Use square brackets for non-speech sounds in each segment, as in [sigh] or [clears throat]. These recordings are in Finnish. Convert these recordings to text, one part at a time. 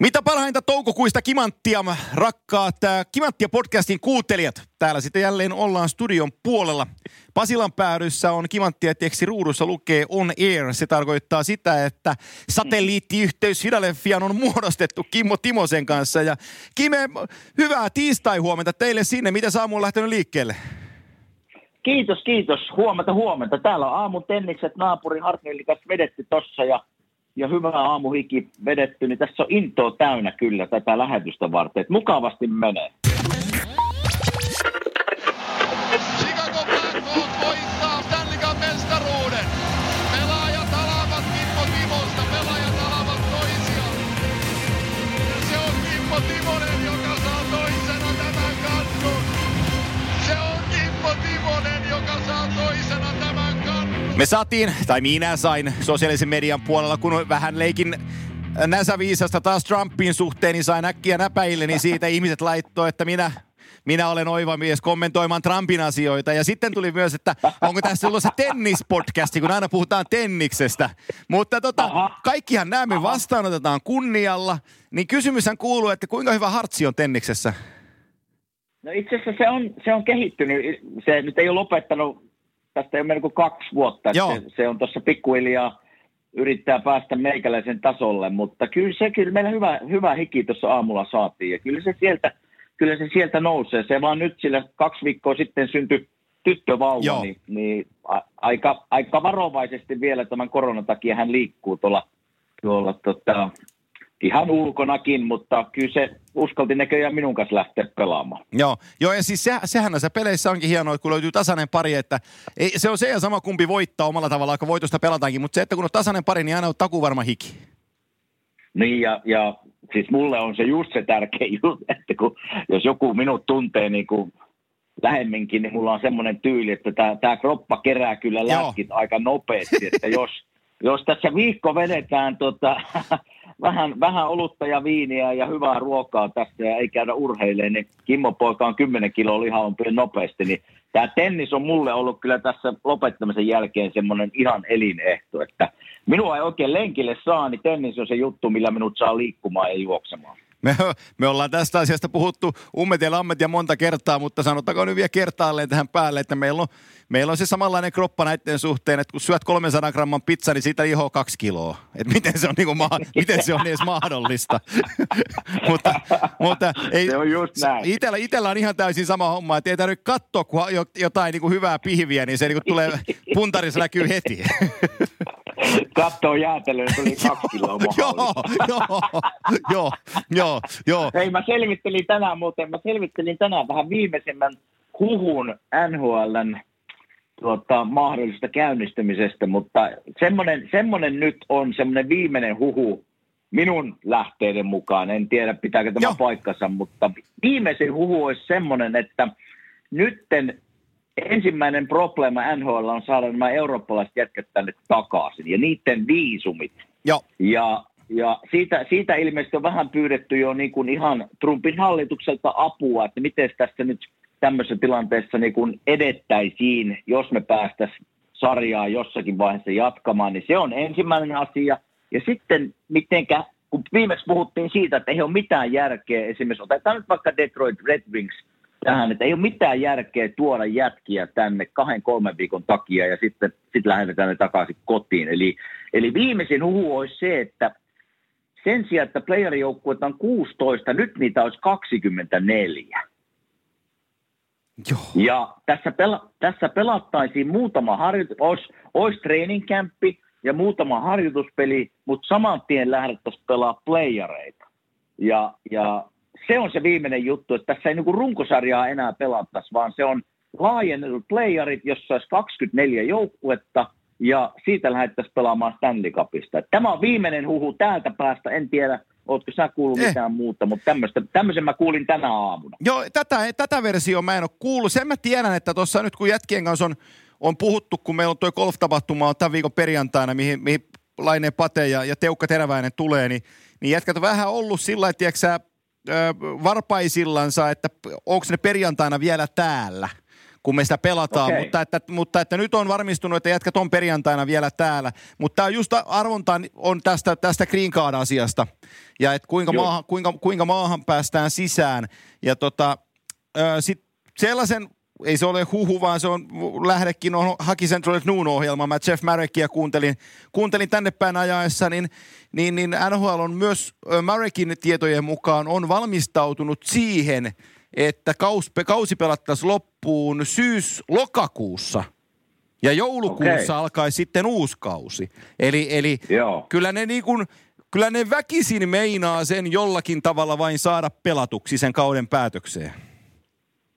Mitä parhainta toukokuista kimanttia, rakkaat äh, Kimanttia podcastin kuuntelijat. Täällä sitten jälleen ollaan studion puolella. Pasilan päädyssä on Kimanttia teksti ruudussa lukee on air. Se tarkoittaa sitä, että satelliittiyhteys Philadelphiaan on muodostettu Kimmo Timosen kanssa. Ja Kime, hyvää tiistai-huomenta teille sinne. Miten aamu on lähtenyt liikkeelle? Kiitos, kiitos. Huomenta, huomenta. Täällä on aamun tennikset naapurin Hartnellin kanssa vedetty tossa ja ja hyvä aamuhiki vedetty, niin tässä on intoa täynnä kyllä tätä lähetystä varten. Että mukavasti menee. Me saatiin, tai minä sain sosiaalisen median puolella, kun vähän leikin näsäviisasta taas Trumpin suhteen, niin sain äkkiä näpäilleni siitä. [laughs] Ihmiset laittoi, että minä minä olen oiva mies kommentoimaan Trumpin asioita. Ja sitten tuli myös, että onko tässä ollut se tennispodcasti, kun aina puhutaan tenniksestä. Mutta tota, kaikkihan nämä vastaanotetaan kunnialla. Niin kysymyshän kuuluu, että kuinka hyvä hartsi on tenniksessä? No itse asiassa se on, se on kehittynyt. Se nyt ei ole lopettanut, tästä ei ole mennyt kuin kaksi vuotta. Joo. Se, se on tuossa pikkuhiljaa yrittää päästä meikäläisen tasolle, mutta kyllä se kyllä meillä hyvä, hyvä hiki tuossa aamulla saatiin ja kyllä se sieltä, kyllä se sieltä nousee. Se vaan nyt sillä kaksi viikkoa sitten syntyi tyttövauva, Joo. niin, niin a, aika, aika varovaisesti vielä tämän koronan takia hän liikkuu tuolla, tuolla tota, ihan ulkonakin, mutta kyllä se uskalti näköjään minun kanssa lähteä pelaamaan. Joo, joo ja siis se, sehän näissä peleissä onkin hienoa, että kun löytyy tasainen pari, että ei, se on se ja sama kumpi voittaa omalla tavallaan, kun voitosta pelataankin, mutta se, että kun on tasainen pari, niin aina on takuvarma hiki. Niin ja, ja siis mulle on se just se tärkeä [laughs] juttu, että kun, jos joku minut tuntee niin kuin lähemminkin, niin mulla on semmoinen tyyli, että tämä, tämä kroppa kerää kyllä Joo. läskit aika nopeasti, että jos, jos tässä viikko vedetään tota, [laughs] vähän, vähän olutta ja viiniä ja hyvää ruokaa tässä ja ei käydä urheilemaan, niin Kimmo poika on 10 kiloa lihavampi nopeasti, niin tämä tennis on mulle ollut kyllä tässä lopettamisen jälkeen semmoinen ihan elinehto, että minua ei oikein lenkille saa, niin tennis on se juttu, millä minut saa liikkumaan ja juoksemaan. Me, me ollaan tästä asiasta puhuttu ummet ja lammet ja monta kertaa, mutta sanottakoon nyt vielä kertaalleen tähän päälle, että meillä on, meillä on se samanlainen kroppa näiden suhteen, että kun syöt 300 gramman pizza, niin siitä ihoa kaksi kiloa. Että miten se on, niin kuin ma- miten se on edes mahdollista. [laughs] mutta, mutta ei, Se on just näin. Itellä, itellä on ihan täysin sama homma, että ei tarvitse katsoa kun jo- jotain niin kuin hyvää pihviä, niin se niin kuin tulee puntarissa näkyy heti. [laughs] Kattoo jäätelöön, tuli kaksi kiloa joo, joo, joo, joo, joo. Hei, mä selvittelin tänään muuten, mä selvittelin tänään vähän viimeisimmän huhun NHLn tuota, mahdollisesta käynnistymisestä, mutta semmoinen, semmoinen nyt on semmoinen viimeinen huhu minun lähteiden mukaan. En tiedä, pitääkö tämä Joo. paikkansa, mutta viimeisin huhu olisi semmoinen, että nytten ensimmäinen probleema NHL on saada nämä eurooppalaiset jätkät tänne takaisin ja niiden viisumit. Joo. Ja, ja siitä, siitä ilmeisesti on vähän pyydetty jo niin kuin ihan Trumpin hallitukselta apua, että miten tässä nyt tämmöisessä tilanteessa niin kuin edettäisiin, jos me päästäisiin sarjaa jossakin vaiheessa jatkamaan, niin se on ensimmäinen asia. Ja sitten mitenkä, kun viimeksi puhuttiin siitä, että ei ole mitään järkeä, esimerkiksi otetaan nyt vaikka Detroit Red Wings tähän, että ei ole mitään järkeä tuoda jätkiä tänne kahden, kolmen viikon takia ja sitten sit lähetetään ne takaisin kotiin. Eli, eli viimeisin huhu olisi se, että sen sijaan, että playerijoukkueita on 16, nyt niitä olisi 24. Joo. Ja tässä, pela, tässä pelattaisiin muutama harjoitus, olisi, olisi training campi ja muutama harjoituspeli, mutta saman tien lähdettäisiin pelaa playereita. Ja, ja se on se viimeinen juttu, että tässä ei niinku runkosarjaa enää pelattaisi, vaan se on laajennetut playerit, jossa olisi 24 joukkuetta ja siitä lähdettäisiin pelaamaan Stanley Cupista. Tämä on viimeinen huhu täältä päästä, en tiedä, ootko sä kuullut Eh. mitään muuta, mutta tämmöistä, tämmöisen mä kuulin tänä aamuna. Joo, tätä, tätä versiota mä en ole kuullut. Sen mä tiedän, että tuossa nyt kun jätkien kanssa on, on puhuttu, kun meillä on tuo golf-tapahtuma on tämän viikon perjantaina, mihin, mihin Laine Pate ja, ja Teukka Teräväinen tulee, niin, niin jätkät on vähän ollut sillä tiedätkö ö, varpaisillansa, että onko ne perjantaina vielä täällä. kun me sitä pelataan. Okei. Mutta, että, mutta että nyt on varmistunut, että jätkät on perjantaina vielä täällä. Mutta tämä just arvonta on tästä, tästä Green Card-asiasta. Ja että kuinka, Joo. maahan, kuinka, kuinka maahan päästään sisään. Ja tota, sitten sellaisen ei se ole huhu, vaan se on lähdekin on Haki Central Noon ohjelma. Mä Jeff Mareckia kuuntelin, kuuntelin tänne päin ajaessa, niin, niin, niin NHL on myös ö, Mareckin tietojen mukaan on valmistautunut siihen, että kaus, kausi pelattaisiin loppuun syys-lokakuussa. Ja joulukuussa Okei. alkaisi sitten uusi kausi. Eli, eli Joo. kyllä ne niin kuin, kyllä ne väkisin meinaa sen jollakin tavalla vain saada pelatuksi sen kauden päätökseen.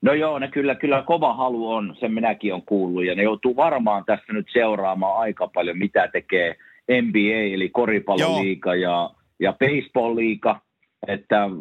No joo, ne kyllä, kyllä kova halu on, sen minäkin on kuullut, ja ne joutuu varmaan tässä nyt seuraamaan aika paljon, mitä tekee NBA, eli koripalloliiga ja, ja baseball-liiga, että mm,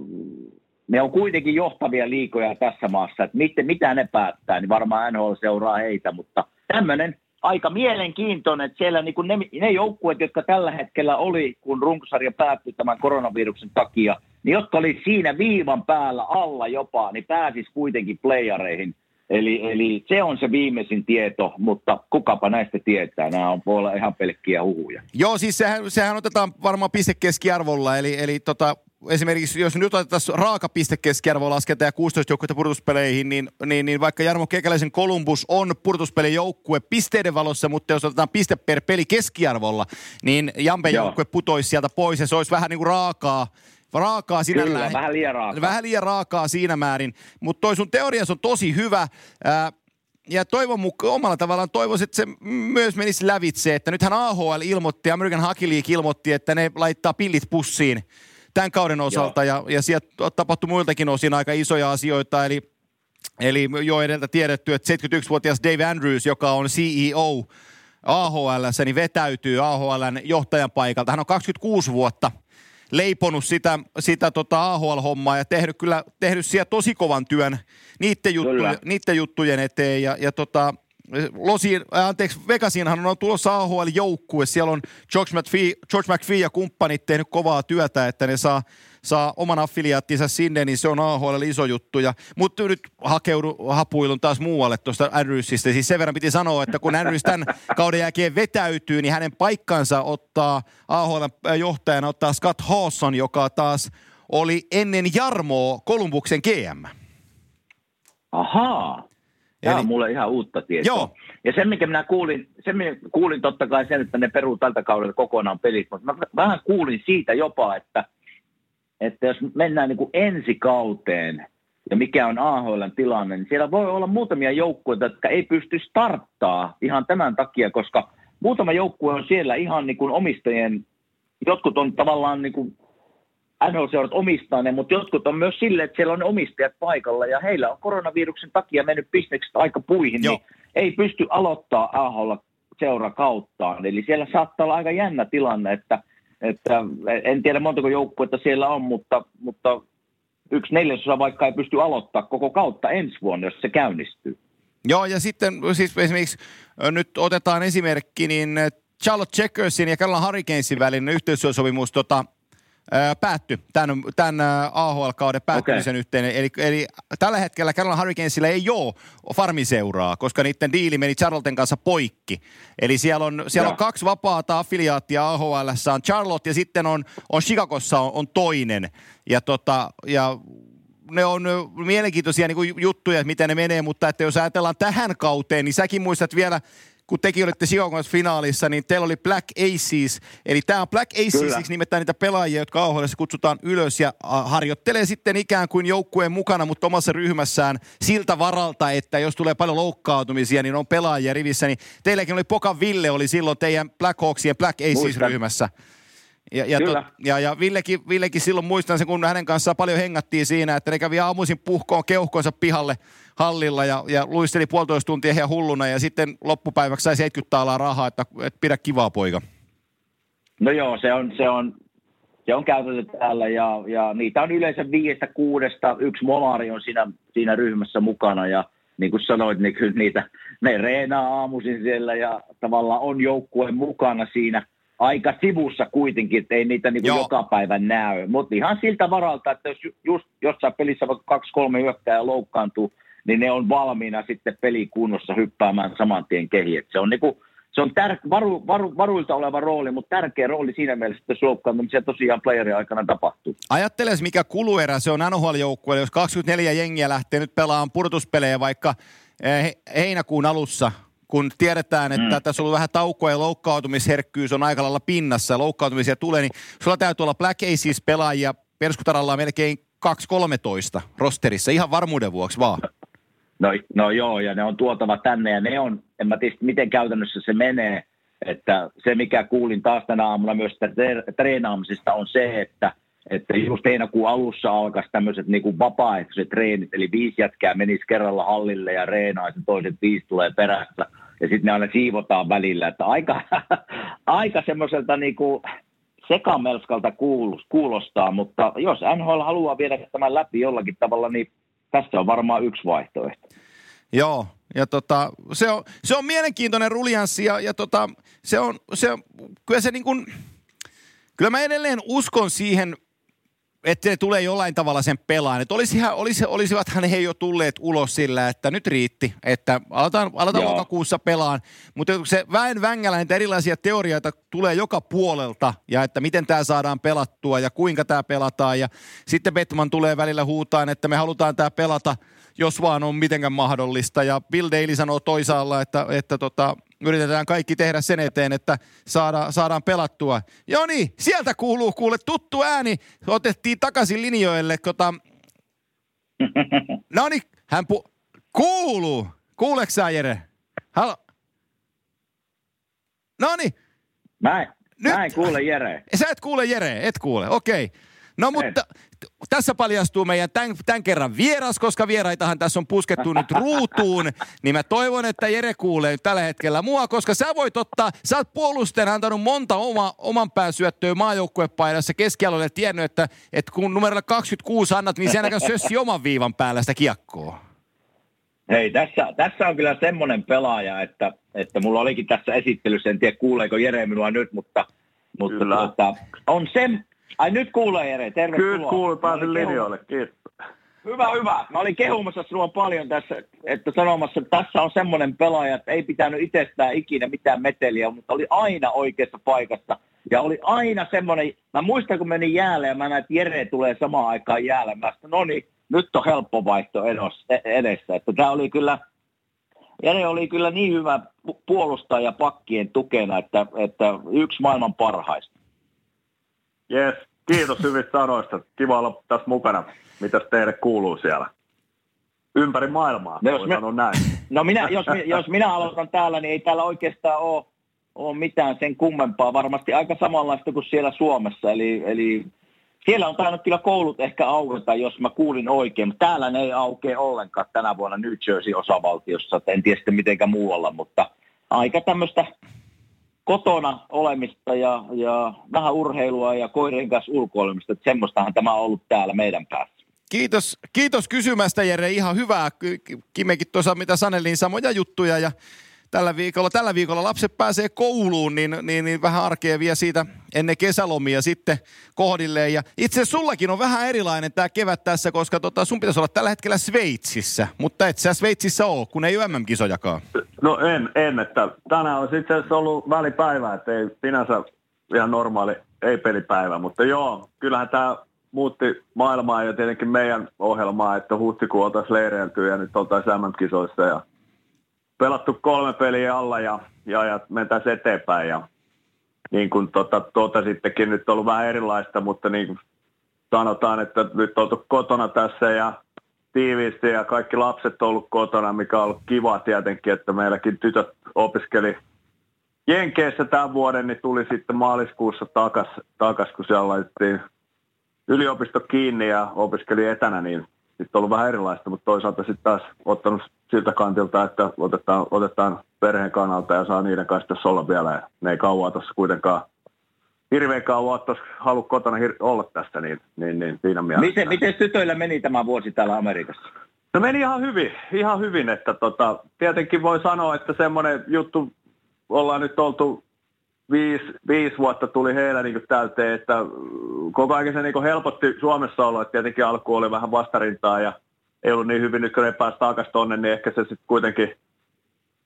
ne on kuitenkin johtavia liikoja tässä maassa, että mit, mitä ne päättää, niin varmaan NHL seuraa heitä, mutta tämmöinen aika mielenkiintoinen, että siellä niin ne, ne joukkueet, jotka tällä hetkellä oli, kun runkosarja päättyi tämän koronaviruksen takia, niin jotka oli siinä viivan päällä alla jopa, niin pääsis kuitenkin playareihin. Eli, eli se on se viimeisin tieto, mutta kukapa näistä tietää. Nämä on olla ihan pelkkiä huhuja. Joo, siis sehän, sehän otetaan varmaan pistekeskiarvolla, eli, eli tota, esimerkiksi jos nyt otettaisiin raaka pistekeskiarvo lasketaan ja 16 joukkuetta purtuspeleihin, niin, niin, niin vaikka Jarmo Kekäläisen Columbus on purtuspelin joukkue pisteiden valossa, mutta jos otetaan piste per peli keskiarvolla, niin Jampen joukkue putoisi sieltä pois ja se olisi vähän niin kuin raakaa, raakaa sinällään. Kyllä, vähän liian raakaa. Vähän liian raakaa siinä määrin, mutta toi sun teorias on tosi hyvä. Ää, ja toivon mukaan, omalla tavallaan toivoisin, että se myös menisi lävitse, että nythän AHL ilmoitti, American Hockey League ilmoitti, että ne laittaa pillit pussiin tämän kauden osalta, ja, ja sieltä tapahtui muiltakin osin aika isoja asioita, eli Eli jo edeltä tiedetty, että 71-vuotias Dave Andrews, joka on CEO AHL, niin vetäytyy AHLn johtajan paikalta. Hän on 26 vuotta leiponut sitä, sitä tota AHL-hommaa ja tehnyt kyllä tehnyt siellä tosi kovan työn niiden, juttujen, Kyllä. niiden juttujen eteen. Ja, ja tota, Losiin, äh, anteeksi, Vegasiinhan on tulossa AHL-joukkue. Siellä on George McPhee, George McPhee ja kumppanit tehnyt kovaa työtä, että ne saa, saa oman affiliaattinsa sinne, niin se on AHL iso juttu. Mutta nyt hakeudu hapuilun taas muualle tuosta Andrewsista. Siis sen verran piti sanoa, että kun Andrews tämän kauden jälkeen vetäytyy, niin hänen paikkansa ottaa AHL-johtajana ottaa Scott Hawson, joka taas oli ennen Jarmoa Kolumbuksen GM. Ahaa. Tämä Eli- on mulle ihan uutta tietoa. Joo. Ja sen, mikä minä kuulin, sen minä kuulin totta kai sen, että ne peruu tältä kaudelta kokonaan pelit, mutta mä vähän kuulin siitä jopa, että, että jos mennään niin kuin ensi kauteen ja mikä on AHLn tilanne, niin siellä voi olla muutamia joukkueita, jotka ei pysty starttaa ihan tämän takia, koska muutama joukkue on siellä ihan niin kuin omistajien, jotkut on tavallaan niin kuin NHL-seurat omistaa ne, mutta jotkut on myös silleen, että siellä on omistajat paikalla ja heillä on koronaviruksen takia mennyt bisnekset aika puihin, Joo. niin ei pysty aloittaa AHL seura kauttaan. Eli siellä saattaa olla aika jännä tilanne, että, että en tiedä montako joukkuetta siellä on, mutta, mutta yksi neljäsosa vaikka ei pysty aloittaa koko kautta ensi vuonna, jos se käynnistyy. Joo, ja sitten siis esimerkiksi nyt otetaan esimerkki, niin Charlotte Checkersin ja Carolina Hurricanesin välinen yhteistyösopimus tota, päättyi tämän, tämän AHL-kauden päättymisen Okei. yhteen. Eli, eli tällä hetkellä Carolina Hurricanesilla ei ole farmiseuraa, koska niiden diili meni Charlotten kanssa poikki. Eli siellä on, siellä on kaksi vapaata affiliaattia AHL, on Charlotte ja sitten on, on Chicagossa on, on toinen. Ja, tota, ja ne on mielenkiintoisia niin kuin juttuja, että miten ne menee, mutta että jos ajatellaan tähän kauteen, niin säkin muistat vielä, kun tekin olitte finaalissa, niin teillä oli Black Aces, eli tämä on Black Aces, nimittäin niitä pelaajia, jotka AHL kutsutaan ylös ja harjoittelee sitten ikään kuin joukkueen mukana, mutta omassa ryhmässään siltä varalta, että jos tulee paljon loukkaantumisia, niin on pelaajia rivissä, niin teilläkin oli Poka Ville, oli silloin teidän Black Hawksien Black. Aces-ryhmässä. Ja, ja, Kyllä. tot, ja, ja Villekin, Villekin silloin muistan sen, kun hänen kanssaan paljon hengattiin siinä, että ne kävi aamuisin puhkoon keuhkonsa pihalle hallilla ja, ja luisteli puolitoista tuntia ihan hulluna ja sitten loppupäiväksi sai 70 taalaa rahaa, että, että pidä kivaa poika. No joo, se on, se on, se on käytetty täällä ja, ja niitä on yleensä viidestä kuudesta. Yksi molari on siinä, siinä ryhmässä mukana ja niin kuin sanoit, niin kyllä niitä, ne reenaa aamuisin siellä ja tavallaan on joukkueen mukana siinä aika sivussa kuitenkin, että ei niitä niin kuin joka päivä näy. Mutta ihan siltä varalta, että jos ju- just jossain pelissä vaikka kaksi-kolme hyökkääjää loukkaantuu, niin ne on valmiina sitten pelikunnossa hyppäämään saman tien kehi. se on niinku, se on tär- varu, varu, varuilta oleva rooli, mutta tärkeä rooli siinä mielessä, että loukkaantumisia tosiaan playerin aikana tapahtuu. Ajatteles, mikä kuluerä se on NHL-joukkueelle, jos 24 jengiä lähtee nyt pelaamaan purtuspelejä vaikka eh, heinäkuun alussa, kun tiedetään, että mm. tässä on ollut vähän taukoa ja loukkautumisherkkyys on aika lailla pinnassa ja loukkautumisia tulee, niin sulla täytyy olla Black Aces pelaajia Perskutaralla melkein 2-13 rosterissa, ihan varmuuden vuoksi vaan. No, no joo, ja ne on tuotava tänne, ja ne on, en mä tiedä miten käytännössä se menee, että se mikä kuulin taas tänä aamuna myös treenaamisesta on se, että, että just heinäkuun alussa alkaisi tämmöiset niin kuin vapaaehtoiset treenit, eli viisi jätkää menisi kerralla hallille ja reenaisi, ja toiset viisi tulee perässä, ja sitten ne aina siivotaan välillä, että aika, [laughs] aika semmoiselta niin kuin sekamelskalta kuulostaa, mutta jos NHL haluaa viedä tämän läpi jollakin tavalla, niin tässä on varmaan yksi vaihtoehto. Joo, ja tota, se, on, se on mielenkiintoinen rulianssi ja, ja tota, se on, se kyllä se niin kuin, kyllä mä edelleen uskon siihen että ne tulee jollain tavalla sen pelaan. Että olisi, olisi, olisivathan he jo tulleet ulos sillä, että nyt riitti, että aletaan, aletaan lokakuussa pelaan. Mutta se väen vängällä niitä erilaisia teorioita tulee joka puolelta ja että miten tämä saadaan pelattua ja kuinka tämä pelataan. Ja sitten Betman tulee välillä huutaan, että me halutaan tämä pelata, jos vaan on mitenkään mahdollista. Ja Bill Daly sanoo toisaalla, että, että tota, yritetään kaikki tehdä sen eteen, että saada, saadaan pelattua. Joo niin, sieltä kuuluu kuule tuttu ääni. Otettiin takaisin linjoille. Kota... [laughs] No niin, hän pu... Kuuluu. Kuuleeko sä, Jere? Halo. No niin. Mä en, Nyt... mä en kuule Jere. Sä et kuule Jere, et kuule, okei. Okay. No mutta tässä paljastuu meidän tämän, tämän kerran vieras, koska vieraitahan tässä on puskettu nyt ruutuun, [laughs] niin mä toivon, että Jere kuulee tällä hetkellä mua, koska sä voit ottaa, sä oot puolusten antanut monta oma, oman pään syöttöä maajoukkuepaidassa keskialueelle. Tiennyt, että, että kun numerolla 26 annat, niin sen ainakaan sössi oman viivan päällä sitä kiekkoa. Hei, tässä, tässä on kyllä semmoinen pelaaja, että, että mulla olikin tässä esittelyssä, en tiedä kuuleeko Jere minua nyt, mutta, mutta tuota, on sen, Ai nyt kuulee Jere, tervetuloa. Kyllä kuuluu, pääsin linjoille, kiitos. Hyvä, hyvä. Mä olin kehumassa sinua paljon tässä, että sanomassa, että tässä on semmoinen pelaaja, että ei pitänyt itsestään ikinä mitään meteliä, mutta oli aina oikeassa paikassa. Ja oli aina semmoinen, mä muistan kun menin jäälle ja mä näin, että Jere tulee samaan aikaan jäälle. Mä sanoin, no niin, nyt on helppo vaihto e- edessä. Että tämä oli kyllä, Jere oli kyllä niin hyvä puolustaja pakkien tukena, että, että yksi maailman parhaista. Yes, kiitos hyvistä sanoista. Kiva olla tässä mukana. Mitäs teille kuuluu siellä? Ympäri maailmaa, no, jos me, näin. No minä, jos, jos minä aloitan täällä, niin ei täällä oikeastaan ole, ole mitään sen kummempaa. Varmasti aika samanlaista kuin siellä Suomessa. Eli, eli siellä on tainnut kyllä koulut ehkä auketa, jos mä kuulin oikein. Mutta täällä ne ei aukea ollenkaan tänä vuonna New Jersey-osavaltiossa. En tiedä sitten mitenkä muualla, mutta aika tämmöistä kotona olemista ja, ja vähän urheilua ja koirien kanssa ulkoilemista. Että semmoistahan tämä on ollut täällä meidän päässä. Kiitos, kiitos kysymästä Jere, ihan hyvää. Kimekin tuossa mitä sanelin, samoja juttuja ja tällä viikolla, tällä viikolla lapset pääsee kouluun, niin, niin, niin vähän arkea vie siitä ennen kesälomia sitten kohdilleen. Ja itse sullakin on vähän erilainen tämä kevät tässä, koska tota, sun pitäisi olla tällä hetkellä Sveitsissä, mutta et sä Sveitsissä ole, kun ei ole MM-kisojakaan. No en, en, että tänään on sitten ollut välipäivä, että ei sinänsä ihan normaali ei-pelipäivä, mutta joo, kyllähän tämä muutti maailmaa ja tietenkin meidän ohjelmaa, että huhtikuun oltaisiin leireilty ja nyt oltaisiin MM-kisoissa ja pelattu kolme peliä alla ja, ja, ja mentäisiin eteenpäin. Ja niin kuin tota, totesittekin, nyt on ollut vähän erilaista, mutta niin kuin sanotaan, että nyt oltu kotona tässä ja tiiviisti ja kaikki lapset on ollut kotona, mikä on ollut kiva tietenkin, että meilläkin tytöt opiskeli Jenkeissä tämän vuoden, niin tuli sitten maaliskuussa takas, takas kun siellä laitettiin yliopisto kiinni ja opiskeli etänä, niin sitten ollut vähän erilaista, mutta toisaalta sitten taas ottanut siltä kantilta, että otetaan, otetaan perheen kannalta ja saa niiden kanssa tässä olla vielä. Ne ei kauan tuossa kuitenkaan hirveän kauan tuossa halua kotona hir- olla tästä, niin, niin, niin siinä mielessä. Miten, miten tytöillä meni tämä vuosi täällä Amerikassa? No meni ihan hyvin, ihan hyvin, että tota, tietenkin voi sanoa, että semmoinen juttu, ollaan nyt oltu viisi, viisi vuotta tuli heillä niin täyteen, että koko ajan se niin helpotti Suomessa olla, että tietenkin alku oli vähän vastarintaa ja ei ollut niin hyvin nyt, kun ne pääsi takaisin tonne, niin ehkä se sitten kuitenkin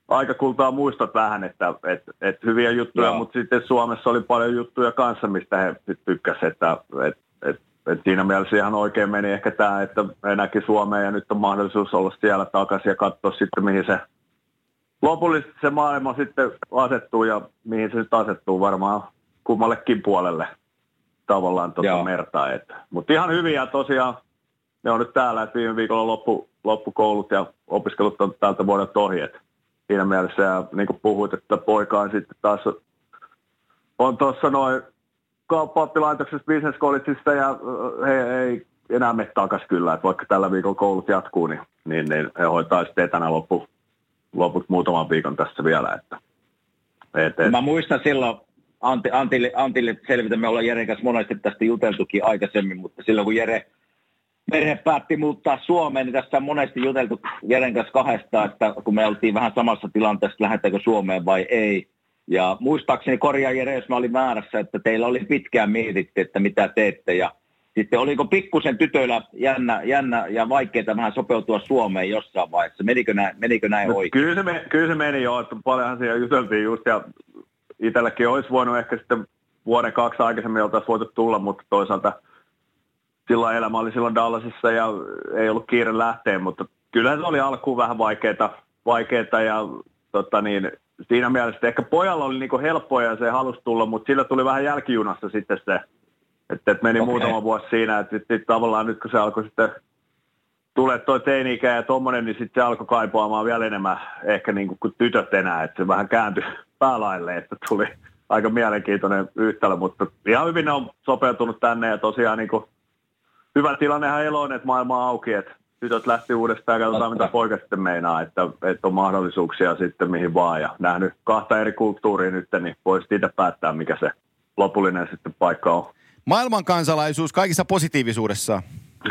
aika kultaa muistat vähän, että et, et hyviä juttuja, Joo. mutta sitten Suomessa oli paljon juttuja kanssa, mistä he tykkäsivät, että et, et, et siinä mielessä ihan oikein meni ehkä tämä, että he näki Suomeen ja nyt on mahdollisuus olla siellä takaisin ja katsoa sitten, mihin se lopullisesti se maailma sitten asettuu ja mihin se sitten asettuu varmaan kummallekin puolelle tavallaan tuota mertaa. Mutta ihan hyviä tosiaan ne on nyt täällä, että viime viikolla loppu, loppukoulut ja opiskelut on tältä vuodelta ohi. Et siinä mielessä, ja niin kuin puhuit, että poika on sitten taas on tuossa noin kauppaoppilaitoksessa Business Collegeista ja he ei enää mene takaisin kyllä, että vaikka tällä viikolla koulut jatkuu, niin, niin, niin he hoitaa sitten etänä loppu, loput muutaman viikon tässä vielä. Että, et, et. Mä muistan silloin, Antille, Antille selvitä, me ollaan Jeren kanssa monesti tästä juteltukin aikaisemmin, mutta silloin kun Jere perhe päätti muuttaa Suomeen, niin tässä on monesti juteltu Jeren kanssa kahdesta, että kun me oltiin vähän samassa tilanteessa, lähdetäänkö Suomeen vai ei. Ja muistaakseni korjaa Jere, jos mä olin väärässä, että teillä oli pitkään mietitty, että mitä teette. Ja sitten oliko pikkusen tytöillä jännä, jännä ja vaikeaa vähän sopeutua Suomeen jossain vaiheessa? Menikö näin, menikö näin no, oikein? Kyllä se, me, kyllä se meni jo, että paljonhan siellä juteltiin just ja itselläkin olisi voinut ehkä sitten vuoden kaksi aikaisemmin oltaisiin voitu tulla, mutta toisaalta – silloin elämä oli silloin Dallasissa ja ei ollut kiire lähteä, mutta kyllä se oli alkuun vähän vaikeaa, vaikeaa ja tota niin, siinä mielessä että ehkä pojalla oli niinku helppoa ja se halusi tulla, mutta sillä tuli vähän jälkijunassa sitten se, että, että meni okay. muutama vuosi siinä, että sitten sit tavallaan nyt kun se alkoi sitten tulee toi teini ja tommonen, niin sitten se alkoi kaipaamaan vielä enemmän ehkä niin kuin tytöt enää, että se vähän kääntyi päälaille, että tuli aika mielenkiintoinen yhtälö, mutta ihan hyvin ne on sopeutunut tänne ja tosiaan niin kuin hyvä tilannehan Elo on, että maailma auki, että tytöt lähti uudestaan ja katsotaan, mitä poika sitten meinaa, että, että on mahdollisuuksia sitten mihin vaan. Ja nähnyt kahta eri kulttuuria nyt, niin voisi itse päättää, mikä se lopullinen sitten paikka on. Maailman kansalaisuus kaikissa positiivisuudessa.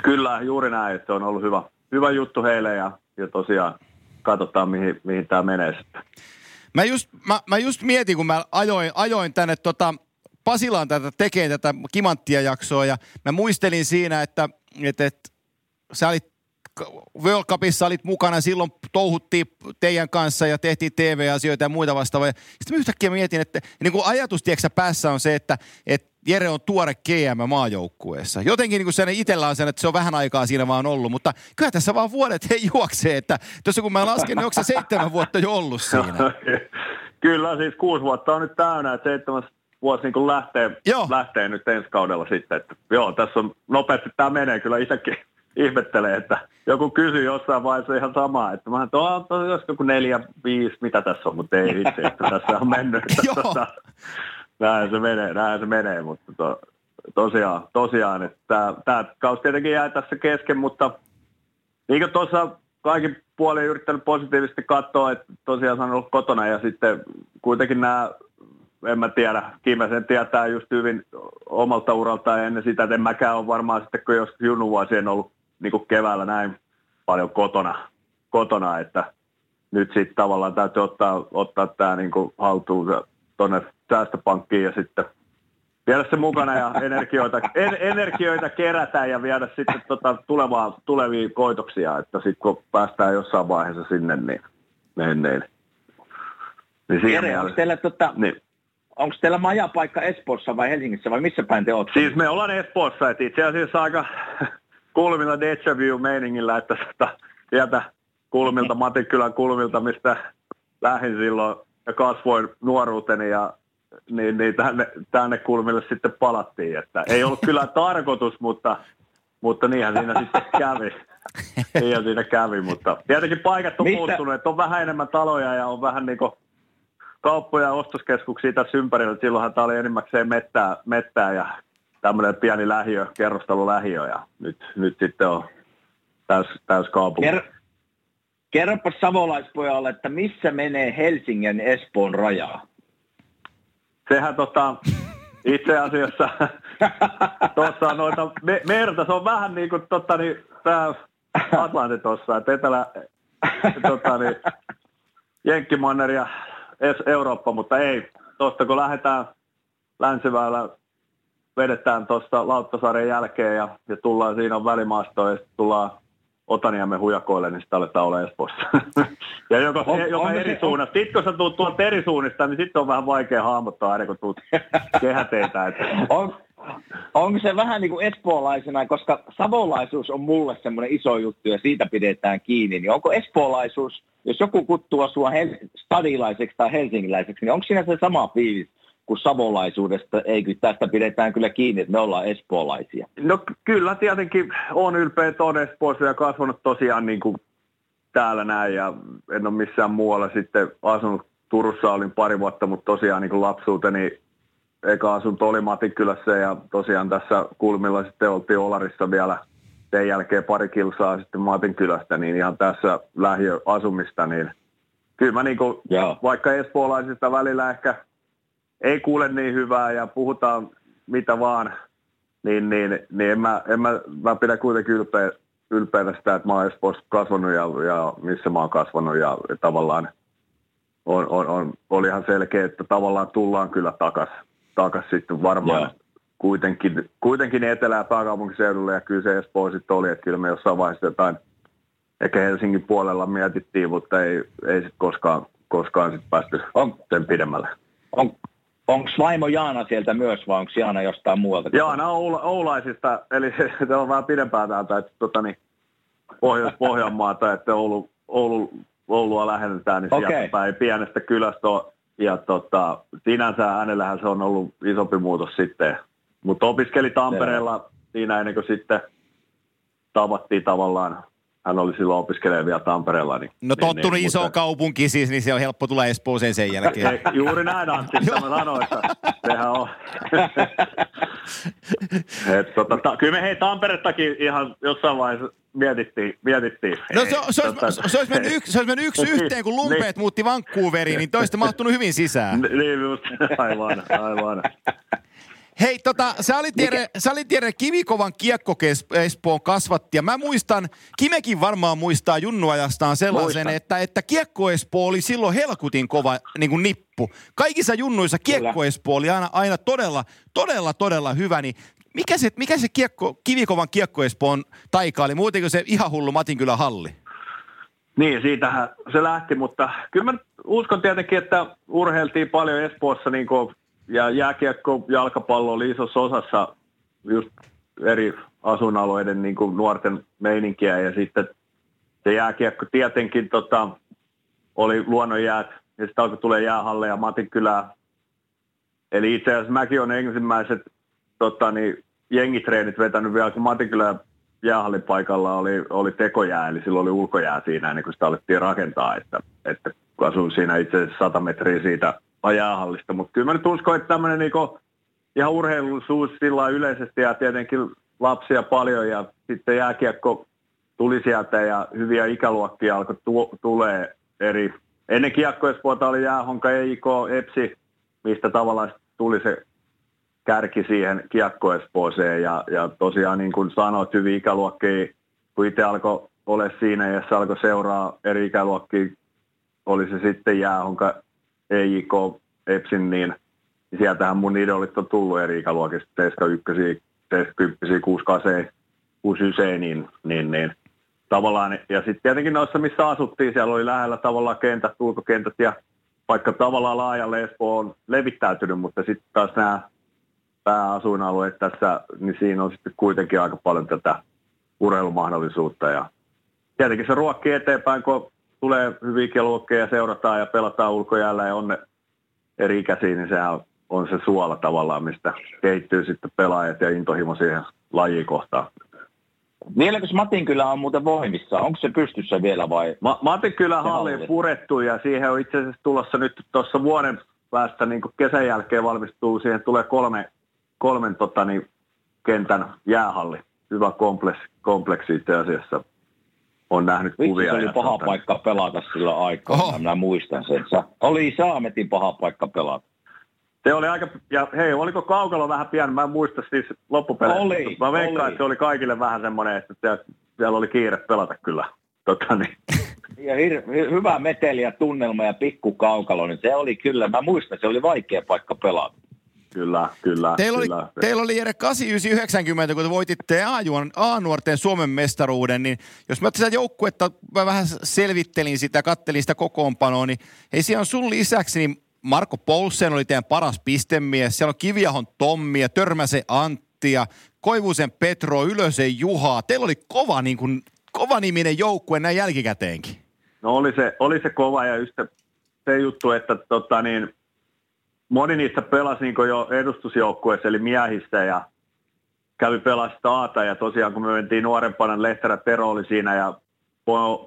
Kyllä, juuri näin, että on ollut hyvä, hyvä juttu heille ja, ja tosiaan katsotaan, mihin, mihin tämä menee sitten. Mä just, mä, mä just mietin, kun mä ajoin, ajoin tänne tota, Pasilaan tätä tekee tätä kimanttia jaksoa ja mä muistelin siinä, että, että, että sä olit World Cupissa olit mukana, silloin touhuttiin teidän kanssa ja tehtiin TV-asioita ja muita vastaavia. Sitten mä yhtäkkiä mietin, että niin kuin ajatus tiedätkö, päässä on se, että, että Jere on tuore GM maajoukkueessa. Jotenkin niin kuin itsellä on sen, että se on vähän aikaa siinä vaan ollut, mutta kyllä tässä vaan vuodet he juoksee, että tuossa kun mä lasken, niin onko se seitsemän vuotta jo ollut siinä? [laughs] Kyllä, siis kuusi vuotta on nyt täynnä, että seitsemäs vuosi niin lähtee, lähtee nyt ensi kaudella sitten. Että, joo, tässä on nopeasti tämä menee kyllä itsekin [laughs] ihmettelee, että joku kysyy jossain vaiheessa ihan samaa, että mä on to, jos joku neljä, viisi, mitä tässä on, mutta ei itse, että tässä on mennyt. [laughs] Että, tota, näin se menee, näin se menee, mutta to, tosiaan, tosiaan että tämä kausi tietenkin jää tässä kesken, mutta niin kuin tuossa kaikin puolin yrittänyt positiivisesti katsoa, että tosiaan on ollut kotona ja sitten kuitenkin nämä en mä tiedä. Kimmäsen tietää just hyvin omalta uralta ja ennen sitä, että en mäkään ole varmaan sitten, kun joskus junnuvuosien ollut niin kuin keväällä näin paljon kotona, kotona että nyt sitten tavallaan täytyy ottaa, ottaa tämä niin haltuun tuonne säästöpankkiin ja sitten viedä se mukana ja energioita, en, energioita kerätä ja viedä sitten tota tulevaa, tulevia koitoksia, että sitten kun päästään jossain vaiheessa sinne, niin, niin, niin, niin siinä Jere, onko teillä tota, niin onko teillä majapaikka Espoossa vai Helsingissä vai missä päin te olette? Siis me ollaan Espoossa, että itse asiassa aika [laughs] kulmilla deja vu meiningillä, että sitä, sieltä kulmilta, Matikkylän kulmilta, mistä lähdin silloin ja kasvoin nuoruuteni ja niin, niin tänne, tänne kulmille sitten palattiin. Että ei ollut kyllä [laughs] tarkoitus, mutta, mutta niinhän siinä sitten kävi. [laughs] Niinhän siinä kävi, mutta tietenkin paikat on Mistä? muuttunut, että on vähän enemmän taloja ja on vähän niin kuin kauppoja ja ostoskeskuksia tässä ympärillä. Silloinhan tämä oli enimmäkseen mettää, mettää ja tämmöinen pieni lähiö, kerrostalolähiö ja nyt, nyt sitten on täys, täys kaupunki. Ker- kerropa savolaispojalle, että missä menee Helsingin Espoon rajaa? Sehän tota, itse asiassa [laughs] tuossa noita me, merta, se on vähän niin kuin tota, niin, tämä Atlanti tuossa, että etelä, [laughs] tota, niin, Jenkkimanner ja Eurooppa, mutta ei. Tuosta kun lähdetään länsiväylä, vedetään tuosta Lauttasarjan jälkeen ja, ja tullaan, siinä on välimaasto ja tullaan Otaniemen hujakoille, niin sitä aletaan olla Espoossa. [laughs] ja joka, On- on, joka onko eri se- suunnasta. Sitten kun sä tuut tuolta eri suunnista, niin sitten on vähän vaikea hahmottaa aina kun tuut [laughs] kehäteitä. Että On, onko se vähän niin kuin espoolaisena, koska savolaisuus on mulle semmoinen iso juttu ja siitä pidetään kiinni, niin onko espoolaisuus, jos joku kuttuu sua hel- stadilaiseksi tai helsingiläiseksi, niin onko siinä se sama fiilis kuin savolaisuudesta, ei kyllä tästä pidetään kyllä kiinni, että me ollaan espoolaisia. No ky- kyllä tietenkin on ylpeä todespoossa ja kasvanut tosiaan niin kuin täällä näin ja en ole missään muualla sitten asunut. Turussa olin pari vuotta, mutta tosiaan niin kuin lapsuuteni eka asunto oli Matinkylässä ja tosiaan tässä kulmilla sitten oltiin Olarissa vielä sen jälkeen pari kilsaa sitten Matinkylästä, niin ihan tässä lähiöasumista, niin kyllä mä niin kuin, Joo. vaikka espoolaisista välillä ehkä ei kuule niin hyvää ja puhutaan mitä vaan, niin, niin, niin en, mä, en mä, mä pidän kuitenkin ylpeä, ylpeänä sitä, että mä oon Espoossa kasvanut ja, ja missä mä oon kasvanut ja tavallaan on, on, on, oli ihan selkeä, että tavallaan tullaan kyllä takas, takas sitten varmaan Joo. kuitenkin, kuitenkin etelä- ja pääkaupunkiseudulle ja kyllä se Espoo sitten oli, että kyllä me jossain vaiheessa jotain ehkä Helsingin puolella mietittiin, mutta ei, ei sitten koskaan, koskaan sit päästy On, sen pidemmälle. on, onko vaimo Jaana sieltä myös vai onko Jaana jostain muualta? Jaana Oula, Oulaisista, eli se, [laughs] se on vähän pidempää täältä, että tota, niin, Pohjois-Pohjanmaata, että Oulu, Oulu, Oulua lähennetään, niin Okei. sieltä päin pienestä kylästä on, ja tota, sinänsä hänellähän se on ollut isompi muutos sitten. Mutta opiskeli Tampereella siinä ennen kuin sitten tavattiin tavallaan, hän oli silloin opiskelee vielä Tampereella. Niin, No niin, tottunut niin, iso mutta- kaupunki siis, niin se on helppo tulla Espooseen sen jälkeen. Ei, juuri näin Antti, mitä mä sanoin, että sehän on. [laughs] Et, tota, ta, kyllä me hei Tamperettakin ihan jossain vaiheessa mietittiin. mietittiin. No se, se, tota- olisi, se, olisi mennyt yksi, se olisi mennyt yksi yhteen, kun lumpeet muutti Vancouveriin, niin toista mahtunut hyvin sisään. Niin just, aivan, aivan. Hei, tota, sä olit Jere, sä olit Jere Kivikovan kiekko Espoon kasvatti, ja mä muistan, Kimekin varmaan muistaa junnuajastaan sellaisen, Muistan. että, että kiekko Espoo oli silloin helkutin kova niin kuin nippu. Kaikissa junnuissa kiekko Kyllä. Espoo oli aina, aina todella, todella, todella hyvä, niin mikä se, mikä se kiekko, Kivikovan kiekko Espoon taika oli, muutenko se ihan hullu Matinkylän halli? Niin, siitähän se lähti, mutta kyllä mä uskon tietenkin, että urheiltiin paljon Espoossa niin kuin, ja jääkiekko, jalkapallo oli isossa osassa just eri asuinalueiden niin kuin nuorten meininkiä. Ja sitten se jääkiekko tietenkin tota, oli luonnonjäät ja sitten alkoi tulee jäähalle ja Matinkylää. Eli itse asiassa mäkin olen ensimmäiset tota, niin, jengitreenit vetänyt vielä, kun Matinkylän jäähallin paikalla oli, oli tekojää, eli silloin oli ulkojää siinä ennen kuin sitä alettiin rakentaa, että, että asuin siinä itse asiassa 100 metriä siitä jäähallista, mutta kyllä mä nyt uskon, että tämmöinen niinku ihan urheilullisuus sillä yleisesti ja tietenkin lapsia paljon ja sitten jääkiekko tuli sieltä ja hyviä ikäluokkia alkoi tu- tulee eri. Ennen kiekkoespuolta oli Jäähonka, EIK, EPSI, mistä tavallaan tuli se kärki siihen kiekkoespooseen ja, ja tosiaan niin kuin sanoit, hyviä ikäluokkia, kun itse alkoi ole siinä ja se alkoi seuraa eri ikäluokkia, oli se sitten Jäähonka, EIK, EPSin, niin sieltähän mun idolit on tullut eri ikäluokista, 71, 70, 68, 69, niin, niin, niin. Tavallaan, ja sitten tietenkin noissa, missä asuttiin, siellä oli lähellä tavallaan kentät, ulkokentät, ja vaikka tavallaan laajalle Espoo on levittäytynyt, mutta sitten taas nämä pääasuinalueet tässä, niin siinä on sitten kuitenkin aika paljon tätä urheilumahdollisuutta, ja tietenkin se ruokkii eteenpäin, kun tulee hyviä ikäluokkia ja seurataan ja pelataan ulkojäällä ja on ne eri ikäisiä, niin sehän on, se suola tavallaan, mistä kehittyy sitten pelaajat ja intohimo siihen lajiin kohtaan. Vieläkö se Matinkylä on muuten voimissa? Onko se pystyssä vielä vai? Ma- Matin kyllä halli purettu ja siihen on itse asiassa tulossa nyt tuossa vuoden päästä niin kesän jälkeen valmistuu, siihen tulee kolme, kolmen tota, niin, kentän jäähalli. Hyvä kompleksi, kompleksi itse asiassa. On nähnyt Vitsi, kuvia. se oli paha tota, paikka pelata silloin aikaa. Oho. Minä muistan sen. Oli saametin paha paikka pelata. Se oli aika, ja hei, oliko kaukalo vähän pieni? Mä en muista siis loppupeleissä. Oli, Mä veikkaan, oli. että se oli kaikille vähän semmoinen, että siellä, siellä oli kiire pelata kyllä. Tota, niin. [laughs] Ja hir- hy- hyvä meteli ja tunnelma ja pikku kaukalo, niin se oli kyllä, mä muistan, se oli vaikea paikka pelata. Kyllä, kyllä. Teillä oli, kyllä. teillä oli Jere 8990, kun te voititte A-nuorten Suomen mestaruuden, niin jos mä sitä joukkuetta mä vähän selvittelin sitä, kattelin sitä kokoonpanoa, niin ei siellä on sun lisäksi, niin Marko Poulsen oli teidän paras pistemies, siellä on Kiviahon Tommi ja Törmäse Antti ja Koivusen Petro, Ylösen Juha. Teillä oli kova, niin kuin, kova niminen joukkue näin jälkikäteenkin. No oli se, oli se kova ja just se, se juttu, että tota niin, moni niistä pelasi niin jo edustusjoukkueessa, eli miehissä ja kävi pelasta Aata ja tosiaan kun me mentiin nuorempana, Lehterä Tero oli siinä ja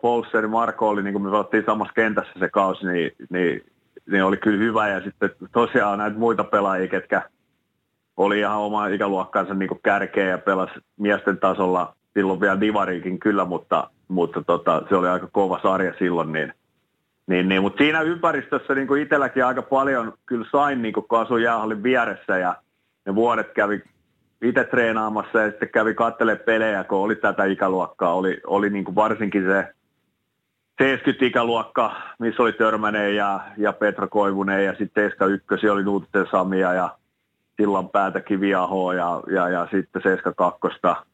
Poulser Marko oli, niin kun me pelattiin samassa kentässä se kausi, niin, niin, niin oli kyllä hyvä ja sitten tosiaan näitä muita pelaajia, ketkä oli ihan oma ikäluokkansa niin kärkeä ja pelasi miesten tasolla silloin vielä Divariikin kyllä, mutta, mutta tota, se oli aika kova sarja silloin, niin, niin, niin mutta siinä ympäristössä niin kuin itselläkin aika paljon kyllä sain, niin kun asuin jäähallin vieressä ja ne vuodet kävi itse treenaamassa ja sitten kävi katselemaan pelejä, kun oli tätä ikäluokkaa. Oli, oli niin kuin varsinkin se 70-ikäluokka, missä oli Törmänen ja, ja Petra Koivunen ja sitten Eska Ykkösi oli Nuutisen Samia ja sillan päätä Kiviahoa ja, ja, ja sitten Seska Kakkosta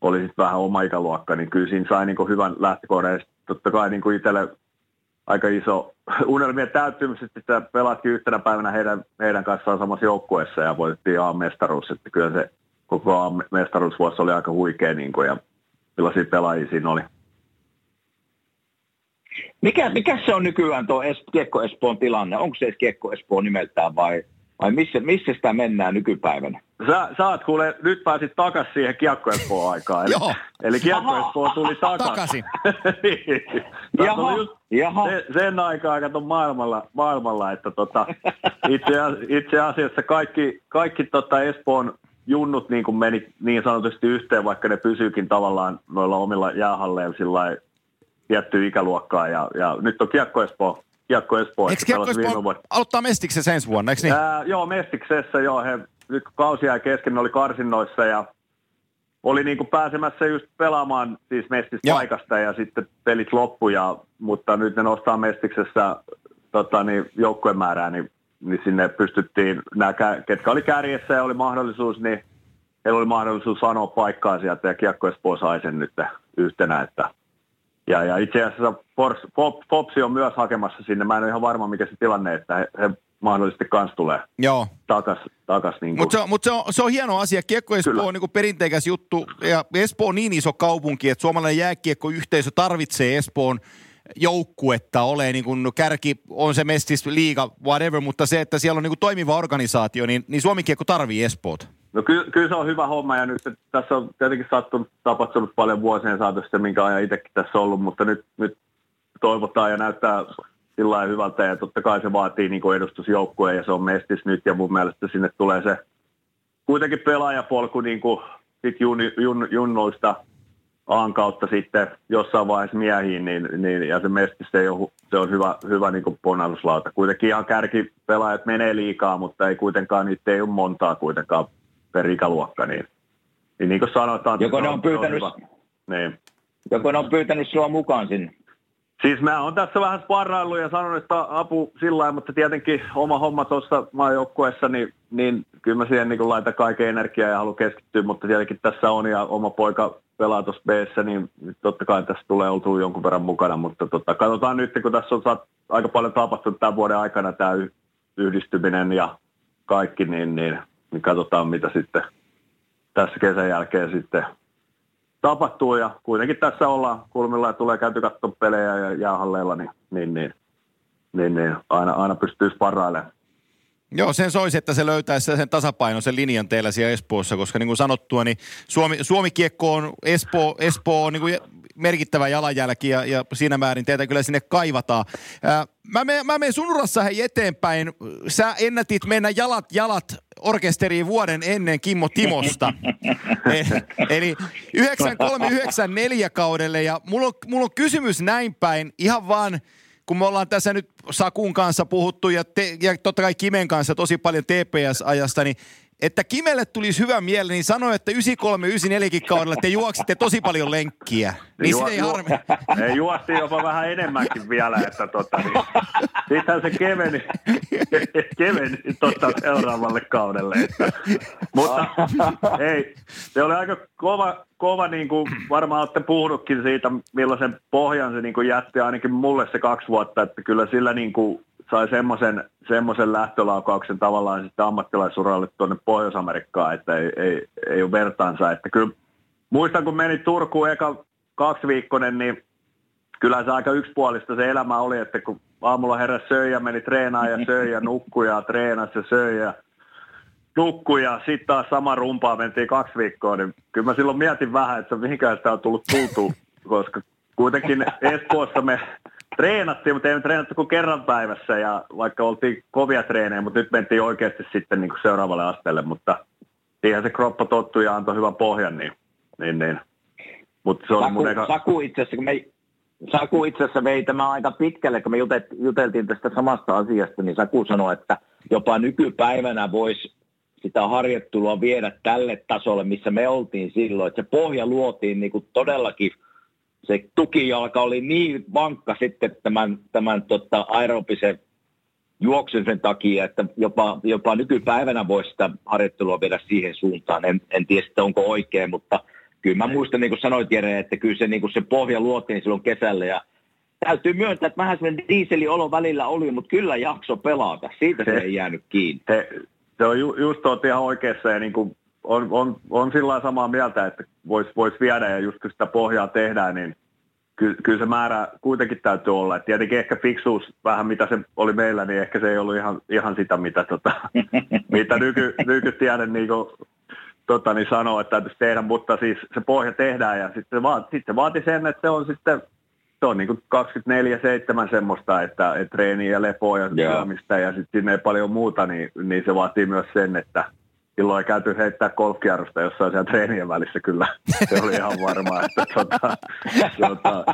oli sitten vähän oma ikäluokka, niin kyllä siinä sai niin hyvän lähtökohdan. Totta kai niin itselle aika iso [laughs] unelmien täyttymys, että pelattiin yhtenä päivänä heidän, heidän kanssaan samassa joukkueessa ja voitettiin A-mestaruus. Että kyllä se koko A-mestaruusvuosi oli aika huikea niin kuin, ja millaisia pelaajia siinä oli. Mikä, mikä se on nykyään tuo es, Kiekko Espoon tilanne? Onko se Kiekko Espoon nimeltään vai, vai missä, missä sitä mennään nykypäivänä? Sä, sä oot kuule, nyt pääsit takas siihen Kiekko Espoon aikaan. Eli, Joo. eli Kiekko Espoo tuli takas. Takaisin. [laughs] niin. Jaha, just jaha. Se, sen aikaa kato maailmalla, maailmalla että tota, itse, itse, asiassa kaikki, kaikki tota Espoon junnut niin kuin meni niin sanotusti yhteen, vaikka ne pysyykin tavallaan noilla omilla jäähalleilla sillä tiettyä ikäluokkaa. Ja, ja nyt on Kiekko Espoo. Kiekko Espoo. Eikö Kiekko Espoo vuonna. aloittaa Mestiksessä ensi vuonna, eikö niin? Ää, joo, Mestiksessä joo. He, nyt kun kausi jäi kesken, ne oli karsinnoissa ja oli niin kuin pääsemässä just pelaamaan siis Mestistä paikasta ja sitten pelit loppu, ja, mutta nyt ne nostaa Mestiksessä tota, niin, joukkueen määrää, niin, niin sinne pystyttiin, nämä, kä- ketkä oli kärjessä ja oli mahdollisuus, niin heillä oli mahdollisuus sanoa paikkaa sieltä ja Kiekko Espoo sai sen nyt yhtenä, että ja, ja itse asiassa Fors, Fop, Fopsi on myös hakemassa sinne. Mä en ole ihan varma, mikä se tilanne, että he, he mahdollisesti kans tulee Joo. takas, takas niin. Mutta se, on- mut se, on, se on hieno asia. Kiekko Espoo Kyllä. on niinku perinteikäs juttu. Ja Espoo on niin iso kaupunki, että suomalainen jääkiekkoyhteisö tarvitsee Espoon joukkuetta, ole niin kuin kärki, on se mestis, liiga, whatever, mutta se, että siellä on niin kuin toimiva organisaatio, niin, niin Suomi Kiekko tarvii Espoota. No ky- kyllä se on hyvä homma ja nyt tässä on tietenkin sattunut, tapahtunut paljon vuosien saatossa, minkä ajan itsekin tässä ollut, mutta nyt, nyt toivotaan ja näyttää sillä lailla hyvältä ja totta kai se vaatii niin edustusjoukkueen ja se on mestis nyt ja mun mielestä sinne tulee se kuitenkin pelaajapolku niin kuin sit jun, jun, junnoista Aan kautta sitten jossain vaiheessa miehiin, niin, niin, ja se mestis se on, se on hyvä, hyvä niin kuin ponnahduslauta. Kuitenkin ihan kärkipelaajat menee liikaa, mutta ei kuitenkaan, niitä ei ole montaa kuitenkaan per ikäluokka, niin, niin, niin kuin sanotaan... Joko ne on pyytänyt, hyvä. Niin. joko ne on pyytänyt sua mukaan sinne? Siis mä oon tässä vähän sparraillut ja sanonut, että apu sillä lailla, mutta tietenkin oma homma tuossa maajoukkueessa, niin, niin kyllä mä siihen niin laitan kaiken energiaa ja haluan keskittyä, mutta tietenkin tässä on ja oma poika pelaa tuossa b niin totta kai tässä tulee oltua jonkun verran mukana, mutta tota, katsotaan nyt, kun tässä on saat, aika paljon tapahtunut tämän vuoden aikana tämä yhdistyminen ja kaikki, niin, niin, niin katsotaan mitä sitten tässä kesän jälkeen sitten tapahtuu ja kuitenkin tässä ollaan kulmilla ja tulee käyty katsomaan pelejä ja jäähalleilla, niin, niin, niin, niin, niin aina, aina pystyy sparrailemaan. Joo, sen soisi, että se löytäisi sen tasapainoisen linjan teillä siellä Espoossa, koska niin kuin sanottua, niin Suomi, Suomi-kiekko on, Espoo, Espoo on niin kuin merkittävä jalanjälki ja, ja siinä määrin teitä kyllä sinne kaivataan. Ää, mä, menen, mä menen sun urassa hei eteenpäin. Sä ennätit mennä jalat jalat orkesteriin vuoden ennen Kimmo Timosta. [laughs] E- Eli 93-94 kaudelle ja mulla on, mulla on kysymys näin päin ihan vaan kun me ollaan tässä nyt Sakun kanssa puhuttu ja, te, ja totta kai Kimen kanssa tosi paljon TPS-ajasta, niin että Kimelle tulisi hyvä mieli, niin sano, että 93-94 kaudella te juoksitte tosi paljon lenkkiä. Niin Juo- sitä ei juo- harmi. [laughs] Ei, juostiin jopa vähän enemmänkin vielä, että tota, niin, sittenhän se keveni, [laughs] keveni tota seuraavalle kaudelle. Että, mutta ei, se oli aika kova, kova niin kuin varmaan olette puhunutkin siitä, millaisen pohjan se niin kuin jätti ainakin mulle se kaksi vuotta, että kyllä sillä niin kuin sai semmoisen, semmoisen lähtölaukauksen tavallaan sitten ammattilaisuralle tuonne Pohjois-Amerikkaan, että ei, ei, ei ole vertaansa. Että kyllä muistan, kun meni Turkuun eka kaksiviikkoinen, niin kyllä se aika yksipuolista se elämä oli, että kun aamulla heräsi söi ja meni treenaan ja söi ja nukkui ja treenasi ja söi ja nukkui ja sitten taas sama rumpaa mentiin kaksi viikkoa, niin kyllä mä silloin mietin vähän, että mihinkään sitä on tullut tultu, koska kuitenkin Espoossa me treenattiin, mutta ei me treenattu kuin kerran päivässä ja vaikka oltiin kovia treenejä, mutta nyt mentiin oikeasti sitten niin kuin seuraavalle asteelle, mutta siihen se kroppa tottui ja antoi hyvän pohjan, niin, niin, niin. Mutta se oli Saku, mun eka... Saku itse asiassa, kun me, Saku itse asiassa vei tämä aika pitkälle, kun me jutet, juteltiin tästä samasta asiasta, niin Saku sanoi, että jopa nykypäivänä voisi sitä harjoittelua viedä tälle tasolle, missä me oltiin silloin, että se pohja luotiin niin kuin todellakin, se tukijalka oli niin vankka sitten tämän, tämän tota, aerobisen juoksun sen takia, että jopa, jopa nykypäivänä voisi sitä harjoittelua viedä siihen suuntaan. En, en tiedä, että onko oikein, mutta kyllä mä muistan, niin kuin sanoit Jere, että kyllä se, niin kuin se pohja luotiin silloin kesällä ja täytyy myöntää, että vähän sellainen diiseliolo välillä oli, mutta kyllä jakso pelata. Siitä se Se- ei jäänyt kiinni. se, se on ju, just oot ihan oikeassa ja niin kuin on, on, on sillä lailla samaa mieltä, että voisi vois viedä ja just kun sitä pohjaa tehdään, niin ky, kyllä se määrä kuitenkin täytyy olla. Et tietenkin ehkä fiksuus vähän mitä se oli meillä, niin ehkä se ei ollut ihan, ihan sitä, mitä, tota, [laughs] mitä nyky, nykytiede niin kuin, tota, niin sanoo, että täytyisi tehdä, mutta siis se pohja tehdään ja sitten se, vaati, sitten se vaati sen, että se on sitten se on niin 24-7 semmoista, että, että treeniä ja lepoa ja syömistä ja sitten sinne ei paljon muuta, niin, niin se vaatii myös sen, että silloin ei käyty heittää golfkierrosta jossain siellä treenien välissä kyllä. Se oli ihan varma, että tota, tota,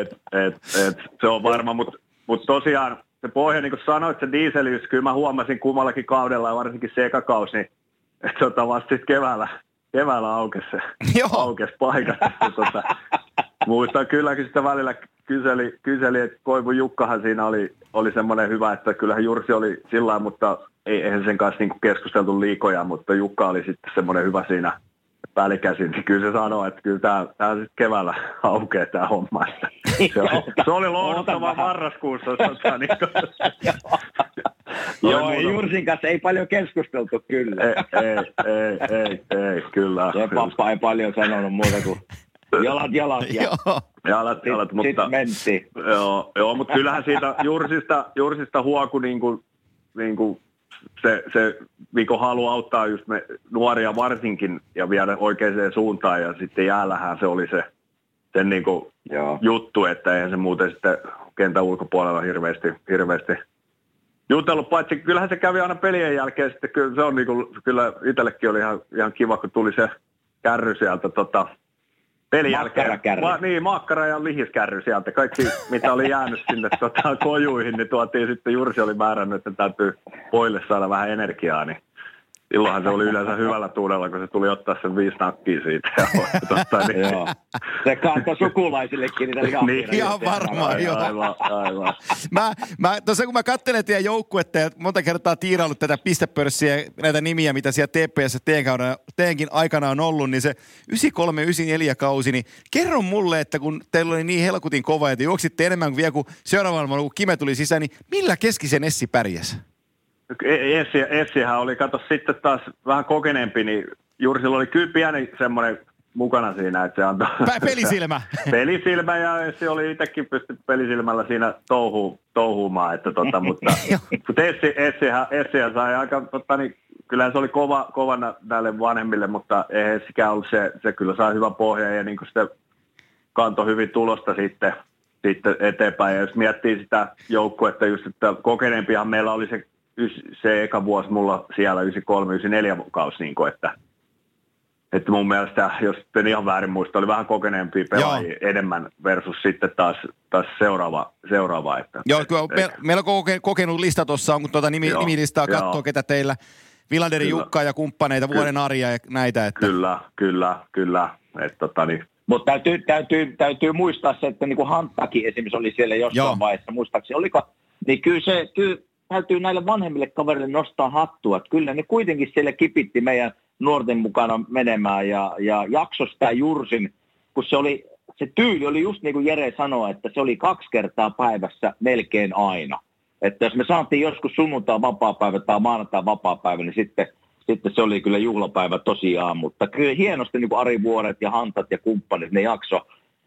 et, et, et, se on varma, mutta mut tosiaan se pohja, niin kuin sanoit, se dieseliys, kyllä mä huomasin kummallakin kaudella ja varsinkin se eka kausi, niin että tota, vasta sitten keväällä, keväällä aukesi se Joo. aukesi paikat. että tota, muistan kylläkin sitä välillä kyseli, kyseli että Koivu Jukkahan siinä oli, oli semmoinen hyvä, että kyllähän Jursi oli sillä mutta ei, eihän sen kanssa niinku keskusteltu liikoja, mutta Jukka oli sitten semmoinen hyvä siinä välikäsin, niin kyllä se sanoi, että kyllä tämä, tämä sitten keväällä aukeaa tämä homma. Se oli, se oli vähän. marraskuussa. Tota, niin [laughs] Joo, muuta- Jursin kanssa ei paljon keskusteltu kyllä. ei, ei, ei, ei, ei, kyllä. Se pappa ei paljon sanonut muuta kuin jalat jalat ja Joo. Jalat, jalat, sitten mutta... sit mentiin. Joo, joo mutta kyllähän siitä Jursista, Jursista huoku niin kuin, niin kuin se, se Viko haluaa auttaa just me nuoria varsinkin ja viedä oikeaan suuntaan ja sitten jäällähän se oli se sen niin kuin Joo. juttu, että eihän se muuten sitten kentän ulkopuolella hirveästi, hirveästi jutellut, paitsi kyllähän se kävi aina pelien jälkeen sitten, kyllä se on niin kuin, kyllä itsellekin oli ihan, ihan kiva, kun tuli se kärry sieltä tota, pelin jälkeen. Ma, niin, makkara ja lihiskärry sieltä. Kaikki, mitä oli jäänyt sinne tota, kojuihin, niin tuotiin sitten Jursi oli määrännyt, että täytyy poille saada vähän energiaa, niin silloinhan se oli yleensä hyvällä tuulella, kun se tuli ottaa sen viisi nakkia siitä. [laughs] Ja, tota, niin, Joo. Se kantoi sukulaisillekin niitä lihapiirejä. Ihan varmaan, joo. Aivan, aivan. Mä, mä, tuossa kun mä katselen teidän joukkuetta ja monta kertaa tiiraillut tätä pistepörssiä ja näitä nimiä, mitä siellä TPS teidänkin aikana on ollut, niin se 93-94 kausi, niin kerro mulle, että kun teillä oli niin helkutin kova, että juoksitte enemmän kuin vielä kun seuraavalla kun Kime tuli sisään, niin millä keskisen Essi pärjäs? Essi, Essihän oli, kato sitten taas vähän kokeneempi, niin juuri sillä oli kyllä pieni semmoinen mukana siinä, että se antoi... Pelisilmä. [laughs] pelisilmä ja Essi oli itsekin pysty pelisilmällä siinä touhu, touhumaan, että tota, mutta, [laughs] mutta Essi, Essihän, Essihän sai aika, tota, niin, kyllähän se oli kova, kova nä- näille vanhemmille, mutta ei Essikään ollut se, se kyllä sai hyvän pohjan ja niin kuin sitä kantoi hyvin tulosta sitten, sitten eteenpäin. Ja jos miettii sitä joukkuetta just, että kokeneempihan meillä oli se, ys- se eka vuosi mulla siellä 93-94 kausi, niin kuin, että, että mun mielestä, jos en ihan väärin muista, oli vähän kokeneempia pelaajia enemmän versus sitten taas, taas seuraava, seuraava. Että, Joo, kyllä et- me, meillä on koke, kokenut lista tuossa, on kun tuota nimi, Joo, nimilistaa joo. katsoo, ketä teillä Vilanderin Kyllä. Jukka ja kumppaneita, vuoden Arja ja näitä. Että. Kyllä, kyllä, kyllä. Et, tota, niin, Mutta täytyy, täytyy, täytyy muistaa se, että niin kuin Hanttakin esimerkiksi oli siellä jossain Joo. vaiheessa, muistaakseni oliko, niin kyllä se, kyllä täytyy näille vanhemmille kavereille nostaa hattua, että kyllä ne kuitenkin siellä kipitti meidän nuorten mukana menemään ja, ja jakso sitä Jursin, kun se oli, se tyyli oli just niin kuin Jere sanoi, että se oli kaksi kertaa päivässä melkein aina. Että jos me saatiin joskus sunnuntai vapaa-päivä tai maanantai vapaa-päivä, niin sitten, sitten se oli kyllä juhlapäivä tosiaan. Mutta kyllä hienosti niin kuin Ari Vuoret ja Hantat ja kumppanit, ne jakso,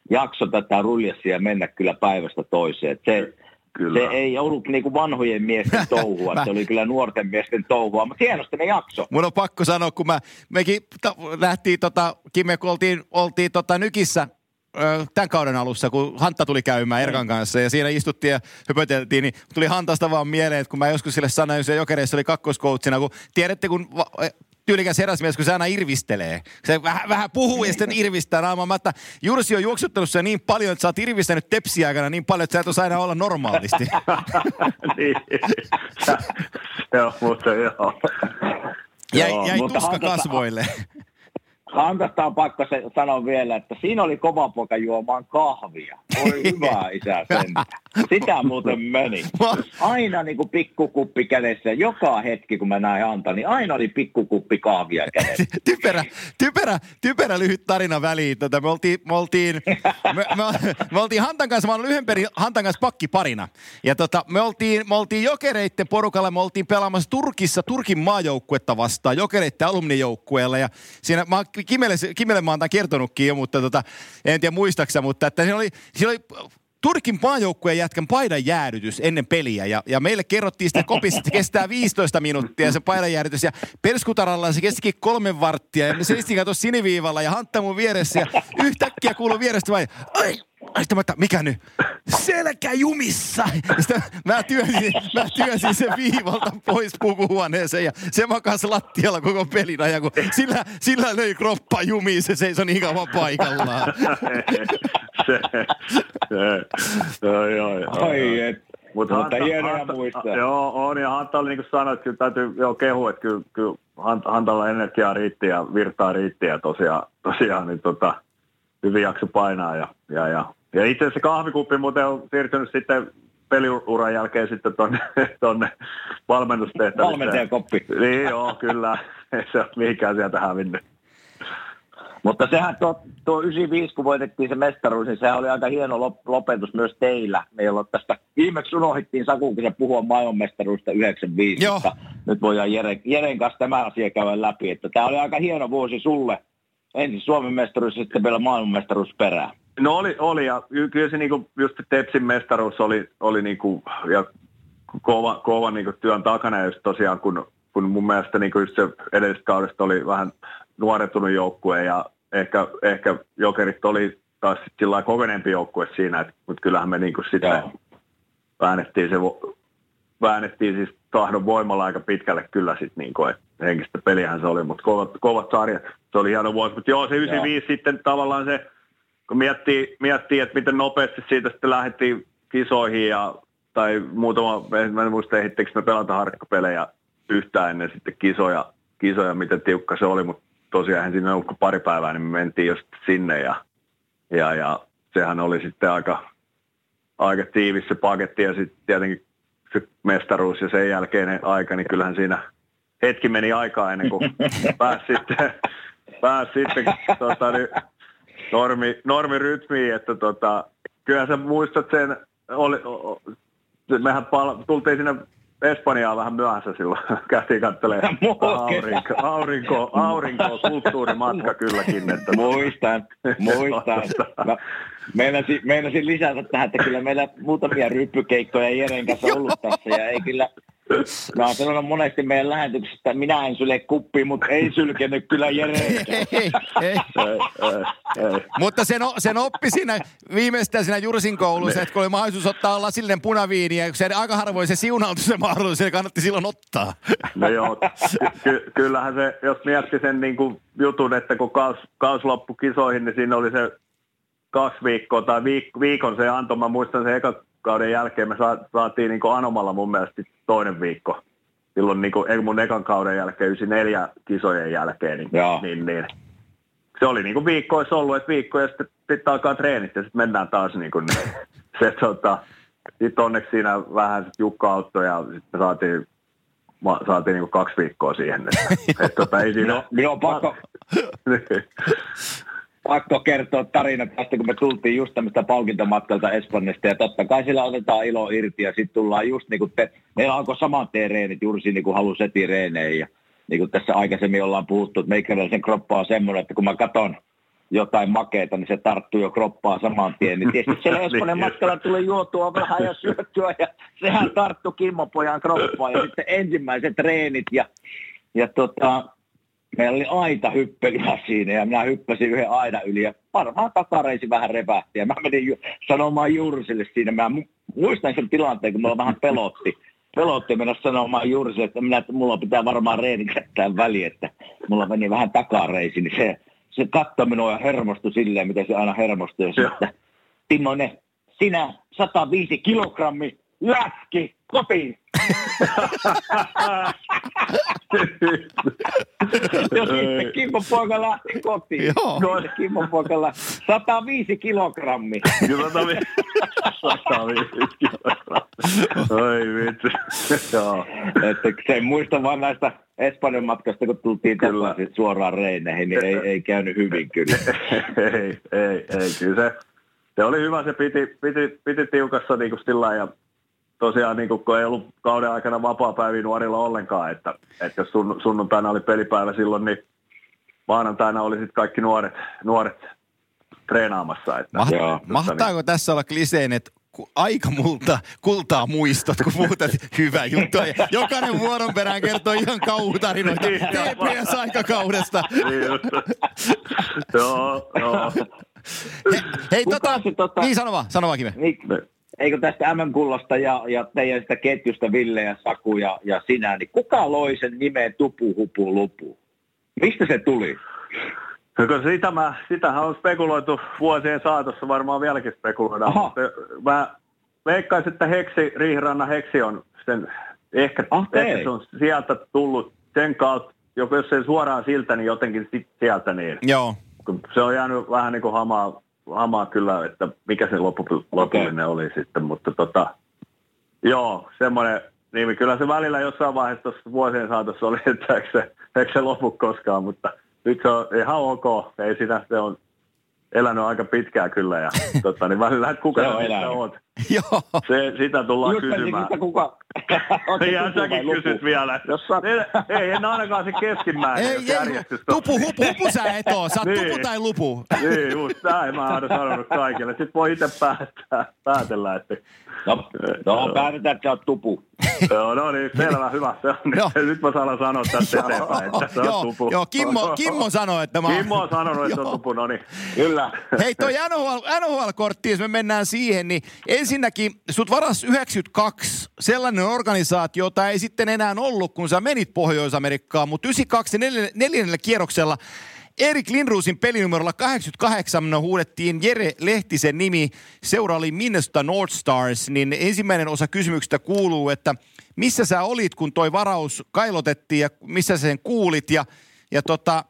jakso tätä ruljessia mennä kyllä päivästä toiseen. Se, kyllä. se ei ollut niin kuin vanhojen miesten [laughs] touhua, se oli kyllä nuorten miesten touhua, mutta hienosti ne jakso. Mun on pakko sanoa, kun mä, mekin ta, lähtiin tota, Kimme, kun oltiin, oltiin tota, Nykissä tämän kauden alussa, kun Hantta tuli käymään Erkan kanssa ja siinä istuttiin ja höpöteltiin, niin tuli Hantasta vaan mieleen, että kun mä joskus sille sanoin, se Jokereissa oli kakkoskoutsina, kun tiedätte, kun tyylikäs herrasmies, kun se aina irvistelee. Se vähän, vähän puhuu ja sitten irvistää naamaa. Mä, että Jursi on juoksuttanut se niin paljon, että sä oot irvistänyt tepsiä aikana niin paljon, että sä et osaa aina olla normaalisti. [laughs] niin. [laughs] joo, mutta joo. Jäi, jäi mutta tuska kasvoille. Hantasta on pakko sanoa vielä, että siinä oli kova poika juomaan kahvia. Oi [laughs] hyvä isä sen. Sitä muuten meni. Aina niin kuin pikkukuppi kädessä. Joka hetki, kun mä näin Hanta, niin aina oli pikkukuppi kahvia kädessä. [laughs] typerä, typerä, typerä lyhyt tarina väliin. Tota, me oltiin, me oltiin, me, me, me oltiin Hantan kanssa, mä olen yhden perin Hantan kanssa pakkiparina. Ja tota, me oltiin, me oltiin jokereitten porukalla, me oltiin pelaamassa Turkissa Turkin maajoukkuetta vastaan, jokereitten alumnijoukkueella. Ja siinä, mä Kimelle, Kimelle mä oon tämän kertonutkin jo, mutta tota, en tiedä muistaaksä, mutta että siinä oli, siinä oli Turkin maajoukkueen jätkän paidan jäädytys ennen peliä ja, ja meille kerrottiin sitten kopissa, että kestää 15 minuuttia se paidan jäädytys ja perskutaralla se kestikin kolme varttia ja me seistiin tuossa siniviivalla ja Hantta mun vieressä ja yhtäkkiä kuuluu vierestä vai, ai, ai sitten mä, että mikä nyt? Selkä jumissa! Ja sitten mä työnsin, mä työnsin sen viivalta pois pukuhuoneeseen ja se makasi lattialla koko pelin ajan, kun sillä, sillä löi kroppa jumiin, se seisoi niin kauan paikallaan. se, se, joo, joo, joo. Oi, et. Mutta Mutta Hanta, hienoja Hanta, muistaa. Joo, on ja Hanta oli niin kuin sanoit, kyllä täytyy joo, kehua, että kyllä, kyllä Hant- Hantalla energiaa riitti ja virtaa riitti ja tosiaan, tosiaan niin tota, hyvin jakso painaa. Ja, ja, ja, ja itse asiassa kahvikuppi muuten on siirtynyt sitten peliuran jälkeen sitten tonne, [laughs] tonne valmennustehtäviin. Valmentajakoppi. Niin joo, kyllä. Ei se ole mihinkään sieltä hävinnyt. Mutta sehän tuo, tuo 95, kun voitettiin se mestaruus, niin sehän oli aika hieno lop- lopetus myös teillä. Meillä on tästä, viimeksi kun se puhua maailmanmestaruudesta 95, Joo. mutta nyt voidaan Jeren, Jeren kanssa tämä asia käydä läpi. Että tämä oli aika hieno vuosi sulle. Ensin Suomen mestaruus ja sitten vielä maailmanmestaruus perään. No oli, oli ja ky- kyllä se niinku, just Tepsin mestaruus oli, oli niinku, ja kova, kova niinku työn takana just tosiaan kun, kun mun mielestä niinku just se edellisestä kaudesta oli vähän nuorentunut joukkue ja ehkä, ehkä Jokerit oli taas sit sillä kokeneempi joukkue siinä, mutta kyllähän me niinku sitä Joo. väännettiin se, väännettiin siis tahdon voimalla aika pitkälle kyllä sitten niinku, että henkistä peliähän se oli, mutta kovat, kovat sarjat, se oli hieno vuosi, mutta joo se 95 sitten tavallaan se, kun miettii, miettii, että miten nopeasti siitä sitten lähdettiin kisoihin ja, tai muutama, mä en muista ehdittekö me pelata harkkapelejä yhtään ennen sitten kisoja, kisoja, miten tiukka se oli, mutta tosiaan siinä ollut kuin pari päivää, niin me mentiin just sinne ja, ja, ja sehän oli sitten aika, aika tiivis se paketti ja sitten tietenkin se mestaruus ja sen jälkeinen aika, niin kyllähän siinä hetki meni aikaa ennen kuin [laughs] pääsi sitten, pääsi sitten tota, niin, normi, normirytmiin, että tota, kyllähän sä muistat sen, oli, o, mehän pal- tultiin sinne Espanjaan vähän myöhässä silloin, [laughs] käytiin katselemaan [laughs] aurinko, aurinko, aurinko, kulttuurimatka kylläkin. Että, Muistan, muistan. Mä meinasin, meinasin lisätä tähän, että kyllä meillä muutamia ryppykeikkoja Jeren kanssa ollut tässä ja ei kyllä, mä oon sanonut monesti meidän lähetyksessä, että minä en syle kuppiin, mutta ei sylkenyt kyllä Jere. ei, ei, ei. ei, ei, ei. Mutta sen, o- sen oppi siinä viimeistään siinä Jursin koulussa, että kun oli mahdollisuus ottaa lasillinen punaviini, ja se aika harvoin se siunautui se mahdollisuus, se kannatti silloin ottaa. No joo, ky- ky- kyllähän se, jos mietti sen niin kuin jutun, että kun kaus, kaus loppui kisoihin, niin siinä oli se kaksi viikkoa tai viik- viikon se antoi. Mä muistan sen eka kauden jälkeen me sa- saatiin niin Anomalla mun mielestä toinen viikko. silloin niin kuin, mun ekan kauden jälkeen, 94 kisojen jälkeen, niin, niin, niin se oli niin kuin viikko olisi ollut, että viikko ja sitten, sitten alkaa treenit ja sitten mennään taas niin kuin, [laughs] niin, se tota, sitten onneksi siinä vähän sit Jukka auttoi ja sitten saatiin, ma, saatiin niin kuin kaksi viikkoa siihen. Että, [laughs] et, tota, ei siinä, Minun, minun on pakko, [laughs] pakko kertoa tarina tästä, kun me tultiin just tämmöistä palkintomatkalta Espanjasta, ja totta kai sillä otetaan ilo irti, ja sitten tullaan just niin kuin te, meillä alkoi saman tien reenit, juuri siinä niin kuin halusi heti reeneen, ja niin kuin tässä aikaisemmin ollaan puhuttu, että meikäläisen kroppa on semmoinen, että kun mä katson jotain makeeta, niin se tarttuu jo kroppaa saman tien. Niin tietysti siellä [laughs] Espanjan matkalla tuli juotua vähän ja syöttyä, ja sehän tarttui Kimmopojan kroppaan, ja sitten ensimmäiset treenit, ja, ja tota, meillä oli aita hyppelyä siinä ja minä hyppäsin yhden aidan yli ja varmaan takareisi vähän repähti ja mä menin ju- sanomaan Jursille siinä. Mä mu- muistan sen tilanteen, kun mulla vähän pelotti. Pelotti mennä sanomaan Jursille, että, minä, että mulla pitää varmaan reeni jättää väliin, että mulla meni vähän takareisi, niin se, se katsoi minua ja hermostui silleen, miten se aina hermostui. Ja sitten, Timonen, sinä 105 kilogrammi läski kotiin. Ja sitten Kimmo poika lähti kotiin. Joo. No, se Kimmo poika lähti. 105 kilogrammi. Kyllä tota vi- 105 kilogrammaa. Oi vitsi. Joo. Että se muista vaan näistä Espanjan matkasta, kun tultiin Kyllä. takaisin suoraan reineihin, niin ei, ei käynyt hyvin kyllä. [laughs] ei, ei, ei, kyllä se, se oli hyvä, se piti, piti, piti tiukassa niin kuin sillä ja tosiaan niin kuin, kun ei ollut kauden aikana vapaa-päiviä nuorilla ollenkaan, että, että jos sun, sunnuntaina oli pelipäivä silloin, niin maanantaina oli sitten kaikki nuoret, nuoret treenaamassa. Että, Maht- Joo. mahtaako tässä olla kliseen, että ku- aika multa, kultaa muistot, kun puhutat hyvää juttua. Ja jokainen vuoron perään kertoo ihan kauhutarinoita Niin, TPS-aikakaudesta. Niin joo, joo. He, hei, Kuka tota, tota- niin sano vaan, sano vaan Kime. Niin, eikö tästä MM-kullasta ja, ja teidän sitä ketjusta Ville ja Saku ja, ja sinä, niin kuka loi sen nimen Tupu Hupu Lupu? Mistä se tuli? No, sitä mä, sitähän on spekuloitu vuosien saatossa, varmaan vieläkin spekuloidaan. Aha. Mutta mä veikkaisin, että Heksi, Riihirannan Heksi on sen, ehkä, Okei. ehkä se on sieltä tullut sen kautta, joko jos ei suoraan siltä, niin jotenkin sit sieltä niin. Joo. Se on jäänyt vähän niin kuin hamaa, hamaa kyllä, että mikä se loppu, lopullinen oli sitten, mutta tota, joo, semmoinen nimi. Kyllä se välillä jossain vaiheessa tuossa vuosien saatossa oli, [laughs] että eikö se, eikö se lopu koskaan, mutta nyt se on ihan ok. Ei sitä, se on elänyt aika pitkään kyllä ja [laughs] tota, niin välillä, että kuka Se on elänyt. oot. [laughs] Joo. Se, sitä tullaan Just kysymään. että kuka... [laughs] Vai säkin kysyt vielä. Jos sä... Ei, ei, en ainakaan se keskimmäinen, Ei, jos ei, järjestys on. tupu, hupu, hupu sä et oo. Sä oot Niin. tupu tai lupu. Niin, just näin mä oon aina sanonut kaikille. Sitten voi itse päättää, päätellä, että... No, no päätetään, että sä oot Tupu. [laughs] Joo, no niin, selvä, hyvä. Se on, Joo. nyt mä saan sanoa tästä eteenpäin, että se on tupu. joo Kimmo, Kimmo sanoi, että mä Kimmo on sanonut, että se on tupu, no niin. Kyllä. Hei, toi NHL, NHL-kortti, jos me mennään siihen, niin ensinnäkin sut varas 92 sellainen organisaatio, jota ei sitten enää ollut, kun sä menit Pohjois-Amerikkaan, mutta 92 neljännellä, kierroksella Erik Lindruusin pelinumerolla 88 huudettiin Jere Lehtisen nimi. Seura oli Minnesota North Stars, niin ensimmäinen osa kysymyksestä kuuluu, että missä sä olit, kun toi varaus kailotettiin ja missä sä sen kuulit ja, ja tota,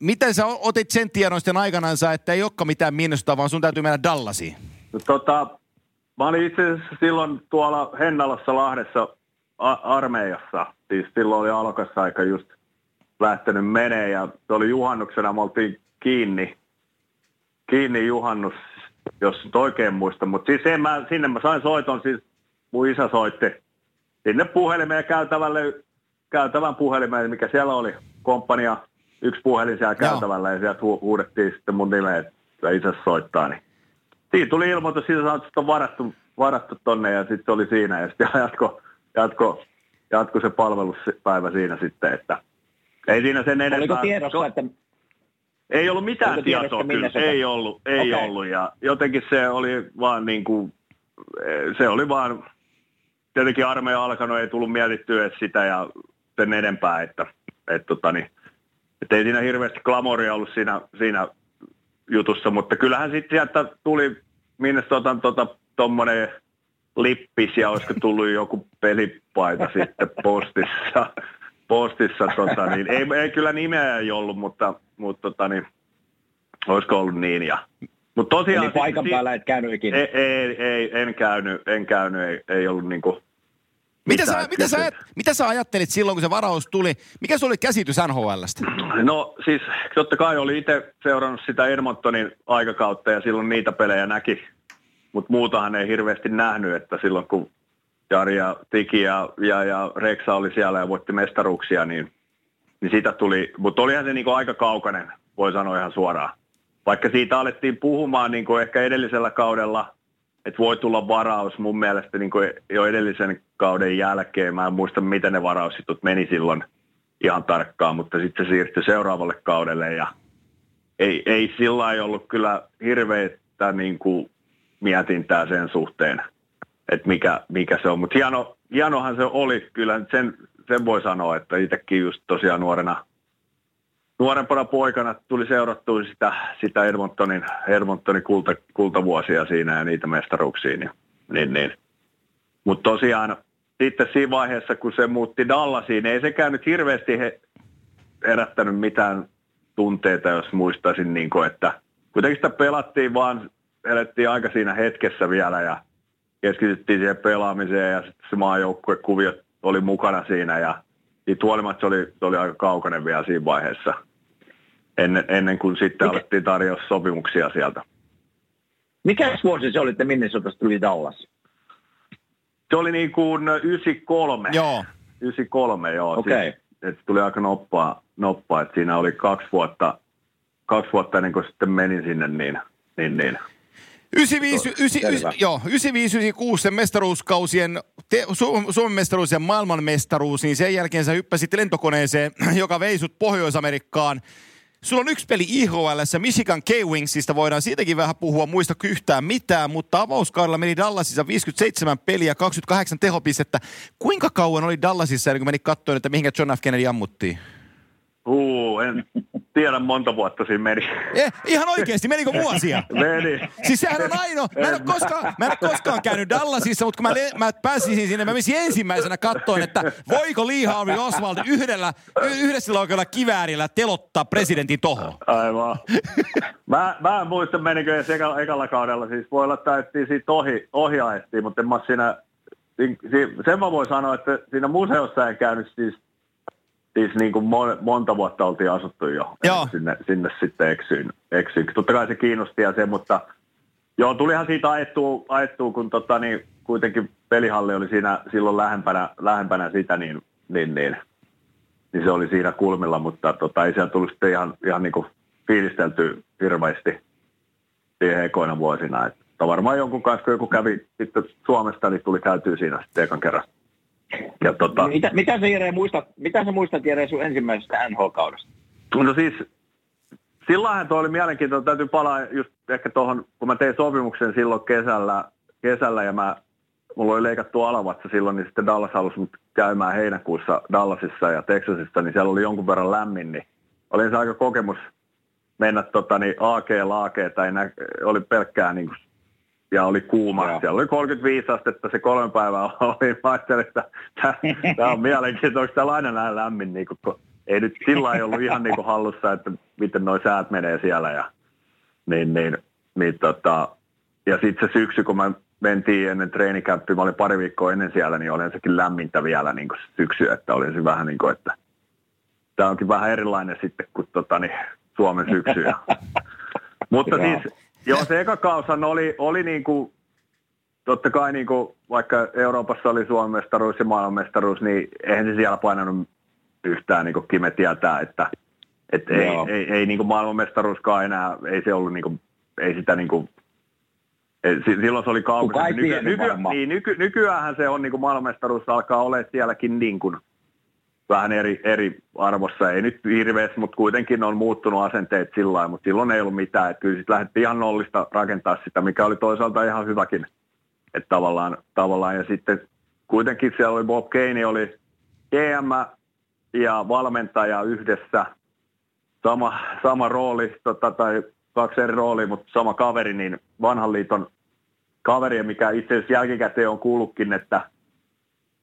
Miten sä otit sen tiedon sitten aikanansa, että ei olekaan mitään Minnesota, vaan sun täytyy mennä Dallasiin? No, tota, mä olin itse asiassa silloin tuolla Hennalassa Lahdessa armeijassa. Siis silloin oli alokassa aika just lähtenyt menee ja se oli juhannuksena, me oltiin kiinni, kiinni juhannus, jos nyt oikein muista. Mutta siis en mä, sinne mä sain soiton, siis mun isä soitti sinne puhelimeen käytävälle, käytävän puhelimeen, mikä siellä oli, komppania, yksi puhelin siellä Joo. käytävällä ja sieltä hu- huudettiin sitten mun nimeä, että isä soittaa, niin Siinä tuli ilmoitus, siitä sanoit, että on varattu, varattu tonne ja sitten se oli siinä ja sitten jatko, jatko, jatko se palveluspäivä siinä sitten, että ei siinä sen enempää. Oliko tiedossa, että Ei ollut mitään tietoa kyllä, se- ei ollut, ei Okei. ollut ja jotenkin se oli vaan niin kuin, se oli vaan, tietenkin armeija alkanut, ei tullut mietittyä edes sitä ja sen enempää, että, että, tota, niin, että ei siinä hirveästi glamoria ollut siinä, siinä jutussa, mutta kyllähän sitten sieltä tuli Minnesotan tota, tommonen lippis ja olisiko tullut joku pelipaita [laughs] sitten postissa. postissa tota, niin, ei, ei, kyllä nimeä ei ollut, mutta, mutta tota, niin, olisiko ollut niin. Ja, mutta tosiaan, Eli paikan päällä et käynyt ikinä? Ei, ei, ei, en käynyt, en käynyt ei, ei ollut niin kuin mitä sä, mitä, sä, mitä sä ajattelit silloin, kun se varaus tuli? Mikä se oli käsitys NHLstä? No siis totta kai oli itse seurannut sitä Edmontonin aikakautta ja silloin niitä pelejä näki. Mutta muutahan ei hirveästi nähnyt, että silloin kun Jari ja Tiki ja, ja, ja Reksa oli siellä ja voitti mestaruuksia, niin, niin siitä tuli, mutta olihan se niinku aika kaukainen, voi sanoa ihan suoraan. Vaikka siitä alettiin puhumaan niinku ehkä edellisellä kaudella, että voi tulla varaus mun mielestä niinku jo edellisen kauden jälkeen. Mä en muista, miten ne varaussitut meni silloin ihan tarkkaan, mutta sitten se siirtyi seuraavalle kaudelle ja ei, ei sillä ei ollut kyllä hirveätä niin kuin mietintää sen suhteen, että mikä, mikä se on. Mutta hieno, hienohan se oli kyllä, sen, sen voi sanoa, että itsekin just tosiaan nuorena, nuorempana poikana tuli seurattua sitä, sitä Edmontonin, Edmontonin kulta, kultavuosia siinä ja niitä mestaruuksia. Niin, niin, niin. Mutta tosiaan sitten siinä vaiheessa, kun se muutti Dallasiin, ei sekään nyt hirveästi he, herättänyt mitään tunteita, jos muistaisin, niin kuin, että kuitenkin sitä pelattiin vaan, elettiin aika siinä hetkessä vielä ja keskityttiin siihen pelaamiseen ja sitten se maajoukkuekuvio oli mukana siinä ja huolimatta se oli, se oli aika kaukainen vielä siinä vaiheessa, ennen, ennen kuin sitten Mikä? alettiin tarjota sopimuksia sieltä. Mikä vuosi se oli, että Minnesotasta tuli Dallas? Se oli niin kuin 93. Joo. 93, joo. Okay. Et se tuli aika noppaa, noppaa että siinä oli kaksi vuotta, kaksi vuotta ennen kuin sitten menin sinne, niin, niin, niin. 95, 95, joo, 95 se mestaruuskausien, te, Su, Suomen mestaruus ja maailmanmestaruus, niin sen jälkeen sä hyppäsit lentokoneeseen, [clears throat] joka vei sut Pohjois-Amerikkaan. Sulla on yksi peli IHL, Michigan K-Wingsista, voidaan siitäkin vähän puhua, muista yhtään mitään, mutta avauskaudella meni Dallasissa 57 peliä, 28 tehopistettä. Kuinka kauan oli Dallasissa, kun meni katsoen, että mihinkä John F. Kennedy ammuttiin? Uu, en tiedä monta vuotta siinä meni. Eh, ihan oikeasti, menikö vuosia? meni. Siis sehän on ainoa. Mä en ole koskaan, mä en ole koskaan käynyt Dallasissa, mutta kun mä, le- mä pääsisin sinne, mä menisin ensimmäisenä kattoon, että voiko Lee Harvey Oswald yhdellä, yhdessä loikalla kiväärillä telottaa presidentin toho. Aivan. Mä, mä en muista, menikö edes ekalla, ekalla kaudella. Siis voi olla, että ajettiin siitä ohi, ohi ajettiin, mutta en mä siinä, sen mä voin sanoa, että siinä museossa en käynyt siis siis niin kuin monta vuotta oltiin asuttu jo. Joo. Sinne, sinne sitten eksyin, eksyin. Totta kai se kiinnosti ja se, mutta joo, tulihan siitä ajettua, ajettua kun tota, niin, kuitenkin pelihalli oli siinä silloin lähempänä, lähempänä sitä, niin, niin, niin, niin, se oli siinä kulmilla, mutta tota, ei siellä tullut sitten ihan, ihan niin kuin fiilistelty hirveästi siihen ekoina vuosina. Että varmaan jonkun kanssa, kun joku kävi sitten Suomesta, niin tuli käytyä siinä sitten ekan kerran. Ja tota... mitä, mitä, sä, Jere, muistat, mitä sä muistat Jere sun ensimmäisestä NHL-kaudesta? No siis silloinhan tuo oli mielenkiintoista. Täytyy palaa just ehkä tuohon, kun mä tein sopimuksen silloin kesällä, kesällä ja mä, mulla oli leikattu alavatsa silloin, niin sitten Dallas halusi mut käymään heinäkuussa Dallasissa ja Texasissa, niin siellä oli jonkun verran lämmin, niin oli se aika kokemus mennä tota, niin AK laakeen tai nä- oli pelkkää niin kuin ja oli kuuma. Joo. Siellä oli 35 astetta se kolme päivää [laughs] oli. Mä ajattelin, että tämä on mielenkiintoista, onko täällä aina näin lämmin. Niin kun, ei nyt sillä ei ollut ihan niin kuin hallussa, että miten nuo säät menee siellä. Ja, niin, niin, niin tota, ja sitten se syksy, kun mä mentiin ennen treenikämppiä, mä olin pari viikkoa ennen siellä, niin oli sekin lämmintä vielä niin kuin syksy, että oli se vähän niin kuin, että tämä onkin vähän erilainen sitten kuin tota, niin, Suomen syksy. [laughs] Mutta siis Joo, se eka kaushan oli, oli niin kuin, totta kai niin kuin, vaikka Euroopassa oli Suomen mestaruus ja maailmanmestaruus, niin eihän se siellä painanut yhtään niin kuin Kime tietää, että et ei, ei, ei niin kuin maailmanmestaruuskaan enää, ei se ollut niin kuin, ei sitä niin kuin, silloin se oli kaukana. Nyky, nyky, niin, nyky, nykyäänhän se on niin kuin maailmanmestaruus alkaa olla sielläkin niin kuin, vähän eri, eri arvossa. Ei nyt hirveästi, mutta kuitenkin on muuttunut asenteet sillä lailla, mutta silloin ei ollut mitään. Että kyllä sitten lähdettiin ihan nollista rakentaa sitä, mikä oli toisaalta ihan hyväkin. Että tavallaan, tavallaan, ja sitten kuitenkin siellä oli Bob Kane, oli GM ja valmentaja yhdessä. Sama, sama rooli, tota, tai kaksi eri roolia, mutta sama kaveri, niin vanhan liiton kaveri, mikä itse asiassa jälkikäteen on kuullutkin, että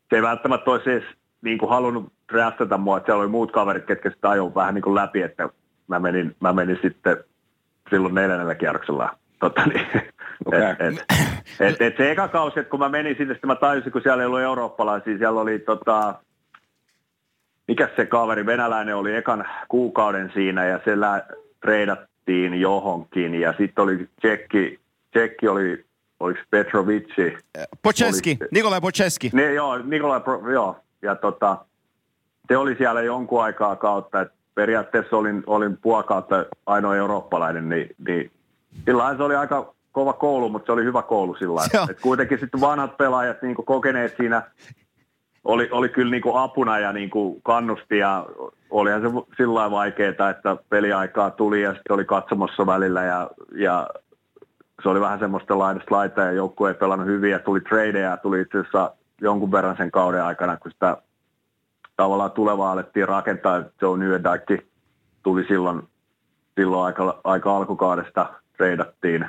se ei välttämättä olisi edes niin kuin halunnut draftata mua, että siellä oli muut kaverit, ketkä sitä ajoivat vähän niin kuin läpi, että mä menin, mä menin sitten silloin neljännellä kierroksella. Tota niin, [laughs] Okei. et, et, et, et, se eka kausi, että kun mä menin sinne, sitten mä tajusin, kun siellä ei ollut eurooppalaisia, siellä oli tota, mikä se kaveri, venäläinen oli ekan kuukauden siinä ja se lä- treidattiin johonkin ja sitten oli Tsekki, Tsekki oli, oliko Petrovici, Pocheski, Oli- Nikolai Pocheski. niin, joo, Nikolai, joo. Ja tota, se oli siellä jonkun aikaa kautta, että periaatteessa olin, olin puoli kautta ainoa eurooppalainen, niin, niin silloin se oli aika kova koulu, mutta se oli hyvä koulu sillä. Et kuitenkin sitten vanhat pelaajat niin kokeneet siinä oli, oli kyllä niin apuna ja niin kannusti ja olihan se sillä vaikeaa, että peliaikaa tuli ja sitten oli katsomassa välillä ja, ja se oli vähän semmoista laidasta laita ja joukkue ei pelannut hyvin ja tuli tradeja, tuli itse asiassa jonkun verran sen kauden aikana, kun sitä tavallaan tulevaa alettiin rakentaa. Joe Newendike tuli silloin, silloin aika, aika alkukaudesta treidattiin.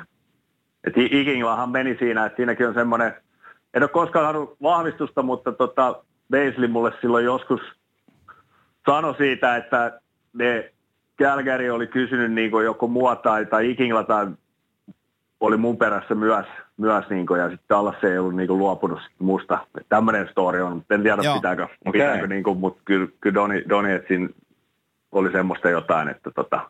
Et meni siinä, että siinäkin on semmoinen, en ole koskaan saanut vahvistusta, mutta tota, Beisley mulle silloin joskus sanoi siitä, että ne Calgary oli kysynyt niin joko mua tai, tai Ikingla tai oli mun perässä myös, myös niin kuin, ja sitten Dallas ei ollut niin kuin, luopunut musta. Tämmöinen story on, en tiedä Joo. pitääkö, Okei. pitääkö niin kuin, mutta kyllä, kyllä Doni, Donetsin oli semmoista jotain, että tota,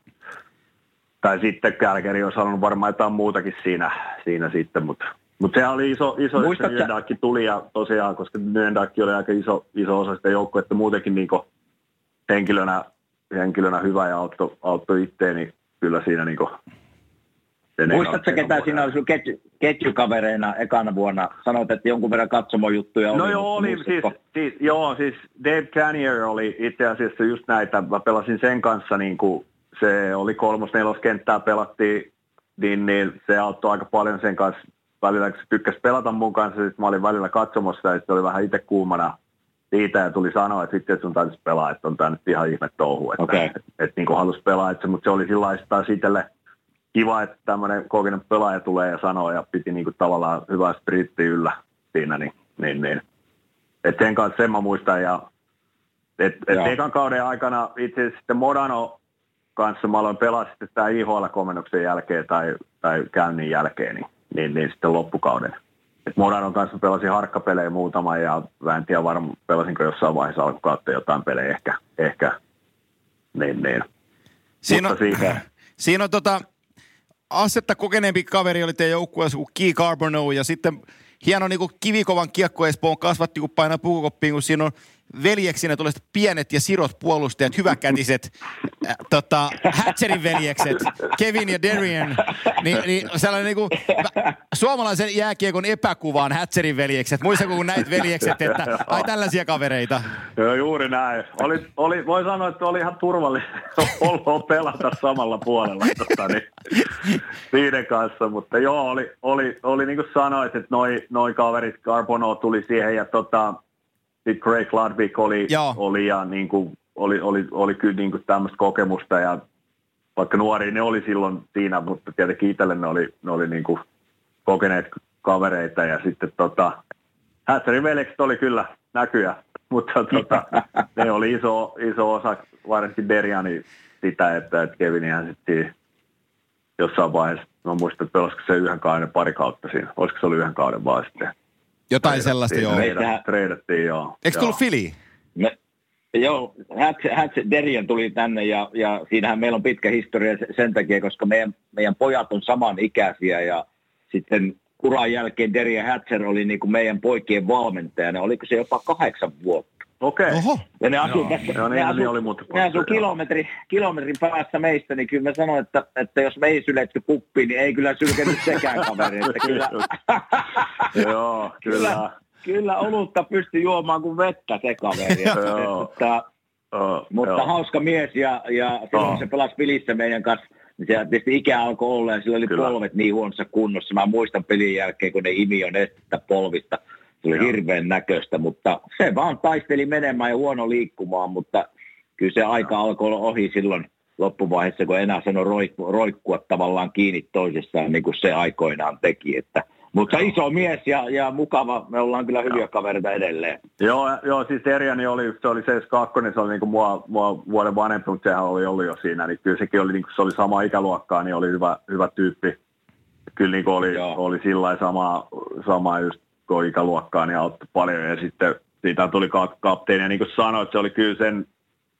tai sitten Calgary olisi halunnut varmaan jotain muutakin siinä, siinä sitten, mutta mutta se oli iso, iso että Muistatko sä- Nyendak tuli ja tosiaan, koska Nyendak oli aika iso, iso osa sitä joukkuetta muutenkin niin henkilönä, henkilönä hyvä ja auttoi, auttoi itteeni kyllä siinä niin sen Muistatko, ekan- ketä ekan siinä oli sun ketju, ketjukavereina ekana vuonna? Sanoit, että jonkun verran katsomojuttuja oli. No joo, oli, siis, siis, joo, siis Dave Canier oli itse asiassa just näitä, mä pelasin sen kanssa, niin kuin se oli kolmos neloskenttää pelattiin, niin, niin se auttoi aika paljon sen kanssa välillä, kun se tykkäsi pelata mun kanssa, sitten mä olin välillä katsomassa ja sitten oli vähän itse kuumana siitä ja tuli sanoa, että sitten sun täytyisi pelaa, että on tämä nyt ihan ihme touhu, että, Okei. että, että, niin kuin halusi pelaa, että se, mutta se oli sillä lailla taas itselle kiva, että tämmöinen kokenut pelaaja tulee ja sanoo ja piti niin kuin tavallaan hyvää spiriittiä yllä siinä, niin, niin, niin. Et sen kanssa sen mä muistan ja et, et ekan kauden aikana itse asiassa sitten Modano kanssa mä aloin pelaa sitten tämä IHL-komennuksen jälkeen tai, tai käynnin jälkeen, niin, niin, niin sitten loppukauden. Et Modanon kanssa pelasin harkkapelejä muutama ja mä en tiedä varmaan pelasinko jossain vaiheessa alkukautta jotain pelejä ehkä, ehkä. Niin, niin. Siinä on, Mutta siitä, [laughs] siinä on tota, asetta kokeneempi kaveri oli teidän joukkueessa kuin Key Carbono ja sitten hieno niin kuin kivikovan kiekko Espoon kasvatti, kun painaa pukukoppiin, kun siinä on veljeksinä sitten pienet ja sirot puolustajat, hyväkätiset, äh, tota, Hatcherin veljekset, Kevin ja Darian, niin, niin sellainen niin kuin, suomalaisen jääkiekon epäkuvaan Hatcherin veljekset. Muistatko, kun näit veljekset, että ai tällaisia kavereita? Joo, juuri näin. Oli, oli, voi sanoa, että oli ihan turvallista oloa pelata samalla puolella tota, niin, niiden kanssa, mutta joo, oli, oli, oli niin kuin sanoit, että noi, noi kaverit, Carbono tuli siihen ja tota, sitten Craig Ludwig oli, Joo. oli ja niin kuin, oli, oli, oli kyllä niin kuin tämmöistä kokemusta ja vaikka nuoria ne oli silloin siinä, mutta tietenkin itselle ne oli, ne oli niin kuin kokeneet kavereita ja sitten tota, Hatcherin veljekset oli kyllä näkyjä, [laughs] mutta tota, ne oli iso, iso osa, varsinkin Deriani sitä, että, että Kevinihän sitten jossain vaiheessa, mä muistan, että se yhden kauden pari kautta siinä, olisiko se ollut yhden kauden vaan sitten. Jotain sellaista, joo. Treidattiin, treidattiin joo. Eikö joo. tullut Fili? Me, joo, Hats, Hats Derian tuli tänne ja, ja siinähän meillä on pitkä historia se- sen takia, koska meidän, meidän pojat on samanikäisiä ja sitten uran jälkeen Derian Hatcher oli niin kuin meidän poikien valmentajana. Oliko se jopa kahdeksan vuotta? Okei. Oho. Ja ne asuu Joo. tässä, Joo, ne niin, asuu, niin oli muuten ne asuu joo. kilometri, kilometrin päässä meistä, niin kyllä mä sanoin, että, että jos me ei syletty kuppiin, niin ei kyllä sylkenyt sekään kaveri. Että [laughs] kyllä, [laughs] Joo, kyllä. kyllä olutta pystyi juomaan kuin vettä se kaveri. [laughs] Että, Joo, mutta joo. hauska mies ja, ja silloin kun se pelasi Filissä meidän kanssa, niin se tietysti ikä alkoi olla ja sillä oli Kyllä. polvet niin huonossa kunnossa. Mä muistan pelin jälkeen, kun ne imi on estettä polvista. Se oli Joo. hirveän näköistä, mutta se vaan taisteli menemään ja huono liikkumaan, mutta kyllä se aika alkoi olla ohi silloin loppuvaiheessa, kun enää sano roikkua, roikkua tavallaan kiinni toisessaan, niin kuin se aikoinaan teki. Että Mutta iso mies ja, ja mukava, me ollaan kyllä hyviä kavereita edelleen. Joo, joo siis Erjani oli, se oli se 2 se oli niinku mua, mua vuoden vanhempi, mutta sehän oli ollut jo siinä, niin kyllä sekin oli, niinku, se oli sama ikäluokkaa, niin oli hyvä, hyvä tyyppi. Kyllä niinku oli, oli sillä sama, sama just kun ikäluokkaa, niin auttoi paljon ja sitten siitä tuli kapteeni ja niin kuin sanoit, se oli kyllä sen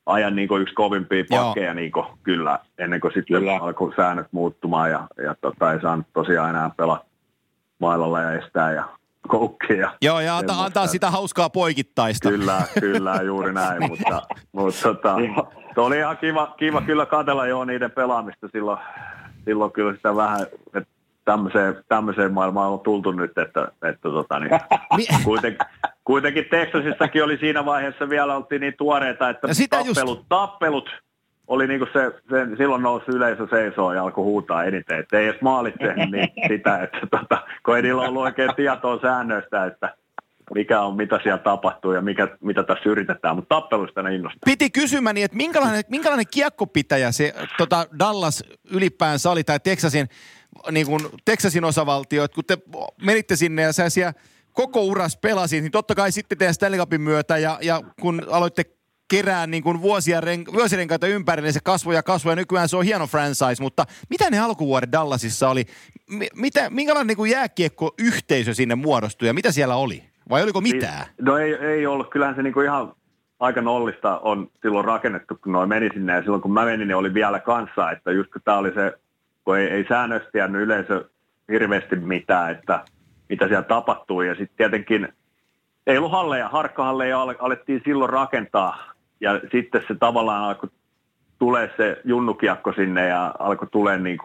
ajan niin kuin yksi kovimpia pakkeja niin kuin, kyllä, ennen kuin sitten kyllä. alkoi säännöt muuttumaan ja, ja tota, ei saanut tosiaan enää pelata mailalla ja estää ja koukkia. Joo, ja antaa, antaa sitä hauskaa poikittaista. Kyllä, kyllä, juuri näin, [laughs] mutta, mutta tota, se oli ihan kiva, kiva kyllä katella jo niiden pelaamista silloin, silloin kyllä sitä vähän, että tämmöiseen, tämmöiseen maailmaan on tultu nyt, että, että tota, niin, [laughs] kuitenkin, kuitenkin Texasissakin oli siinä vaiheessa vielä oltiin niin tuoreita, että tappelut, just... tappelut oli niinku se, se, silloin nousi yleisö seisoo ja alkoi huutaa eniten, että ei edes maalit tehnyt niin sitä, että tota, kun ei niillä ollut oikein tietoa säännöistä, että mikä on, mitä siellä tapahtuu ja mikä, mitä tässä yritetään, mutta tappelusta ne innostaa. Piti kysymäni, että minkälainen, minkälainen kiekkopitäjä se tota Dallas ylipäänsä oli, tai Texasin, niin kuin Texasin osavaltio, että kun te menitte sinne ja sä siellä koko uras pelasit, niin totta kai sitten teidän Stanley Cupin myötä ja, ja kun aloitte kerää niin kuin vuosia ren, vuosirenkaita ympärille, niin se kasvoi ja kasvoi ja nykyään se on hieno franchise, mutta mitä ne alkuvuodet Dallasissa oli? Mitä, minkälainen niin kuin jääkiekko-yhteisö sinne muodostui ja mitä siellä oli? Vai oliko mitään? No ei, ei ollut. Kyllähän se niin kuin ihan aika nollista on silloin rakennettu, kun noin meni sinne. Ja silloin kun mä menin, niin oli vielä kanssa, että just kun tämä oli se, kun ei, ei säännöstä jäänyt yleisö hirveästi mitään, että mitä siellä tapahtuu. Ja sitten tietenkin ei ollut halleja, harkkahalleja alettiin silloin rakentaa. Ja sitten se tavallaan alkoi tulee se junnukiakko sinne ja alkoi tulee niin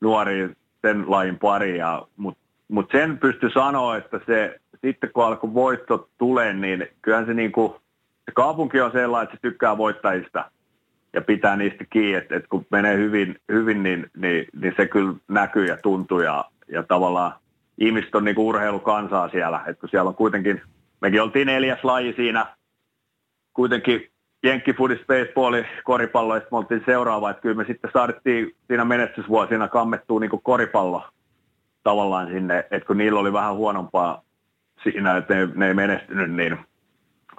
nuori sen lajin pari. Mutta mut sen pystyi sanoa, että se sitten kun alkoi voitto tulee, niin kyllähän se, niin kuin, se kaupunki on sellainen, että se tykkää voittajista ja pitää niistä kiinni, että, että kun menee hyvin, hyvin niin, niin, niin, se kyllä näkyy ja tuntuu ja, ja tavallaan ihmiset on niin kuin urheilukansaa siellä, että kun siellä on kuitenkin, mekin oltiin neljäs laji siinä, kuitenkin jenkkifudis, baseballi, koripallo, ja me oltiin seuraava, että kyllä me sitten saatiin siinä menestysvuosina kammettua niin kuin koripallo tavallaan sinne, että kun niillä oli vähän huonompaa siinä, että ne, ne ei menestynyt, niin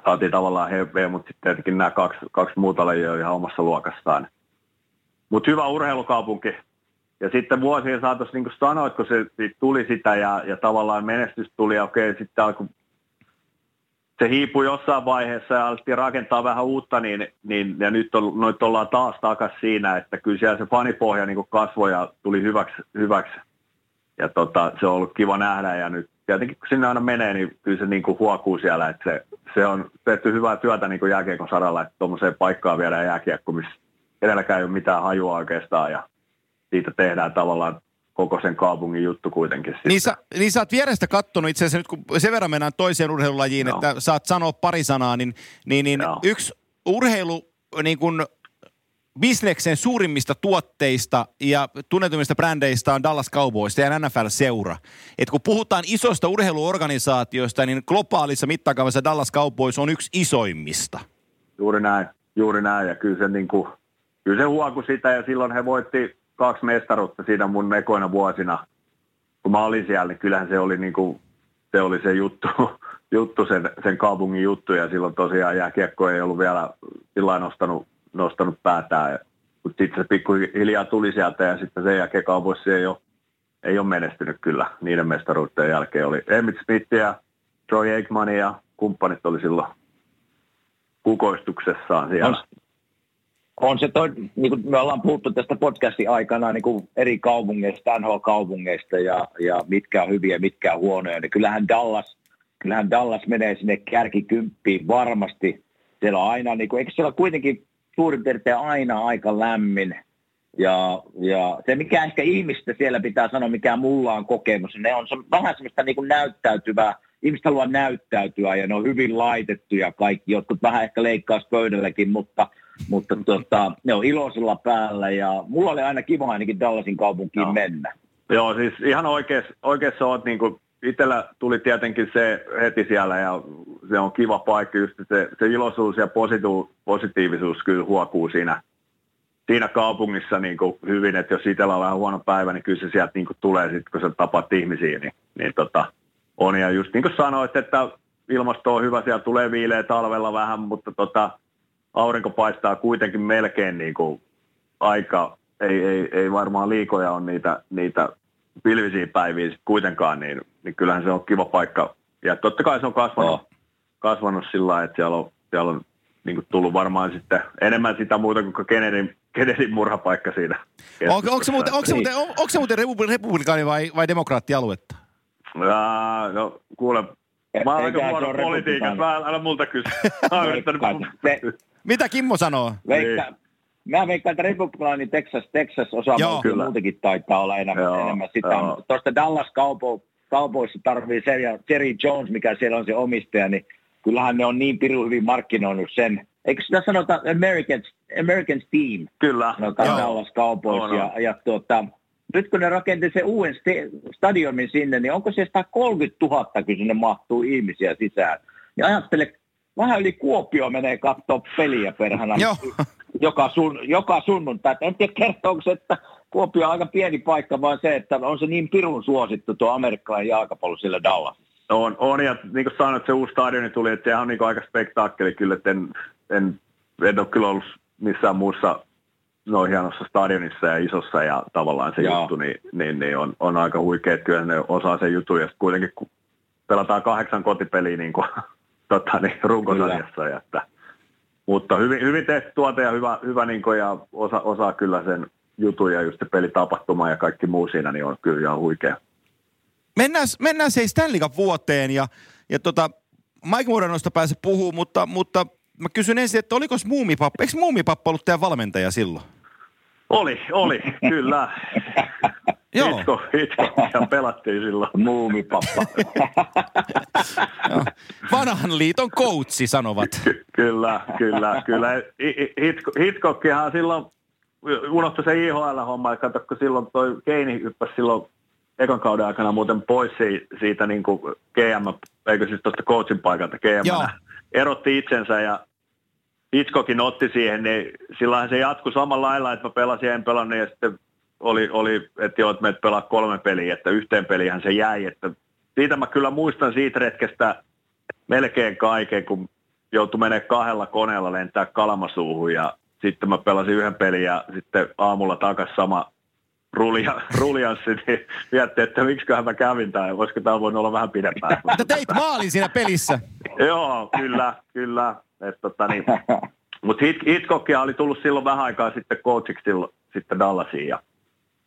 saatiin tavallaan heveä, mutta sitten tietenkin nämä kaksi, kaksi muuta lajia on ihan omassa luokassaan. Mutta hyvä urheilukaupunki. Ja sitten vuosien saatossa, niin kuin sanoit, kun se tuli sitä ja, ja tavallaan menestys tuli, ja okei, sitten alkoi se hiipui jossain vaiheessa ja alettiin rakentaa vähän uutta, niin, niin ja nyt, on, nyt ollaan taas takaisin siinä, että kyllä siellä se fanipohja niin kasvoi ja tuli hyväksi, hyväksi. Ja tota, se on ollut kiva nähdä ja nyt tietenkin kun sinne aina menee, niin kyllä se niin kuin huokuu siellä, että se, se on tehty hyvää työtä niin kuin jääkiekon saralla, että tuommoiseen paikkaan viedään jääkiekko, missä edelläkään ei ole mitään hajua oikeastaan ja siitä tehdään tavallaan koko sen kaupungin juttu kuitenkin. Niin sä, niin sä oot vierestä kattonut itse asiassa nyt, kun sen verran mennään toiseen urheilulajiin, no. että saat sanoa pari sanaa, niin, niin, niin yksi urheilu niin kun bisneksen suurimmista tuotteista ja tunnetummista brändeistä on Dallas Cowboys ja NFL-seura. Et kun puhutaan isosta urheiluorganisaatioista, niin globaalissa mittakaavassa Dallas Cowboys on yksi isoimmista. Juuri näin, juuri näin. Ja kyllä se, niin kuin, kyllä se huoku sitä ja silloin he voitti kaksi mestaruutta siinä mun ekoina vuosina. Kun mä olin siellä, niin kyllähän se oli, niin kuin, se, oli se juttu, [laughs] juttu sen, sen kaupungin juttu ja silloin tosiaan jääkiekko ei ollut vielä sillä nostanut nostanut päätään. Mutta sitten se pikkuhiljaa tuli sieltä ja sitten sen jälkeen kaupoissa ei ole, ei ole menestynyt kyllä niiden mestaruuden jälkeen. Oli Emmett Smith ja Troy Aikman ja kumppanit oli silloin kukoistuksessaan siellä. On, on se toi, niin kuin me ollaan puhuttu tästä podcastin aikana niin kuin eri kaupungeista, NHL-kaupungeista ja, ja mitkä on hyviä, mitkä on huonoja. Niin kyllähän Dallas, kyllähän Dallas menee sinne kärkikymppiin varmasti. Siellä on aina, niin kuin, eikö siellä kuitenkin suurin piirtein aina aika lämmin. Ja, ja se, mikä ehkä ihmistä siellä pitää sanoa, mikä mulla on kokemus, ne on se, vähän semmoista niin kuin näyttäytyvää. Ihmiset haluaa näyttäytyä ja ne on hyvin laitettuja kaikki. Jotkut vähän ehkä leikkaus pöydälläkin, mutta, mutta tota, ne on iloisella päällä. Ja mulla oli aina kiva ainakin Dallasin kaupunkiin no. mennä. Joo, siis ihan oikeassa, oikeassa oot niin kuin itsellä tuli tietenkin se heti siellä ja se on kiva paikka, just se, se iloisuus ja positu, positiivisuus kyllä huokuu siinä, siinä kaupungissa niin kuin hyvin, että jos itsellä on vähän huono päivä, niin kyllä se sieltä niin kuin tulee sitten, kun sä tapaat ihmisiä, niin niin tota, on. Ja just niin kuin sanoit, että ilmasto on hyvä, siellä tulee viileä talvella vähän, mutta tota, aurinko paistaa kuitenkin melkein niin kuin aika, ei, ei, ei varmaan liikoja on niitä, niitä pilvisiä päiviä sit kuitenkaan, niin, niin kyllähän se on kiva paikka. Ja totta kai se on kasvanut, oh. kasvanut sillä lailla, että siellä on, siellä on niin kuin tullut varmaan sitten enemmän sitä muuta kuin Kennedyn, Kennedyn murhapaikka siinä. Onko, onko, se muuten, onko, se muuten, on, onko se muuten republikaani vai, vai demokraattialuetta? Ja, no kuule, mä oon aika huono politiikassa, mä älä multa kysy. Mitä Kimmo sanoo? Veikka, niin. Mä veikkaan, että republikaani Texas, Texas osaa muutenkin taitaa olla enemmän, Joo, enemmän sitä. Joo. Tuosta Dallas kaupoissa tarvii Jerry Jones, mikä siellä on se omistaja, niin kyllähän ne on niin pirun hyvin markkinoinut sen. Eikö sitä sanota American, American Team? Kyllä. Sanotaan Joo. Dallas Cowboys. No, no. Ja, ja tuota, nyt kun ne rakenti sen uuden stadionin sinne, niin onko se 130 000, kun sinne mahtuu ihmisiä sisään? Ja ajattele, vähän yli Kuopio menee katsoa peliä perhana Joo. Joka, sun, joka sunnuntai. En tiedä kertooko se, että Kuopio on aika pieni paikka, vaan se, että on se niin pirun suosittu tuo amerikkalainen jalkapallo sillä Dallas. On, on ja niin kuin sanoit, se uusi stadioni tuli, että sehän on niin aika spektaakkeli kyllä, että en, en, en ole kyllä ollut missään muussa no hienossa stadionissa ja isossa ja tavallaan se Joo. juttu, niin, niin, niin on, on, aika huikea, että kyllä ne osaa sen jutun ja kuitenkin kun pelataan kahdeksan kotipeliä niin kuin, [laughs] tota, niin, runkosarjassa. Ja että, mutta hyvin, hyvin tehty tuote ja hyvä, hyvä niin kuin, ja osa, osaa kyllä sen jutun ja just se pelitapahtuma ja kaikki muu siinä, niin on kyllä ihan huikea. Mennään, mennään se Stanley Cup vuoteen ja, ja tota, Mike Muranosta pääse puhuu, mutta, mutta mä kysyn ensin, että oliko Muumipappa, eikö Muumipappa ollut teidän valmentaja silloin? Oli, oli, kyllä. [laughs] Joo. Hitko, hitko, ja pelattiin silloin. Muumipappa. Vanhan liiton koutsi sanovat. Ky- kyllä, kyllä, kyllä. Hitko, Hitkokkihan silloin unohtui se IHL-homma, että kato, kun silloin toi Keini hyppäsi silloin ekan kauden aikana muuten pois siitä niin kuin GM, eikö siis tuosta coachin paikalta GM, erotti itsensä ja Hitchcockin otti siihen, niin silloin se jatkui samalla lailla, että mä pelasin en pelannut ja sitten oli, oli että joo, että pelaa kolme peliä, että yhteen pelihän se jäi. Että siitä mä kyllä muistan siitä retkestä melkein kaiken, kun joutui menemään kahdella koneella lentää Kalamasuuhun ja sitten mä pelasin yhden pelin ja sitten aamulla takas sama rulia, [laughs] rulianssi, niin mietti, että miksiköhän mä kävin tai voisiko tämä voinut olla vähän pidempään. [laughs] Mutta teit maalin siinä pelissä. [laughs] Joo, kyllä, kyllä. tota, niin. Mutta Hit, Hitchcockia oli tullut silloin vähän aikaa sitten coachiksi silloin, sitten Dallasiin ja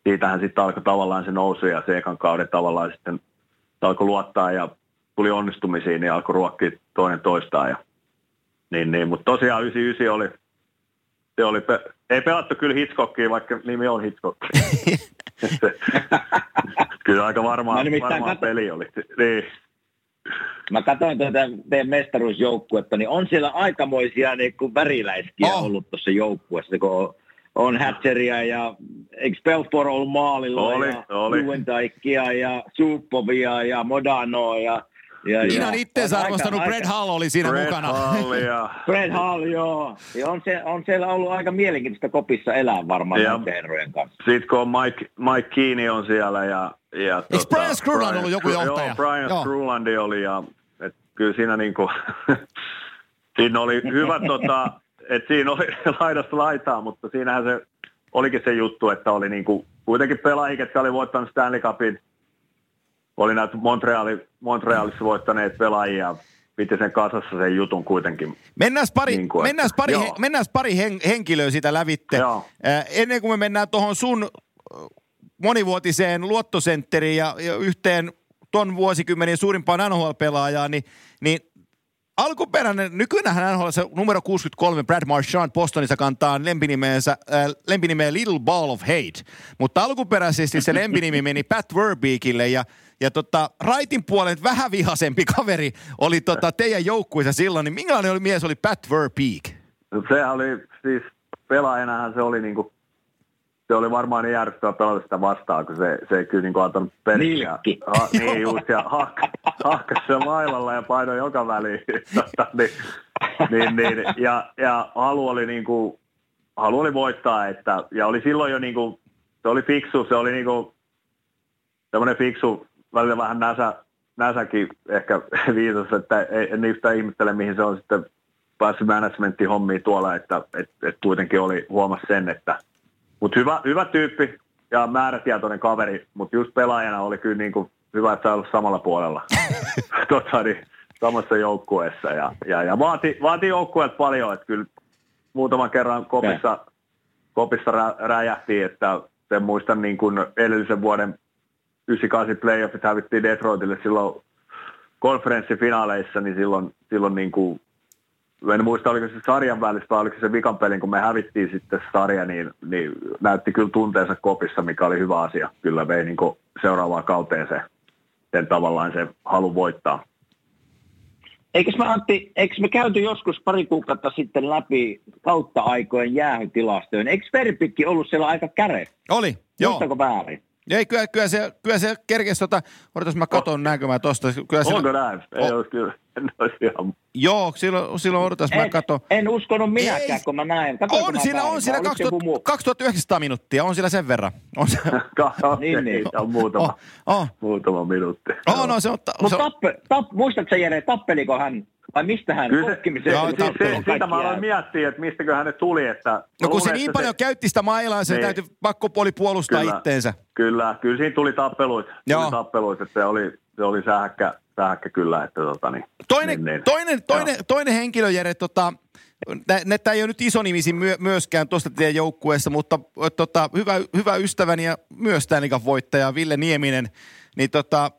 siitähän sitten alkoi tavallaan se nousu ja se ekan kauden tavallaan sitten alkoi luottaa ja tuli onnistumisiin, niin alkoi ruokkia toinen toistaan. Ja, niin, niin, mutta tosiaan 99 oli, se oli, pe- ei pelattu kyllä Hitchcockia, vaikka nimi on Hitchcock. [laughs] kyllä aika varmaan, varmaan kat... peli oli. Niin. Mä katsoin tätä teidän mestaruusjoukkuetta, niin on siellä aikamoisia niin kuin väriläiskiä oh. ollut tuossa joukkueessa, kun on, Hatcheria ja eikö Belfort ollut maalilla oli, ja oli. ja Supovia ja Modanoa ja ja, Ihan itseensä arvostanut Brad Hall oli siinä Brad mukana. Hall, ja. Brad Hall, joo. Ja on, se, on siellä ollut aika mielenkiintoista kopissa elää varmaan ja. näiden herrojen kanssa. Sitten kun on Mike, Mike Keane on siellä ja... ja Eikö tota, Brian Scruland ollut joku johtaja? Joo, Brian joo. Oli ja et kyllä siinä niinku... [laughs] siinä oli hyvä tota, että siinä oli [laughs] laidasta laitaa, mutta siinähän se olikin se juttu, että oli niinku kuitenkin pelaajia, jotka oli voittanut Stanley Cupin oli näitä Montreali, Montrealissa voittaneet pelaajia, piti sen kasassa sen jutun kuitenkin. Mennään pari, niin kuin, mennään pari, he, mennään pari hen, henkilöä sitä lävitte. Joo. Äh, ennen kuin me mennään tuohon sun monivuotiseen luottosentteriin ja, ja yhteen ton vuosikymmenen suurimpaan NHL-pelaajaan, niin, niin alkuperäinen, nykyään NHL se numero 63 Brad Marchand Bostonissa kantaa lempinimeensä, äh, lempinimeä Little Ball of Hate, mutta alkuperäisesti se lempinimi meni Pat Verbeekille ja ja tota, raitin puolen vähän vihasempi kaveri oli tota teidän joukkueessa silloin, niin minkälainen oli mies oli Pat Verbeek? Se oli siis pelaajanahan se oli niinku se oli varmaan niin järjestöä pelata sitä vastaan, kun se, se ei kyllä niin kuin antanut peliä. Ha, niin just, ja hak, hakkas se mailalla ja painoi joka väliin. [laughs] tota, niin, niin, niin, ja, ja halu oli niin kuin, halu oli voittaa, että, ja oli silloin jo niin kuin, se oli fiksu, se oli niin kuin, semmoinen fiksu välillä vähän näsä, näsäkin ehkä [laughs] viisas, että ei, en yhtään ihmettele, mihin se on sitten päässyt managementin hommiin tuolla, että et, et kuitenkin oli huomas sen, että mutta hyvä, hyvä tyyppi ja määrätietoinen kaveri, mutta just pelaajana oli kyllä niin kuin hyvä, että ollut samalla puolella. [laughs] Tota, niin, samassa joukkueessa ja, ja, ja vaati, vaati joukkueet paljon, että kyllä muutaman kerran kopissa, kopissa rä, räjähtiin, että sen muistan niin kuin edellisen vuoden 98 playoffit hävittiin Detroitille silloin konferenssifinaaleissa, niin silloin, silloin niin kuin, en muista oliko se sarjan välistä vai oliko se vikan pelin, kun me hävittiin sitten sarja, niin, niin näytti kyllä tunteensa kopissa, mikä oli hyvä asia. Kyllä vei niin seuraavaan kauteen se, sen tavallaan se halu voittaa. Eikös me Antti, eikö me käyty joskus pari kuukautta sitten läpi kautta aikojen jäähytilastojen? Eikö Verpikki ollut siellä aika käre? Oli, joo. Muistako väärin? Ei, kyllä, kyllä se, kyllä se kerkesi tota, odotas mä katon oh. näkö mä tosta. Kyllä Onko sillä, näin? Ei oh. olisi kyllä, [laughs] en olisi ihan... Joo, silloin, silloin odotas en, mä katon. En uskonut minäkään, Ei. kun mä näin. Katoinko on, siinä, on siinä 2000, 2900 minuuttia, on siellä sen verran. On se. [laughs] niin, niin. on muutama, oh, oh. muutama minuutti. Oh, no, se on, Mutta tappe, tapp, muistatko Jere, tappeliko hän vai mistä hän Kyllä se, joo, siis, se, siitä mä aloin miettiä, että mistäkö hänet tuli. Että no kun se niin paljon se, käytti sitä mailaa, se niin. täytyy pakkopuoli puolustaa kyllä, itteensä. Kyllä, kyllä siinä tuli tappeluita, tuli tappeluita että se oli, se oli sähäkkä, sähäkkä kyllä. Että tota, niin, toinen, niin, niin. toinen, toinen, toinen henkilö, Jere, tota, Tämä ei ole nyt isonimisin myö, myöskään tuosta teidän joukkueessa, mutta tota, hyvä, hyvä ystäväni ja myös Stanley voittaja Ville Nieminen, niin tota,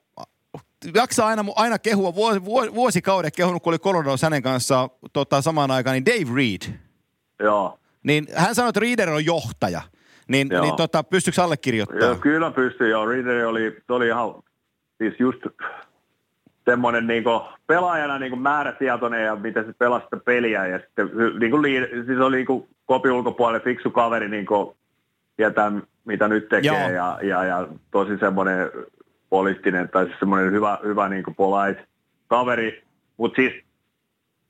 jaksaa aina, aina kehua, vuosi, vuosikaudet kehunut, kun oli Colorado hänen kanssaan tota, samaan aikaan, niin Dave Reed. Joo. Niin hän sanoi, että Reader on johtaja. Niin, niin tota, pystyykö allekirjoittamaan? Joo, kyllä pystyy, joo. Reader oli, oli ihan, siis just semmoinen niin pelaajana niin määrätietoinen ja miten se pelasi sitä peliä. Ja sitten niin kuin, siis oli niin kuin kopi ulkopuolelle fiksu kaveri, niin kuin, tietää mitä nyt tekee ja, ja, ja, tosi semmoinen poliittinen tai siis semmoinen hyvä, hyvä niin kuin polite kaveri, mutta siis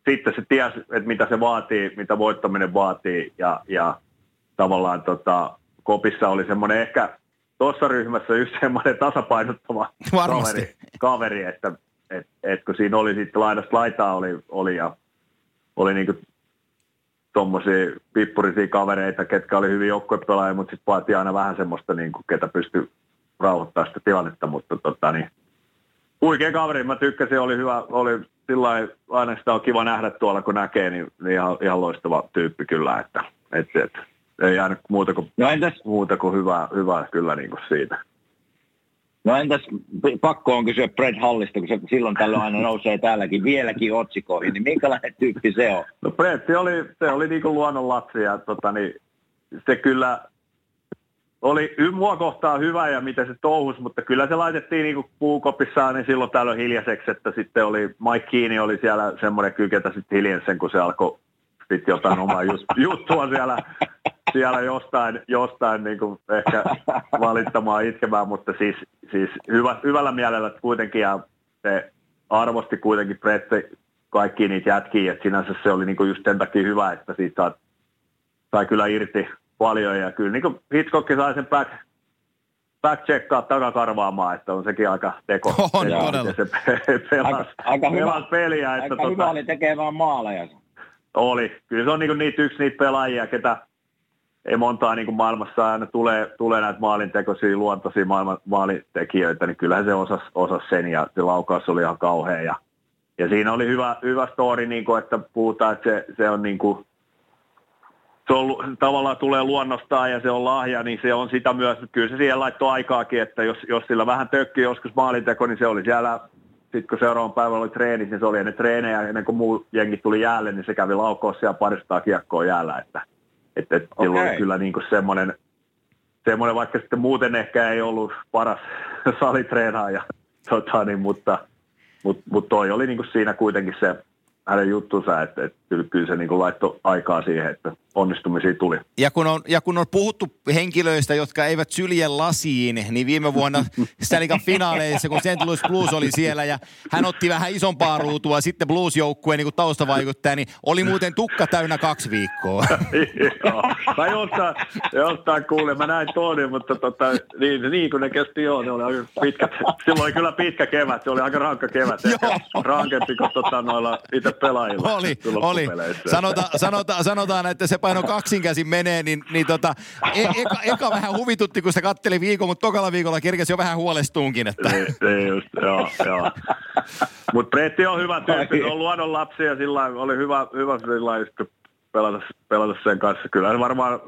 sitten se tiesi, että mitä se vaatii, mitä voittaminen vaatii ja, ja tavallaan tota, kopissa oli semmoinen ehkä tuossa ryhmässä yksi semmoinen tasapainottava kaveri, kaveri, että et, et kun siinä oli sitten laidasta laitaa oli, oli ja oli niinku tuommoisia pippurisia kavereita, ketkä oli hyvin joukkuepelaajia, mutta sitten vaatii aina vähän semmoista, niinku, ketä pystyy rauhoittaa sitä tilannetta, mutta tota, niin, huikea kaveri, mä tykkäsin, oli hyvä, oli sillä aina sitä on kiva nähdä tuolla, kun näkee, niin, niin ihan, ihan loistava tyyppi kyllä, että et, et, ei jäänyt muuta kuin, no entäs? muuta kuin hyvää, hyvää kyllä niin kuin siitä. No entäs pakko on kysyä Fred Hallista, kun se silloin tällöin aina nousee täälläkin vieläkin otsikoihin, niin minkälainen tyyppi se on? No Fred, se oli, se oli niin kuin luonnonlapsi ja tota, niin, se kyllä oli mua kohtaan hyvä ja miten se touhus, mutta kyllä se laitettiin niin puukopissaan niin silloin tällöin hiljaiseksi, että sitten oli Mike Keane oli siellä semmoinen kyketä sitten hiljen sen, kun se alkoi sitten jotain omaa just, juttua siellä, siellä jostain, jostain niin kuin ehkä valittamaan itkemään, mutta siis, siis hyvä, hyvällä mielellä kuitenkin ja se arvosti kuitenkin Brette kaikki niitä jätkiä, että sinänsä se oli niin kuin just sen takia hyvä, että siitä sai kyllä irti paljon ja kyllä niin kuin Hitchcock sai sen back, back checkkaa takakarvaamaan, että on sekin aika teko. [laughs] On ja todella. Se pelasi, aika, aika hyvä, peliä. Että aika tota, hyvä oli tekemään maaleja. Oli. Kyllä se on niin niitä yksi niitä pelaajia, ketä ei montaa niin kuin maailmassa aina tulee, tulee näitä maalintekoisia, luontoisia maailman maalintekijöitä, niin kyllähän se osasi, osasi sen ja se laukaus oli ihan kauhea. Ja, ja siinä oli hyvä, hyvä story, niin kuin, että puhutaan, että se, se on niin kuin, se on, tavallaan tulee luonnostaan ja se on lahja, niin se on sitä myös. Kyllä se siihen laittoi aikaakin, että jos, jos sillä vähän tökki joskus maalinteko, niin se oli siellä, sitten kun seuraavan päivän oli treeni, niin se oli ennen treenejä, ennen kuin muu jengi tuli jäälle, niin se kävi laukossa ja paristaa kiekkoa jäällä. Että, että, että okay. silloin oli kyllä niin kuin semmoinen, semmoinen, vaikka sitten muuten ehkä ei ollut paras [laughs] salitreenaaja, tota, niin, mutta, mutta, mutta toi oli niin kuin siinä kuitenkin se hänen juttunsa, että, että kyllä, kyllä se niin kuin laittoi aikaa siihen, että onnistumisia tuli. Ja kun, on, ja kun on puhuttu henkilöistä, jotka eivät sylje lasiin, niin viime vuonna [laughs] Stanley finaaleissa, kun St. Louis Blues oli siellä ja hän otti vähän isompaa ruutua, sitten Blues-joukkueen niin taustavaikuttaja, niin oli muuten tukka täynnä kaksi viikkoa. [laughs] joo, tai jostain, jostain kuulin, mä näin Toni, mutta tota, niin, niin kun ne kesti joo, ne oli aika pitkät, silloin oli kyllä pitkä kevät, se oli aika rankka kevät, rankempi kuin tota, noilla itse pelaajilla. Oli, oli. Sanota, sanota, sanotaan, että se paino kaksinkäsin menee, niin, niin tota, e, eka, eka, vähän huvitutti, kun se katteli viikon, mutta tokalla viikolla kerkesi jo vähän huolestuunkin. Että. Niin, niin just, joo, joo. Mutta Preetti on hyvä tyyppi, on luonnon lapsi ja sillä oli hyvä, hyvä sillä pelata, pelata sen kanssa. Kyllä se varmaan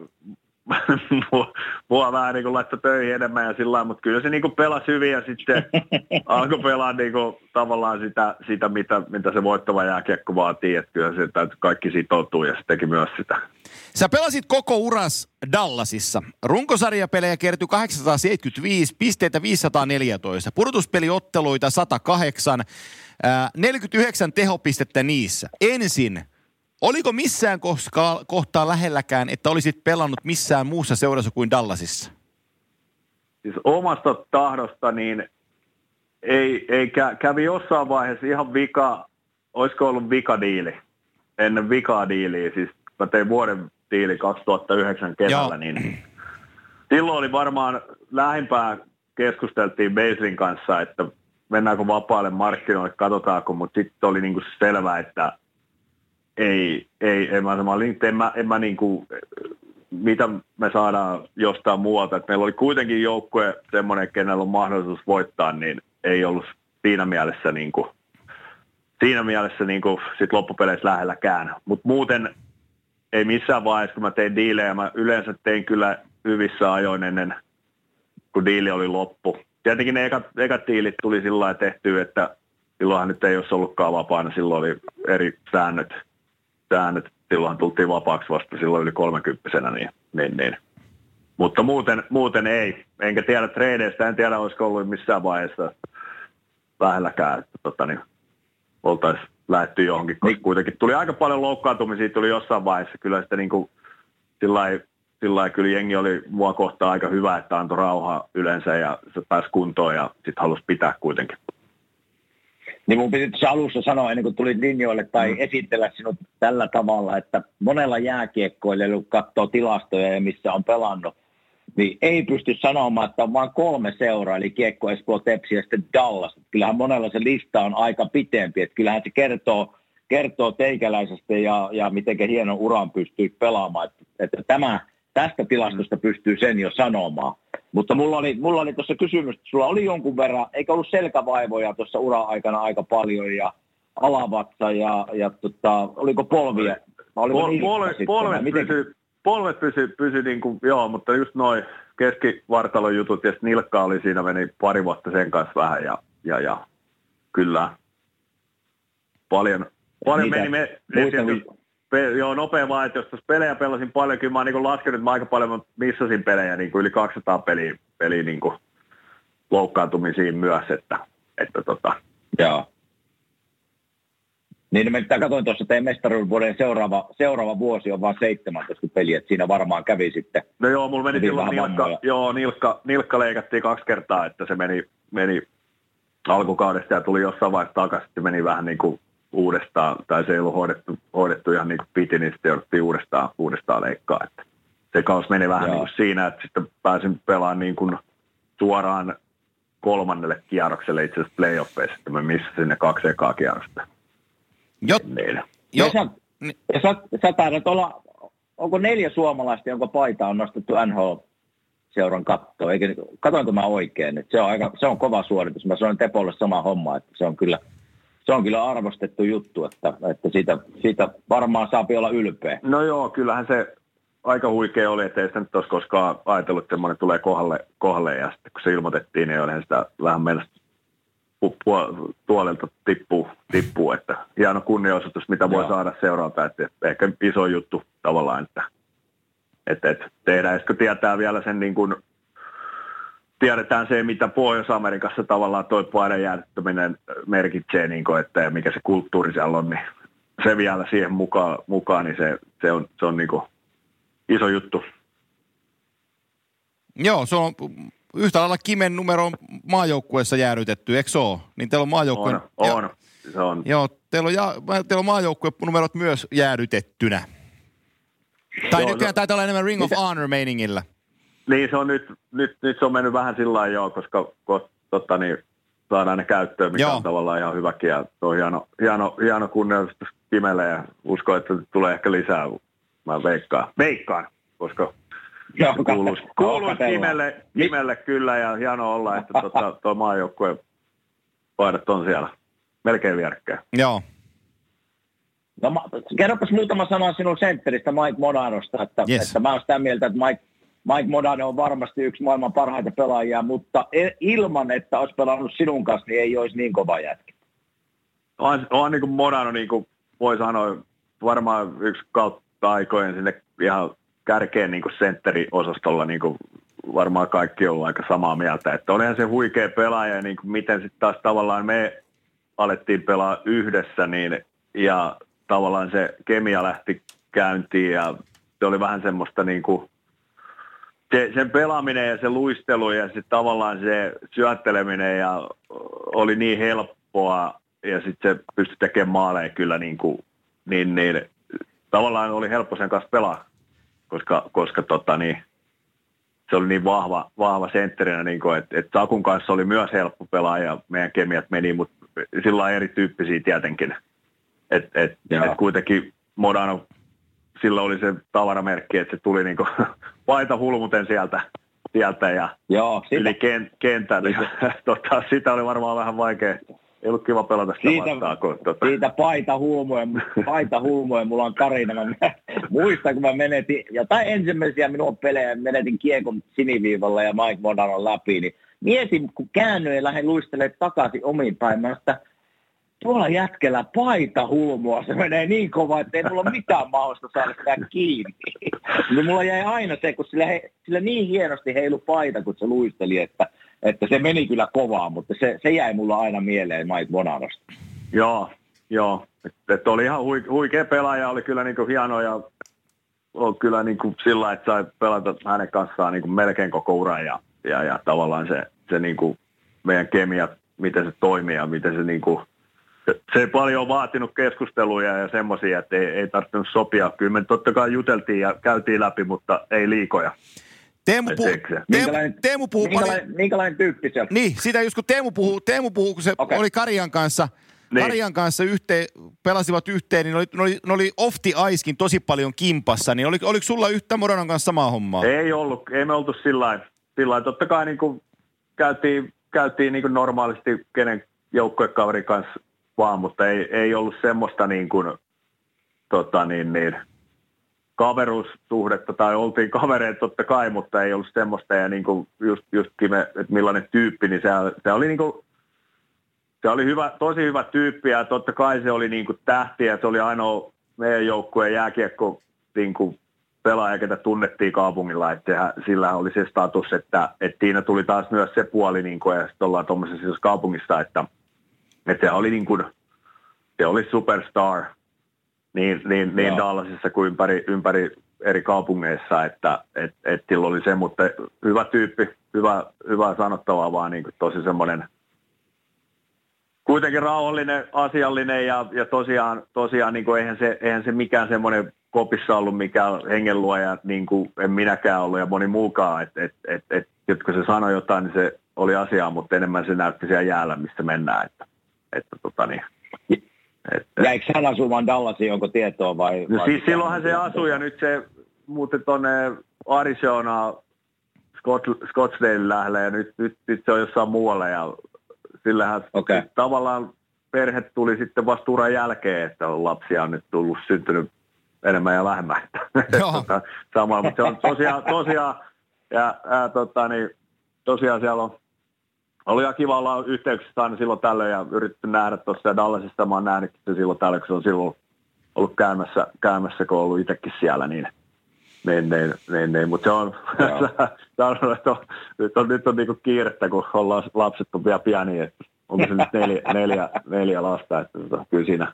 mua, mua vähän niin kuin laittoi töihin enemmän ja sillä mutta kyllä se niin kuin pelasi hyvin ja sitten [laughs] alkoi pelaa niin kuin tavallaan sitä, sitä mitä, mitä se voittava jääkiekko vaatii, että kyllä se täytyy kaikki sitoutuu ja se teki myös sitä. Sä pelasit koko uras Dallasissa. Runkosarjapelejä kertyi 875, pisteitä 514, pudotuspeliotteluita 108, 49 tehopistettä niissä. Ensin Oliko missään koska, kohtaa lähelläkään, että olisit pelannut missään muussa seurassa kuin Dallasissa? Siis omasta tahdosta niin ei, ei kä, kävi jossain vaiheessa ihan vika, olisiko ollut vikadiili, ennen vikadiiliä, siis mä tein vuoden diili 2009 kesällä, Joo. niin silloin oli varmaan lähimpää keskusteltiin Baselin kanssa, että mennäänkö vapaalle markkinoille, katsotaanko, mutta sitten oli niinku selvää, että ei, ei, en mä, mä, olin, en mä, en mä niin kuin, mitä me saadaan jostain muualta. Et meillä oli kuitenkin joukkue semmoinen, kenellä on mahdollisuus voittaa, niin ei ollut siinä mielessä, niin kuin, siinä mielessä niin kuin sit loppupeleissä lähelläkään. Mutta muuten ei missään vaiheessa, kun mä tein diilejä, mä yleensä tein kyllä hyvissä ajoin ennen, kun diili oli loppu. Tietenkin ne ekat, ekat diilit tuli sillä lailla tehtyä, että silloinhan nyt ei olisi ollutkaan vapaana, silloin oli eri säännöt – säännöt. Silloin tultiin vapaaksi vasta silloin yli 30 niin, niin, niin. Mutta muuten, muuten ei. Enkä tiedä treeneistä, en tiedä olisiko ollut missään vaiheessa lähelläkään, että tota, niin, oltaisiin lähetty johonkin, koska niin. kuitenkin tuli aika paljon loukkaantumisia, tuli jossain vaiheessa. Kyllä sitten niin kuin, sillä sillä kyllä jengi oli mua kohtaan aika hyvä, että antoi rauhaa yleensä ja se pääsi kuntoon ja sitten halusi pitää kuitenkin. Niin mun piti tuossa alussa sanoa ennen kuin tulit linjoille tai mm. esitellä sinut tällä tavalla, että monella jääkiekkoilla, kun katsoo tilastoja ja missä on pelannut, niin ei pysty sanomaan, että on vain kolme seuraa, eli Kiekko, Espoo, Tepsi ja sitten Dallas. Kyllähän monella se lista on aika pitempi, että kyllähän se kertoo, kertoo teikäläisestä ja, ja miten hienon uran pystyy pelaamaan. Että, että tämä, tästä tilastosta pystyy sen jo sanomaan. Mutta mulla oli, mulla oli tuossa kysymys, että sulla oli jonkun verran, eikä ollut selkävaivoja tuossa ura-aikana aika paljon ja alavatsa ja, ja tota, oliko polvia? Oliko Pol, polvet, polvet, Miten... pysy, polvet pysy, pysy niin kuin, joo, mutta just noin keskivartalon jutut ja nilkka oli siinä, meni pari vuotta sen kanssa vähän ja, ja, ja kyllä. Paljon, paljon meni me, muista, pe, joo, nopea vaan, että jos pelejä pelasin paljon, kyllä mä oon niin laskenut, että mä aika paljon mä missasin pelejä, niin kuin yli 200 peliä, peliä niin kuin loukkaantumisiin myös, että, että tota. Joo. Niin nimittäin katsoin tuossa teidän mestaruuden vuoden seuraava, seuraava vuosi on vain 17 peliä, että siinä varmaan kävi sitten. No joo, mulla meni silloin nilkka, joo, nilkka, nilkka leikattiin kaksi kertaa, että se meni, meni alkukaudesta ja tuli jossain vaiheessa takaisin, että meni vähän niin kuin uudestaan, tai se ei ollut hoidettu, hoidettu ihan niin kuin piti, niin sitten jouduttiin uudestaan, uudestaan leikkaa. Että se kaus meni vähän niin kuin siinä, että sitten pääsin pelaamaan niin kuin suoraan kolmannelle kierrokselle itse asiassa playoffeissa, että mä missasin ne kaksi ekaa kierrosta. Jot, niin. jo. Ja sä, ja sä, sä taidat olla, onko neljä suomalaista, jonka paita on nostettu NHL seuran kattoon, eikä, katoinko mä oikein, että se on, aika, se on kova suoritus. Mä sanoin Tepolle sama homma, että se on kyllä – se on kyllä arvostettu juttu, että, että siitä, siitä varmaan saa olla ylpeä. No joo, kyllähän se aika huikea oli, että ei sitä nyt olisi koskaan ajatellut, että semmoinen tulee kohdalle, kohdalle ja sitten kun se ilmoitettiin, niin olihan sitä vähän mennessä tuolelta tippuu, tippuu, että hieno kunnioitus, mitä voi Joo. saada seuralta, että ehkä iso juttu tavallaan, että, että, että tehdään, ja tietää vielä sen niin kuin tiedetään se, mitä Pohjois-Amerikassa tavallaan tuo paidan jäädyttäminen merkitsee, niin kuin, että mikä se kulttuuri siellä on, niin se vielä siihen mukaan, mukaan niin se, se on, se on niin kuin iso juttu. Joo, se on yhtä lailla Kimen numero on maajoukkueessa jäädytetty, eikö se ole? Niin teillä on maajoukkueen... On, on. Se on. Joo, teillä on, ja, teillä on maajoukkueen numerot myös jäädytettynä. Tai Joo, nykyään no- taitaa olla enemmän Ring of Mitä? Niin se on nyt, nyt, nyt se on mennyt vähän sillä lailla joo, koska ko, totta, niin saadaan ne käyttöön, mikä Joo. on tavallaan ihan hyväkin. Ja se on hieno, hieno, hieno kunnioitus Kimelle ja uskon, että tulee ehkä lisää. Mä veikkaan, veikkaan koska Joo, kuuluisi, katellaan. Kimelle, Kimelle kyllä ja hienoa olla, että tota, tuo maajoukkueen paidat on siellä melkein vierekkäin. Joo. No, kerropas muutama sana sinun sentteristä Mike Modanosta, että, Yes. että mä oon sitä mieltä, että Mike, Mike Modano on varmasti yksi maailman parhaita pelaajia, mutta e- ilman, että olisi pelannut sinun kanssa, niin ei olisi niin kova jätkä. on, on niin kuin Modano, niin kuin voi sanoa, varmaan yksi kautta aikojen sinne ihan kärkeen niin kuin sentteriosastolla niin kuin varmaan kaikki on aika samaa mieltä. Että olihan se huikea pelaaja ja niin kuin miten sitten taas tavallaan me alettiin pelaa yhdessä niin, ja tavallaan se kemia lähti käyntiin ja se oli vähän semmoista niin kuin, se, sen pelaaminen ja se luistelu ja se tavallaan se syötteleminen ja oli niin helppoa ja sitten se pystyi tekemään maaleja kyllä niin, kuin, niin, niin tavallaan oli helppo sen kanssa pelaa, koska, koska tota niin, se oli niin vahva, vahva sentterinä, niin kuin, että, että Sakun kanssa oli myös helppo pelaa ja meidän kemiat meni, mutta sillä lailla erityyppisiä tietenkin. Et, et, Joo. et kuitenkin Modano, sillä oli se tavaramerkki, että se tuli niin kuin [laughs] paita hulmuten sieltä, sieltä ja Joo, yli sitä, ken, kentän. Ja, [laughs] tota, sitä oli varmaan vähän vaikea. Ei ollut kiva pelata sitä Siitä- vastaan. Kun, tota, siitä paita hulmujen, paita hulmujen, mulla on tarina. Mä muistan, kun mä menetin jotain ensimmäisiä minun pelejä, menetin kiekon siniviivalla ja Mike Modanon läpi, niin mietin, kun käännyin ja lähdin luistelemaan takaisin omiin päin, mä että tuolla jätkellä paita hulmua, se menee niin kova, että ei mulla mitään mahdollista saada sitä kiinni. niin mulla jäi aina se, kun sillä, he, sillä niin hienosti heilu paita, kun se luisteli, että, että se meni kyllä kovaa, mutta se, se jäi mulla aina mieleen Mike Monanosta. Joo, joo. Et, et oli ihan hui, huikea pelaaja, oli kyllä niinku hieno ja on kyllä niinku sillä, että sai pelata hänen kanssaan niinku melkein koko uran ja, ja, ja tavallaan se, se niinku meidän kemia, miten se toimii ja miten se niinku, se, se ei paljon vaatinut keskusteluja ja semmoisia, että ei, ei tarvinnut sopia. Kyllä me totta kai juteltiin ja käytiin läpi, mutta ei liikoja. Teemu, puhu? Teemu, Minkälainen- Teemu puhuu paljon... Minkälainen, minkälainen tyyppi se on? Niin, sitä just kun Teemu puhuu, Teemu puhuu kun se Okei. oli Karjan kanssa, Niin. Karjan kanssa yhteen, pelasivat yhteen, niin ne oli, ne oli, ne oli off the icekin tosi paljon kimpassa, niin oli, oliko sulla yhtä Modonon kanssa samaa hommaa? Ei ollut, ei me oltu. Sillä lailla. Totta kai niin kuin käytiin, käytiin niin kuin normaalisti kenen joukkuekaverin kanssa vaan, mutta ei, ei ollut semmoista niin kuin, tota niin, niin, kaveruussuhdetta, tai oltiin kavereita totta kai, mutta ei ollut semmoista, ja niin kuin just, justkin me, että millainen tyyppi, niin se, se oli niin kuin, se oli hyvä, tosi hyvä tyyppi, ja totta kai se oli niin kuin tähti, ja se oli ainoa meidän joukkueen jääkiekko niin kuin pelaaja, ketä tunnettiin kaupungilla, että sillä oli se status, että, että siinä tuli taas myös se puoli, niin kuin, ja sitten ollaan tuommoisessa isossa kaupungissa, että, että se oli niin kuin, se oli superstar niin, niin, niin Joo. Dallasissa kuin ympäri, ympäri eri kaupungeissa, että et, et sillä oli se, mutta hyvä tyyppi, hyvä, hyvä sanottavaa, vaan niin kuin tosi semmoinen kuitenkin rauhallinen, asiallinen ja, ja tosiaan, tosiaan niin kuin eihän, se, eihän se mikään semmoinen kopissa ollut mikään hengenluoja, niin kuin en minäkään ollut ja moni muukaan, että et, et, et, et, kun se sanoi jotain, niin se oli asiaa, mutta enemmän se näytti siellä jäällä, missä mennään, että, että tota niin. Että, Jäikö hän asumaan Dallasiin, onko tietoa vai? No vai siis silloinhan se tietoa? asui ja nyt se muutti tuonne Arizonaan Scott- Scottsdale lähelle ja nyt, nyt, nyt, se on jossain muualla ja sillähän Okei. tavallaan perhe tuli sitten vasta uran jälkeen, että on lapsia on nyt tullut syntynyt enemmän ja vähemmän. [laughs] Joo. Tota, Sama, mutta se on tosiaan, tosiaan ja ää, tota, niin, tosiaan siellä on oli ihan kiva olla yhteyksissä aina silloin tällöin ja yritetty nähdä tuossa ja Dallasista mä oon nähnyt sitä silloin tällöin, kun se on silloin ollut käymässä, käymässä kun on ollut itsekin siellä, niin, niin, niin, niin, niin. mutta se on, sanon, [laughs] että on, nyt on, nyt on niinku kiirettä, kun ollaan, lapset on vielä pieniä, että onko se nyt neljä, [laughs] neljä, neljä lasta, että tota, kyllä siinä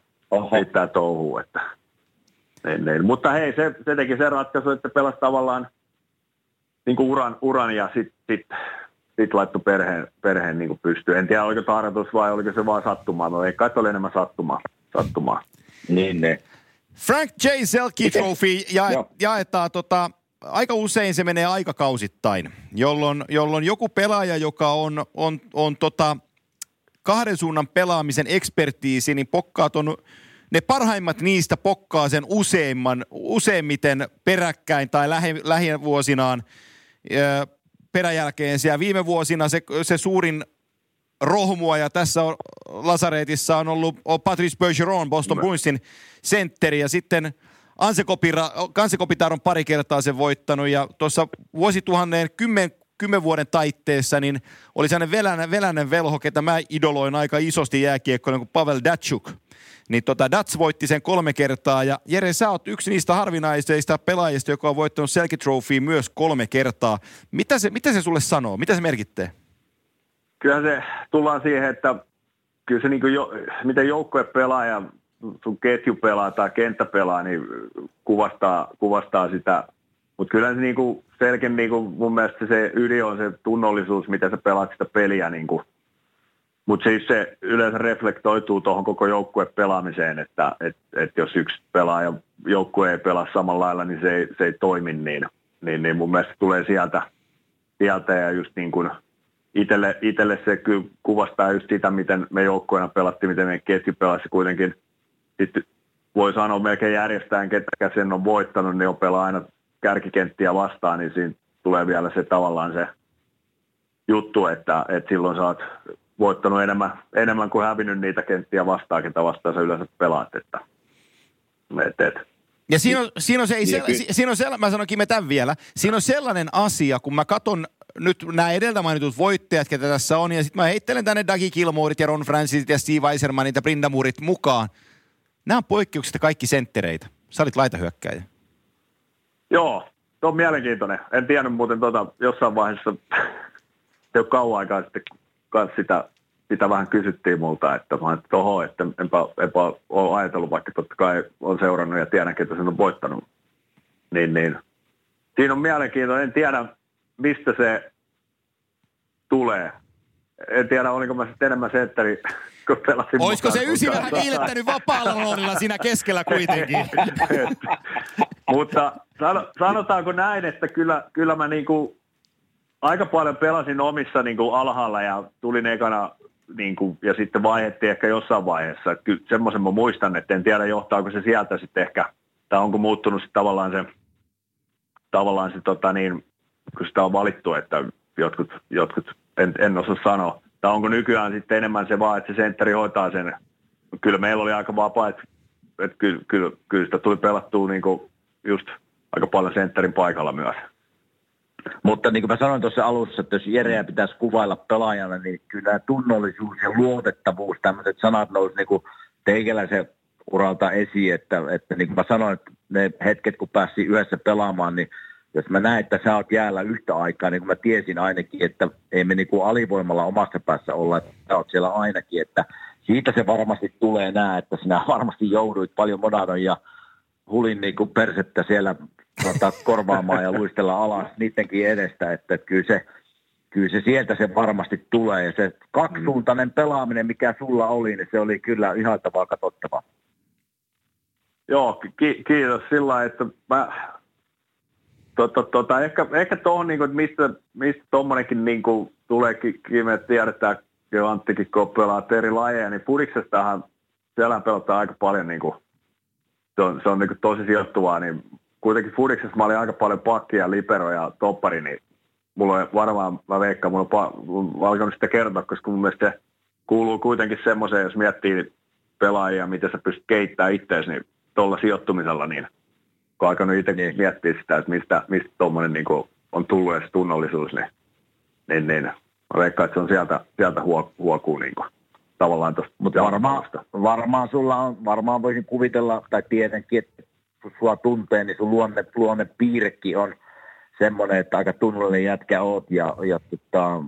riittää touhuu. Että. Niin, niin. Mutta hei, se, se teki sen ratkaisu, että pelasi tavallaan niin kuin uran, uran ja sitten sit, sit laittoi perheen, perheen niin kuin pystyyn. En tiedä, oliko tarkoitus vai oliko se vaan sattumaa. Mä veikkaan, että oli enemmän sattumaa. sattumaa. Niin, ne. Frank J. Selke Trophy ja, jaetaan tota, aika usein se menee aikakausittain, jolloin, jolloin joku pelaaja, joka on, on, on tota, kahden suunnan pelaamisen ekspertiisi, niin pokkaa ton, ne parhaimmat niistä pokkaa sen useimman, useimmiten peräkkäin tai lähi, lähivuosinaan peräjälkeen. Ja viime vuosina se, se suurin rohmua ja tässä on, Lasaretissa on ollut on Patrice Bergeron, Boston Bruinsin sentteri ja sitten Anse Kopitar on pari kertaa sen voittanut ja tuossa vuosituhanneen kymmen, kymmen vuoden taitteessa niin oli sellainen velänen, velänen velho, ketä mä idoloin aika isosti jääkiekkoinen kuin Pavel Datsuk. Niin tota, Dats voitti sen kolme kertaa ja Jere, sä oot yksi niistä harvinaisista pelaajista, joka on voittanut Selke Trophy myös kolme kertaa. Mitä se, mitä se sulle sanoo? Mitä se merkittää? Kyllä se tullaan siihen, että kyllä se niin jo, miten joukkue pelaa ja sun ketju pelaa tai kenttä pelaa, niin kuvastaa, kuvastaa sitä. Mutta kyllä se niinku selkeä niinku mun mielestä se ydin on se tunnollisuus, miten sä pelaat sitä peliä. Niinku. Mutta siis se yleensä reflektoituu tuohon koko joukkueen pelaamiseen, että et, et jos yksi pelaaja joukkue ei pelaa samalla lailla, niin se ei, se ei toimi niin. Niin, niin mun mielestä tulee sieltä, sieltä ja just niin kuin itelle, itelle se kyllä kuvastaa just sitä, miten me joukkueena pelattiin, miten meidän ketju pelasi kuitenkin – sitten voi sanoa melkein järjestään, ketä sen on voittanut, niin on pelaa aina kärkikenttiä vastaan, niin siinä tulee vielä se tavallaan se juttu, että, että silloin oot voittanut enemmän, enemmän kuin hävinnyt niitä kenttiä vastaan, ketä vastaan sä yleensä pelaat. Että, et, et. Ja siinä on, siinä on, se, se, siinä on sellainen, mä sanonkin me tämän vielä, siinä on sellainen asia, kun mä katon nyt nämä edeltä mainitut voittajat, ketä tässä on, ja sitten mä heittelen tänne Dagi Kilmourit ja Ron Francisit ja Steve Eisermanit ja Brindamurit mukaan, Nämä on poikkeuksista kaikki senttereitä. Sä olit laitahyökkäjä. Joo, se on mielenkiintoinen. En tiennyt muuten tota, jossain vaiheessa, [laughs] ei ole kauan aikaa sitten kanssa sitä, sitä vähän kysyttiin multa, että mä että oho, että enpä, enpä ole ajatellut, vaikka totta kai on seurannut ja tiedän, että sen on voittanut. Niin, niin. Siinä on mielenkiintoinen. En tiedä, mistä se tulee. En tiedä, oliko mä sitten enemmän sentteri [laughs] kun pelasin Olisiko se ysi vähän kiilettänyt vapaalla roolilla siinä keskellä kuitenkin? [laughs] Mutta sanotaanko näin, että kyllä, kyllä mä niinku aika paljon pelasin omissa niinku alhaalla ja tulin ekana niinku, ja sitten vaihettiin ehkä jossain vaiheessa. Kyllä semmoisen mä muistan, että en tiedä johtaako se sieltä sitten ehkä, tai onko muuttunut sitten tavallaan se, tavallaan se tota niin, kun sitä on valittu, että jotkut, jotkut en, en osaa sanoa, tai onko nykyään sitten enemmän se vaan, että se sentteri hoitaa sen. Kyllä meillä oli aika vapaa, että, että kyllä, kyllä, kyllä sitä tuli pelattua niin kuin just aika paljon sentterin paikalla myös. Mutta niin kuin mä sanoin tuossa alussa, että jos Jereä pitäisi kuvailla pelaajana, niin kyllä tunnollisuus ja luotettavuus, tämmöiset sanat nousi niin kuin teikäläisen uralta esiin, että, että niin kuin mä sanoin, että ne hetket kun pääsi yhdessä pelaamaan, niin jos mä näen, että sä oot jäällä yhtä aikaa, niin kuin mä tiesin ainakin, että ei me niin kuin alivoimalla omassa päässä olla, että sä oot siellä ainakin, että siitä se varmasti tulee nää, että sinä varmasti jouduit paljon Modadon ja Hulin niin kuin persettä siellä tota, korvaamaan ja luistella alas niidenkin edestä, että kyllä se, kyllä se sieltä se varmasti tulee. Ja se kaksisuuntainen pelaaminen, mikä sulla oli, niin se oli kyllä ihailtavaa katsottavaa. Joo, ki- kiitos sillä että mä Tota, tota, ehkä, ehkä tuohon, niin kuin, mistä, mistä tuommoinenkin niin tulee kiinni, tiedetään, jo Anttikin kun pelaa eri lajeja, niin pudiksestahan siellä pelataan aika paljon, niin kuin, se on, se on niin tosi sijoittuvaa, niin kuitenkin Fudiksessa mä olin aika paljon pakkia, libero ja toppari, niin mulla on varmaan, mä veikkaan, mulla on, pa- on alkanut sitä kertoa, koska mun mielestä se kuuluu kuitenkin semmoiseen, jos miettii pelaajia, miten sä pystyt keittämään itseäsi, niin tuolla sijoittumisella, niin kun alkanut itse niin. miettiä sitä, että mistä, mistä tuommoinen niin on tullut edes tunnollisuus, niin, niin, niin mä veikkaan, että se on sieltä, sieltä huo, huokuu niin kuin, tavallaan tuosta. Mutta varmaan, varmaan sulla on, varmaan voisin kuvitella, tai tietenkin, että kun sua tuntee, niin sun luonne, luonne piirrekin on semmoinen, että aika tunnollinen jätkä oot ja, ja tota,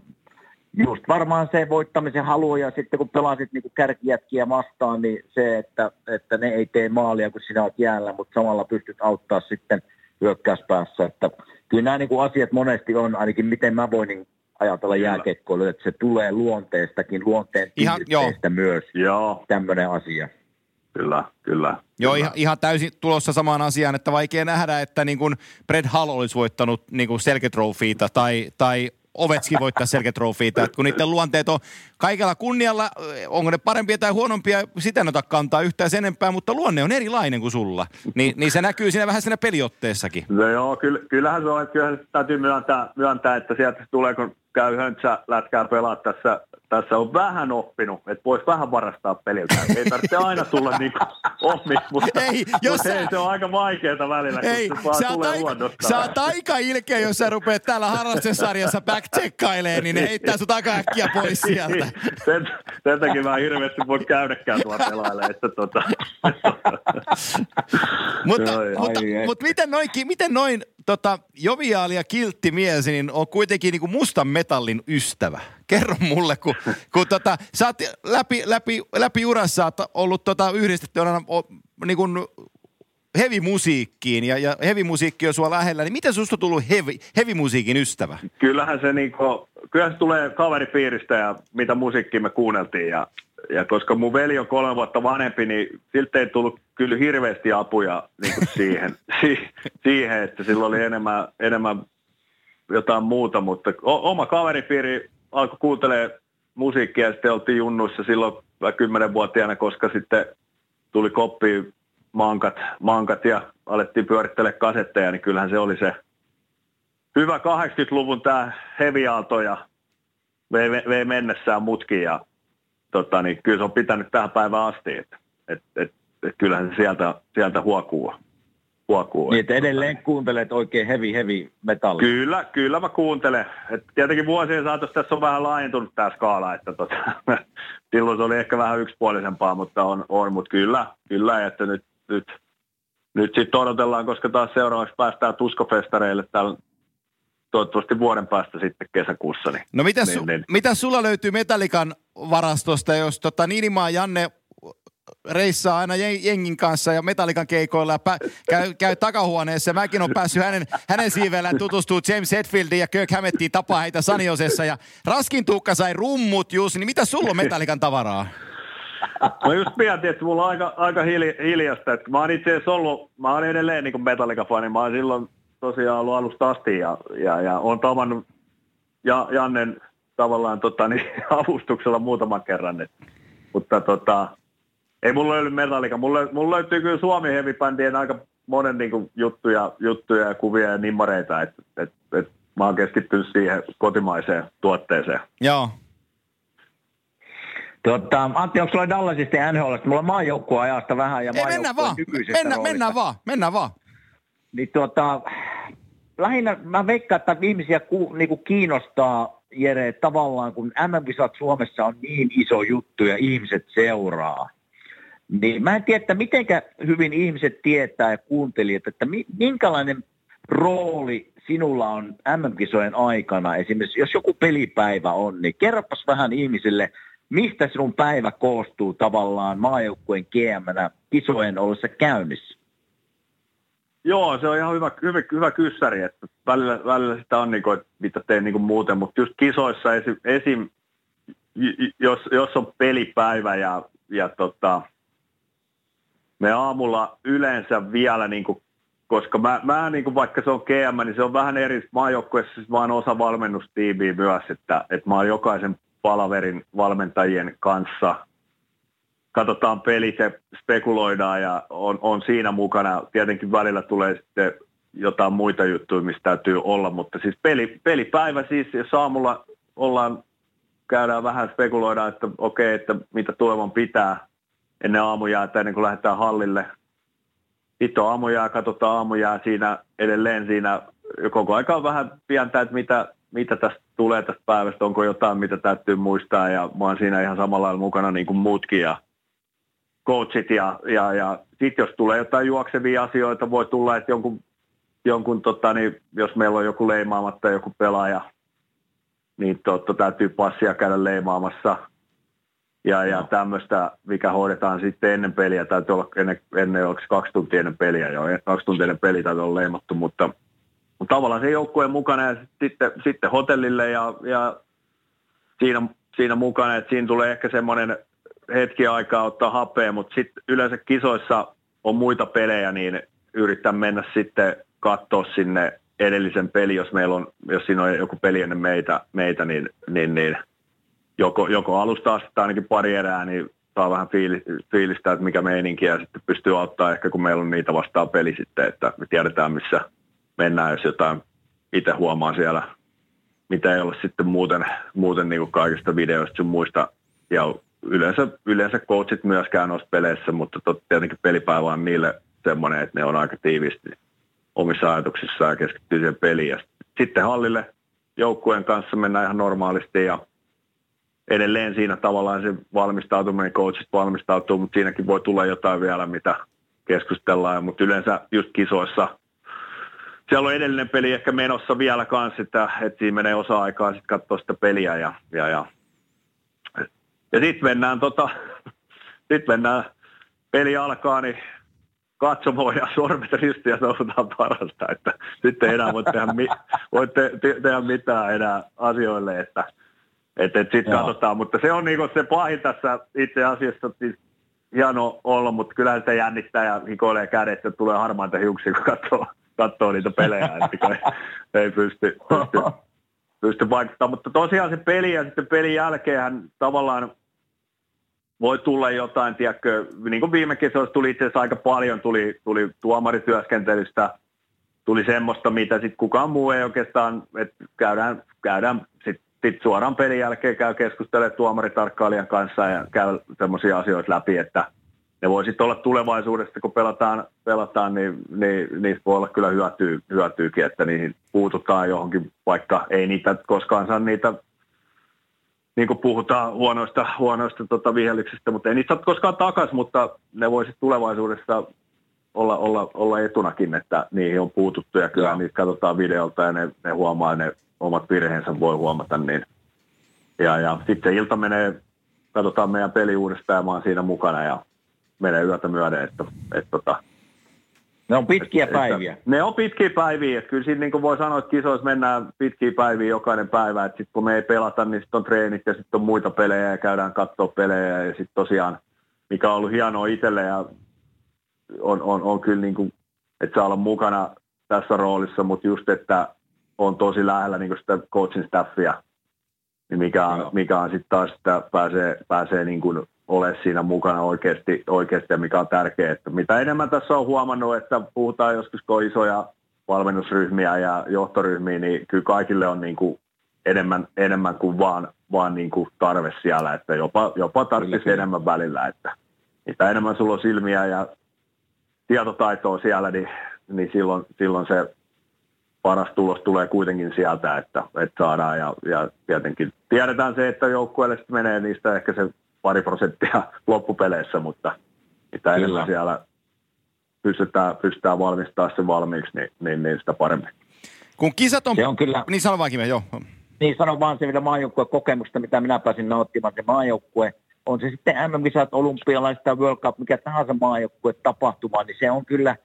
just varmaan se voittamisen halu ja sitten kun pelasit niin kärkijätkiä vastaan, niin se, että, että ne ei tee maalia, kun sinä olet jäällä, mutta samalla pystyt auttaa sitten hyökkäyspäässä. Että kyllä nämä niin kuin asiat monesti on, ainakin miten mä voin niin ajatella jääkekkoilu, että se tulee luonteestakin, luonteen Ihan, joo. myös Joo, tämmöinen asia. kyllä, kyllä. Joo, kyllä. ihan, ihan täysin tulossa samaan asiaan, että vaikea nähdä, että niin kuin Brad Hall olisi voittanut niin kuin selketrofiita tai, tai Ovetski voittaa selketrofiita, että kun niiden luonteet on kaikella kunnialla, onko ne parempia tai huonompia, sitä en ota kantaa yhtään sen enempää, mutta luonne on erilainen kuin sulla. Ni, niin se näkyy siinä vähän siinä peliotteessakin. No joo, kyllä, kyllähän se on, että kyllähän täytyy myöntää, myöntää, että sieltä tulee, kun käy höntsä lätkää pelaa tässä, tässä on vähän oppinut, että voisi vähän varastaa peliltä. Ei tarvitse aina tulla niin omi, mutta, Ei, jos mutta sä- hei, se on aika vaikeaa välillä, Ei, kun se vaan sä tulee aika, luonnosta. sä oot aika ilkeä, jos sä rupeat täällä harrastesarjassa backtsekkailemaan, niin ne heittää sut aika äkkiä pois sieltä. sen, sen takia mä hirveästi voi käydäkään tuolla pelailemaan, että tota... Mutta, Joo, mutta, Ai mutta miten noin, miten noin tota, joviaali ja kiltti mies, niin on kuitenkin niin kuin mustan metallin ystävä. Kerro mulle, kun, kun tota, sä oot läpi, läpi, läpi urassa oot ollut tota, yhdistetty aina o, niin kuin heavy-musiikkiin ja, ja heavy-musiikki on sua lähellä, niin miten susta on tullut heavy, heavy-musiikin ystävä? kyllähän se niinku, kyllä se tulee kaveripiiristä ja mitä musiikkia me kuunneltiin ja, ja koska mun veli on kolme vuotta vanhempi, niin siltä ei tullut kyllä hirveästi apuja niinku [laughs] siihen, si, siihen, että sillä oli enemmän, enemmän jotain muuta, mutta o, oma kaveripiiri alkoi kuuntelemaan musiikkia ja sitten oltiin junnuissa silloin kymmenenvuotiaana, koska sitten tuli koppiin mankat, mankat ja alettiin pyörittelee kasetteja, niin kyllähän se oli se hyvä 80-luvun tämä heviaalto ja vei- vei mennessään mutkin ja tota, niin kyllä se on pitänyt tähän päivään asti, että et, et, et kyllähän se sieltä, sieltä huokuu. Huokuu Niin, että edelleen kuuntelet oikein heavy, heavy metallia. Kyllä, kyllä mä kuuntelen. Et tietenkin vuosien saatossa tässä on vähän laajentunut tämä skaala, että tota, [laughs] silloin se oli ehkä vähän yksipuolisempaa, mutta on, on mutta kyllä, kyllä, että nyt, nyt, nyt sitten odotellaan, koska taas seuraavaksi päästään tuskofestareille täällä toivottavasti vuoden päästä sitten kesäkuussa. Niin, No mitä, niin, su, niin. mitä sulla löytyy Metallikan varastosta, jos tota Niinimaa Janne reissaa aina jen- jengin kanssa ja Metallikan keikoilla ja pä- käy, käy takahuoneessa. Mäkin olen päässyt hänen, hänen siiveellään tutustua James Hetfieldiin ja Kirk Hammettiin tapaa heitä Saniosessa. Ja Raskin Tuukka sai rummut just, niin mitä sulla on Metallikan tavaraa? Mä just mietin, että mulla on aika, aika hiljasta. Että mä oon itse asiassa ollut, mä oon edelleen niin Metallica-fani. Mä oon silloin tosiaan ollut alusta asti ja, ja, ja oon tavannut ja, Jannen tavallaan tota, niin, [laughs] avustuksella muutaman kerran. Et, mutta tota, ei mulla löydy Metallica. Mulla, mulla löytyy kyllä Suomi Heavy Bandien aika monen niin kuin, juttuja, juttuja ja kuvia ja nimmareita. Et, et, et, mä oon keskittynyt siihen kotimaiseen tuotteeseen. Joo. Tota, Antti, onko sulla Dallasista ja NHLista? Mulla on maajoukkueen ajasta vähän ja Ei, mennään vaan. nykyisestä Mennään, roolista. mennään vaan. Mennään vaan. Niin tuota, lähinnä mä veikkaan, että ihmisiä ku, niinku kiinnostaa, Jere, tavallaan kun MM-kisat Suomessa on niin iso juttu ja ihmiset seuraa. Niin mä en tiedä, että mitenkä hyvin ihmiset tietää ja kuuntelijat, että mi, minkälainen rooli sinulla on MM-kisojen aikana. Esimerkiksi jos joku pelipäivä on, niin kerropas vähän ihmisille, mistä sinun päivä koostuu tavallaan maajoukkueen GM-nä kisojen ollessa käynnissä. Joo, se on ihan hyvä, hyvä, hyvä kyssäri, että välillä, välillä sitä on, niin kuin, että mitä teen niin kuin muuten, mutta just kisoissa esim, esim jos, jos on pelipäivä ja, ja tota, me aamulla yleensä vielä, niin kuin, koska mä, mä niin kuin, vaikka se on GM, niin se on vähän eri siis mä oon osa valmennustiimiä myös, että, että mä oon jokaisen palaverin valmentajien kanssa – katsotaan pelit ja spekuloidaan ja on, on siinä mukana. Tietenkin välillä tulee sitten jotain muita juttuja, mistä täytyy olla, mutta siis peli, pelipäivä siis, jos aamulla ollaan, käydään vähän spekuloidaan, että okei, että mitä tulevan pitää ennen aamujäätä, ennen kuin lähdetään hallille. Sitten on aamujää, katsotaan aamujää siinä edelleen siinä, koko aika vähän pientä, että mitä, mitä tästä tulee tästä päivästä, onko jotain, mitä täytyy muistaa ja mä oon siinä ihan samalla lailla mukana niin kuin muutkin ja coachit ja, ja, ja sitten jos tulee jotain juoksevia asioita, voi tulla, että jonkun, jonkun tota, niin, jos meillä on joku leimaamatta joku pelaaja, niin totta, täytyy passia käydä leimaamassa. Ja, ja tämmöistä, mikä hoidetaan sitten ennen peliä, täytyy olla ennen, ennen onko kaksi tuntia ennen peliä jo, kaksi tuntia ennen peliä täytyy olla leimattu, mutta, mutta tavallaan se joukkueen mukana ja sitten, sitten hotellille ja, ja siinä, siinä mukana, että siinä tulee ehkä semmoinen hetki aikaa ottaa hapea, mutta sitten yleensä kisoissa on muita pelejä, niin yrittää mennä sitten katsoa sinne edellisen peli, jos meillä on, jos siinä on joku peli ennen meitä, meitä niin, niin, niin joko, joko alusta asti tai ainakin pari erää, niin saa vähän fiilistä, että mikä meininki ja sitten pystyy auttaa ehkä, kun meillä on niitä vastaan peli sitten, että me tiedetään, missä mennään, jos jotain itse huomaa siellä, mitä ei ole sitten muuten, muuten niin kuin kaikista videoista sun muista. Ja yleensä, yleensä coachit myöskään noissa peleissä, mutta tot, tietenkin pelipäivä on niille semmoinen, että ne on aika tiivisti omissa ajatuksissaan ja keskittyy siihen peliin. Ja sitten hallille joukkueen kanssa mennään ihan normaalisti ja edelleen siinä tavallaan se valmistautuminen, coachit valmistautuu, mutta siinäkin voi tulla jotain vielä, mitä keskustellaan. Mutta yleensä just kisoissa, siellä on edellinen peli ehkä menossa vielä kanssa, että, että siinä menee osa-aikaa sitten katsoa sitä peliä ja, ja, ja, ja sitten mennään, tota, [laughs] sit mennään, peli alkaa, niin katsomoon ja sormet ristiä sousutaan parasta, että sitten ei enää voi tehdä, mi- voi te- te- tehdä mitään enää asioille, että että et sitten katsotaan, mutta se on niinku se pahin tässä itse asiassa, siis hieno olla, mutta kyllä sitä jännittää ja hikoilee kädet, että tulee harmaita hiuksia, kun katsoo, katsoo niitä pelejä, että ei, ei pysty, pysty, pysty vaikuttamaan. Mutta tosiaan se peli ja sitten pelin jälkeen tavallaan voi tulla jotain, tiedätkö, niin kuin viime kesällä tuli itse asiassa aika paljon, tuli, tuli tuomarityöskentelystä, tuli semmoista, mitä sitten kukaan muu ei oikeastaan, että käydään, käydään sitten sit suoraan pelin jälkeen käy keskustelemaan tuomaritarkkailijan kanssa ja käy semmoisia asioita läpi, että ne voi sitten olla tulevaisuudessa, kun pelataan, pelataan niin, niin niistä voi olla kyllä hyötyä, hyötyykin, että niihin puututaan johonkin, vaikka ei niitä koskaan saa niitä niin kuin puhutaan huonoista, huonoista tota vihellyksistä, mutta ei niitä saa koskaan takaisin, mutta ne voisi tulevaisuudessa olla, olla, olla etunakin, että niihin on puututtu ja kyllä niitä katsotaan videolta ja ne, ne huomaa ne omat virheensä voi huomata. Niin. Ja, ja sitten ilta menee, katsotaan meidän peli uudestaan ja mä oon siinä mukana ja menee yötä myöden, että, että tota, ne on pitkiä että, päiviä. Että, ne on pitkiä päiviä. Että kyllä siinä niin kuin voi sanoa, että kisoissa mennään pitkiä päiviä jokainen päivä. Että sitten kun me ei pelata, niin sitten on treenit ja sitten on muita pelejä ja käydään katsoa pelejä. Ja sitten tosiaan, mikä on ollut hienoa itselle ja on, on, on kyllä niin kuin, että saa olla mukana tässä roolissa, mutta just, että on tosi lähellä niin kuin sitä coaching staffia, niin mikä on, mikä on sitten taas, että pääsee, pääsee niin kuin ole siinä mukana oikeasti, oikeasti ja mikä on tärkeää. Että mitä enemmän tässä on huomannut, että puhutaan joskus, kun on isoja valmennusryhmiä ja johtoryhmiä, niin kyllä kaikille on niin kuin enemmän, enemmän kuin vaan, vaan niin kuin tarve siellä, että jopa, jopa tarvitsisi enemmän välillä, että mitä enemmän sulla on silmiä ja tietotaitoa siellä, niin, niin silloin, silloin se paras tulos tulee kuitenkin sieltä, että, että saadaan ja, ja tietenkin tiedetään se, että joukkueelle menee niistä ehkä se pari prosenttia [laughs] loppupeleissä, mutta mitä Kyllä. enemmän siellä pystytään, pystytään valmistamaan se valmiiksi, niin, niin, niin sitä paremmin. Kun kisat on... Se on kyllä... Niin sano vaan joo. Niin sano vaan se vielä kokemusta, mitä minä pääsin nauttimaan. Se maajoukkue, on se sitten MM-kisat, olympialaiset tai World Cup, mikä tahansa maajoukkue tapahtuma, niin se on kyllä,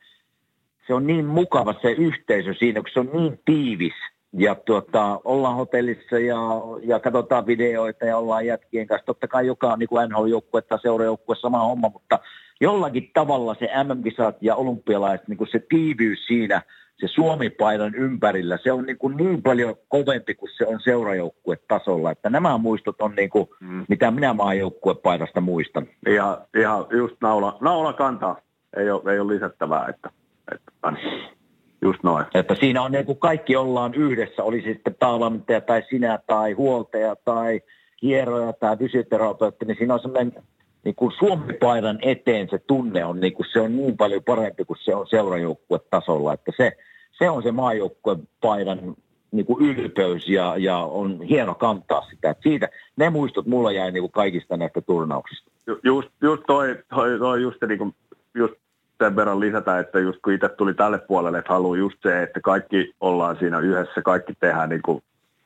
se on niin mukava se yhteisö siinä, kun se on niin tiivis – ja tuota, ollaan hotellissa ja, ja katsotaan videoita ja ollaan jätkien kanssa. Totta kai joka niin kuin NHL-joukkue tai seurajoukkue sama homma, mutta jollakin tavalla se MM-kisat ja olympialaiset, niin kuin se tiivyys siinä, se Suomi-paidan ympärillä, se on niin, kuin niin paljon kovempi kuin se on seurajoukkue-tasolla. Että nämä muistot on niin kuin, mm. mitä minä maajoukkuepaidasta muistan. Ja, ihan just naula, naula kantaa. Ei ole, ei ole lisättävää. Että, että, Just noin. Että siinä on niin kuin kaikki ollaan yhdessä, oli sitten päävalmentaja tai sinä tai huoltaja tai hieroja tai fysioterapeutti, niin siinä on semmoinen niin kuin Suomi-paidan eteen se tunne on, niin kuin se on niin paljon parempi kuin se on seurajoukkuetasolla, että se, se on se maajoukkuepaidan niin kuin ylpeys ja, ja on hieno kantaa sitä. Että siitä, ne muistot mulla jäi niin kuin kaikista näistä turnauksista. Just, just toi, toi, toi just, niin kuin, just sen verran lisätä, että just kun itse tuli tälle puolelle, että haluaa just se, että kaikki ollaan siinä yhdessä, kaikki tehdään niin kuin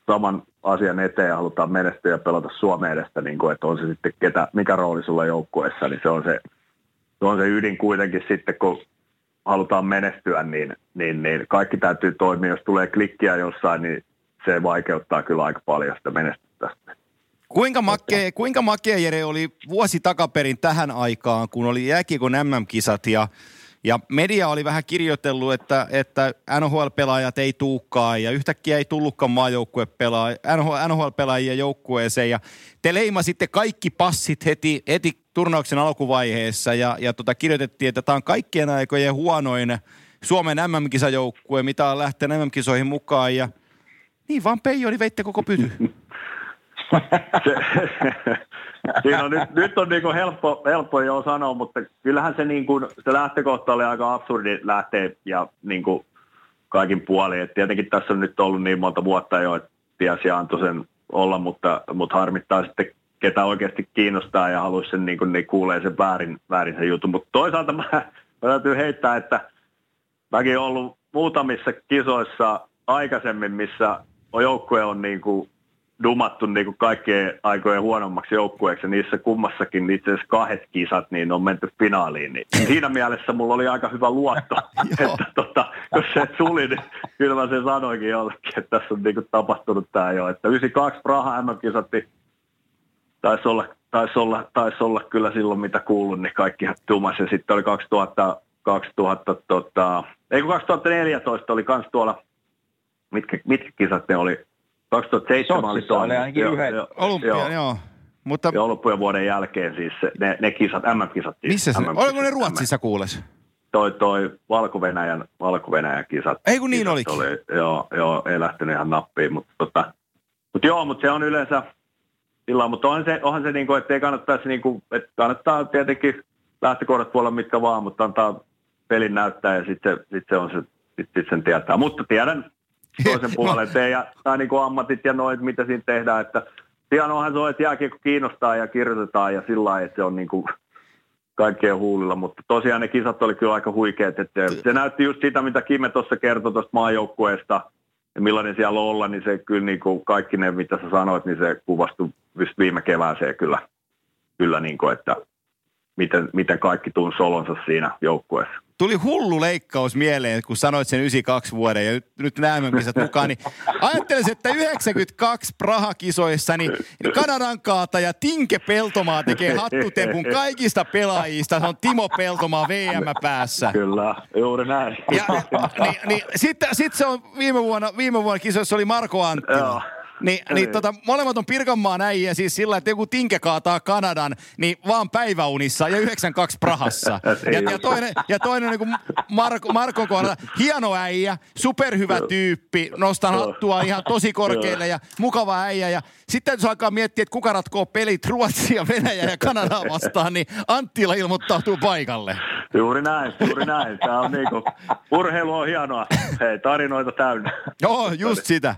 saman asian eteen ja halutaan menestyä ja pelata Suomen edestä, niin kuin, että on se sitten ketä, mikä rooli sulla joukkueessa, niin se on se, se on se ydin kuitenkin sitten, kun halutaan menestyä, niin, niin, niin kaikki täytyy toimia. Jos tulee klikkiä jossain, niin se vaikeuttaa kyllä aika paljon sitä menestystä. Kuinka makea, kuinka makea Jere oli vuosi takaperin tähän aikaan, kun oli jääkiekon MM-kisat ja ja media oli vähän kirjoitellut, että, että NHL-pelaajat ei tuukkaa ja yhtäkkiä ei tullutkaan NHL-pelaajia joukkueeseen. Ja te leimasitte kaikki passit heti, heti turnauksen alkuvaiheessa ja, ja tota, kirjoitettiin, että tämä on kaikkien aikojen huonoin Suomen MM-kisajoukkue, mitä on lähtenyt MM-kisoihin mukaan. Ja niin vaan Peijoni niin veitte koko pyty. [laughs] se, [laughs] siinä on nyt, nyt on niin helppo, helppo jo sanoa, mutta kyllähän se, niin kuin, se lähtökohta oli aika absurdi lähteä ja niin kuin kaikin puolin. Et tietenkin tässä on nyt ollut niin monta vuotta jo, että tiesi ja antoi sen olla, mutta, mutta harmittaa sitten ketä oikeasti kiinnostaa ja haluaisi sen niin kuin, niin kuulee sen väärin, väärin sen jutun. Mutta toisaalta mä, mä täytyy heittää, että mäkin olen ollut muutamissa kisoissa aikaisemmin, missä joukkue on niin kuin dumattu niin kuin kaikkien aikojen huonommaksi joukkueeksi ja niissä kummassakin itse asiassa kahdet kisat, niin on menty finaaliin. Niin siinä mielessä mulla oli aika hyvä luotto, [laughs] että tota, jos se suli, niin kyllä mä sen sanoinkin jollekin, että tässä on niin kuin tapahtunut tämä jo. Että 92 Praha MM-kisat, niin taisi olla, taisi, olla, taisi olla kyllä silloin mitä kuullut, niin kaikki tumas. Ja sitten oli 2000, 2000 tota, ei 2014 oli kans tuolla, mitkä, mitkä kisat ne oli, 2007 oli. Oli ainakin yhden. Olympia, joo. joo. Mutta... Ja loppujen vuoden jälkeen siis ne, ne kisat, MM-kisat. Siis, Missä se? Oliko ne Ruotsissa M- kuules? Toi, toi Valko-Venäjän, Valko-Venäjän kisat. Ei kun niin olikin. Oli, joo, joo, ei lähtenyt ihan nappiin, mutta tota, mut joo, mutta se on yleensä sillä mutta onhan se, onhan se niin kuin, että ei kannattaisi, niin kuin, että kannattaa tietenkin lähtökohdat puolella mitkä vaan, mutta antaa pelin näyttää ja sitten sit se on se, sit, sit sen tietää. Mutta tiedän toisen puolen tee. Ja, tai niin kuin ammatit ja noit, mitä siinä tehdään, että hienoahan se on, että jääkiekko kiinnostaa ja kirjoitetaan ja sillä lailla, että se on niin kuin kaikkien huulilla, mutta tosiaan ne kisat oli kyllä aika huikeat, että se näytti just sitä, mitä Kime tuossa kertoi tuosta maajoukkueesta ja millainen siellä olla, niin se kyllä niin kuin kaikki ne, mitä sä sanoit, niin se kuvastui viime kevääseen kyllä, kyllä niin kuin, että miten, miten kaikki tunsi olonsa siinä joukkueessa tuli hullu leikkaus mieleen, kun sanoit sen 92 vuoden ja nyt, nyt näemme misät mukaan, niin ajattelisin, että 92 Praha-kisoissa niin Kanadan ja Tinke Peltomaa tekee hattutempun kaikista pelaajista. Se on Timo Peltomaa VM päässä. Kyllä, juuri näin. Ja, niin, niin, Sitten sit se on viime vuonna, viime vuonna kisoissa oli Marko Anttila. Joo. Niin, niin tota, molemmat on Pirkanmaan äijä siis sillä, että joku tinke kaataa Kanadan, niin vaan päiväunissa ja 92 Prahassa. [laughs] ja, ja, toinen, ja toinen niin kuin Marko, Marko kohdalla, hieno äijä, superhyvä tyyppi, nostan hattua ihan tosi korkealle ja mukava äijä. Ja sitten jos alkaa miettiä, että kuka ratkoo pelit Ruotsia, Venäjä ja Kanadaa vastaan, niin Anttila ilmoittautuu paikalle. Juuri näin, juuri näin. Tämä on niinku, urheilu on hienoa. Hei, tarinoita täynnä. Joo, just sitä.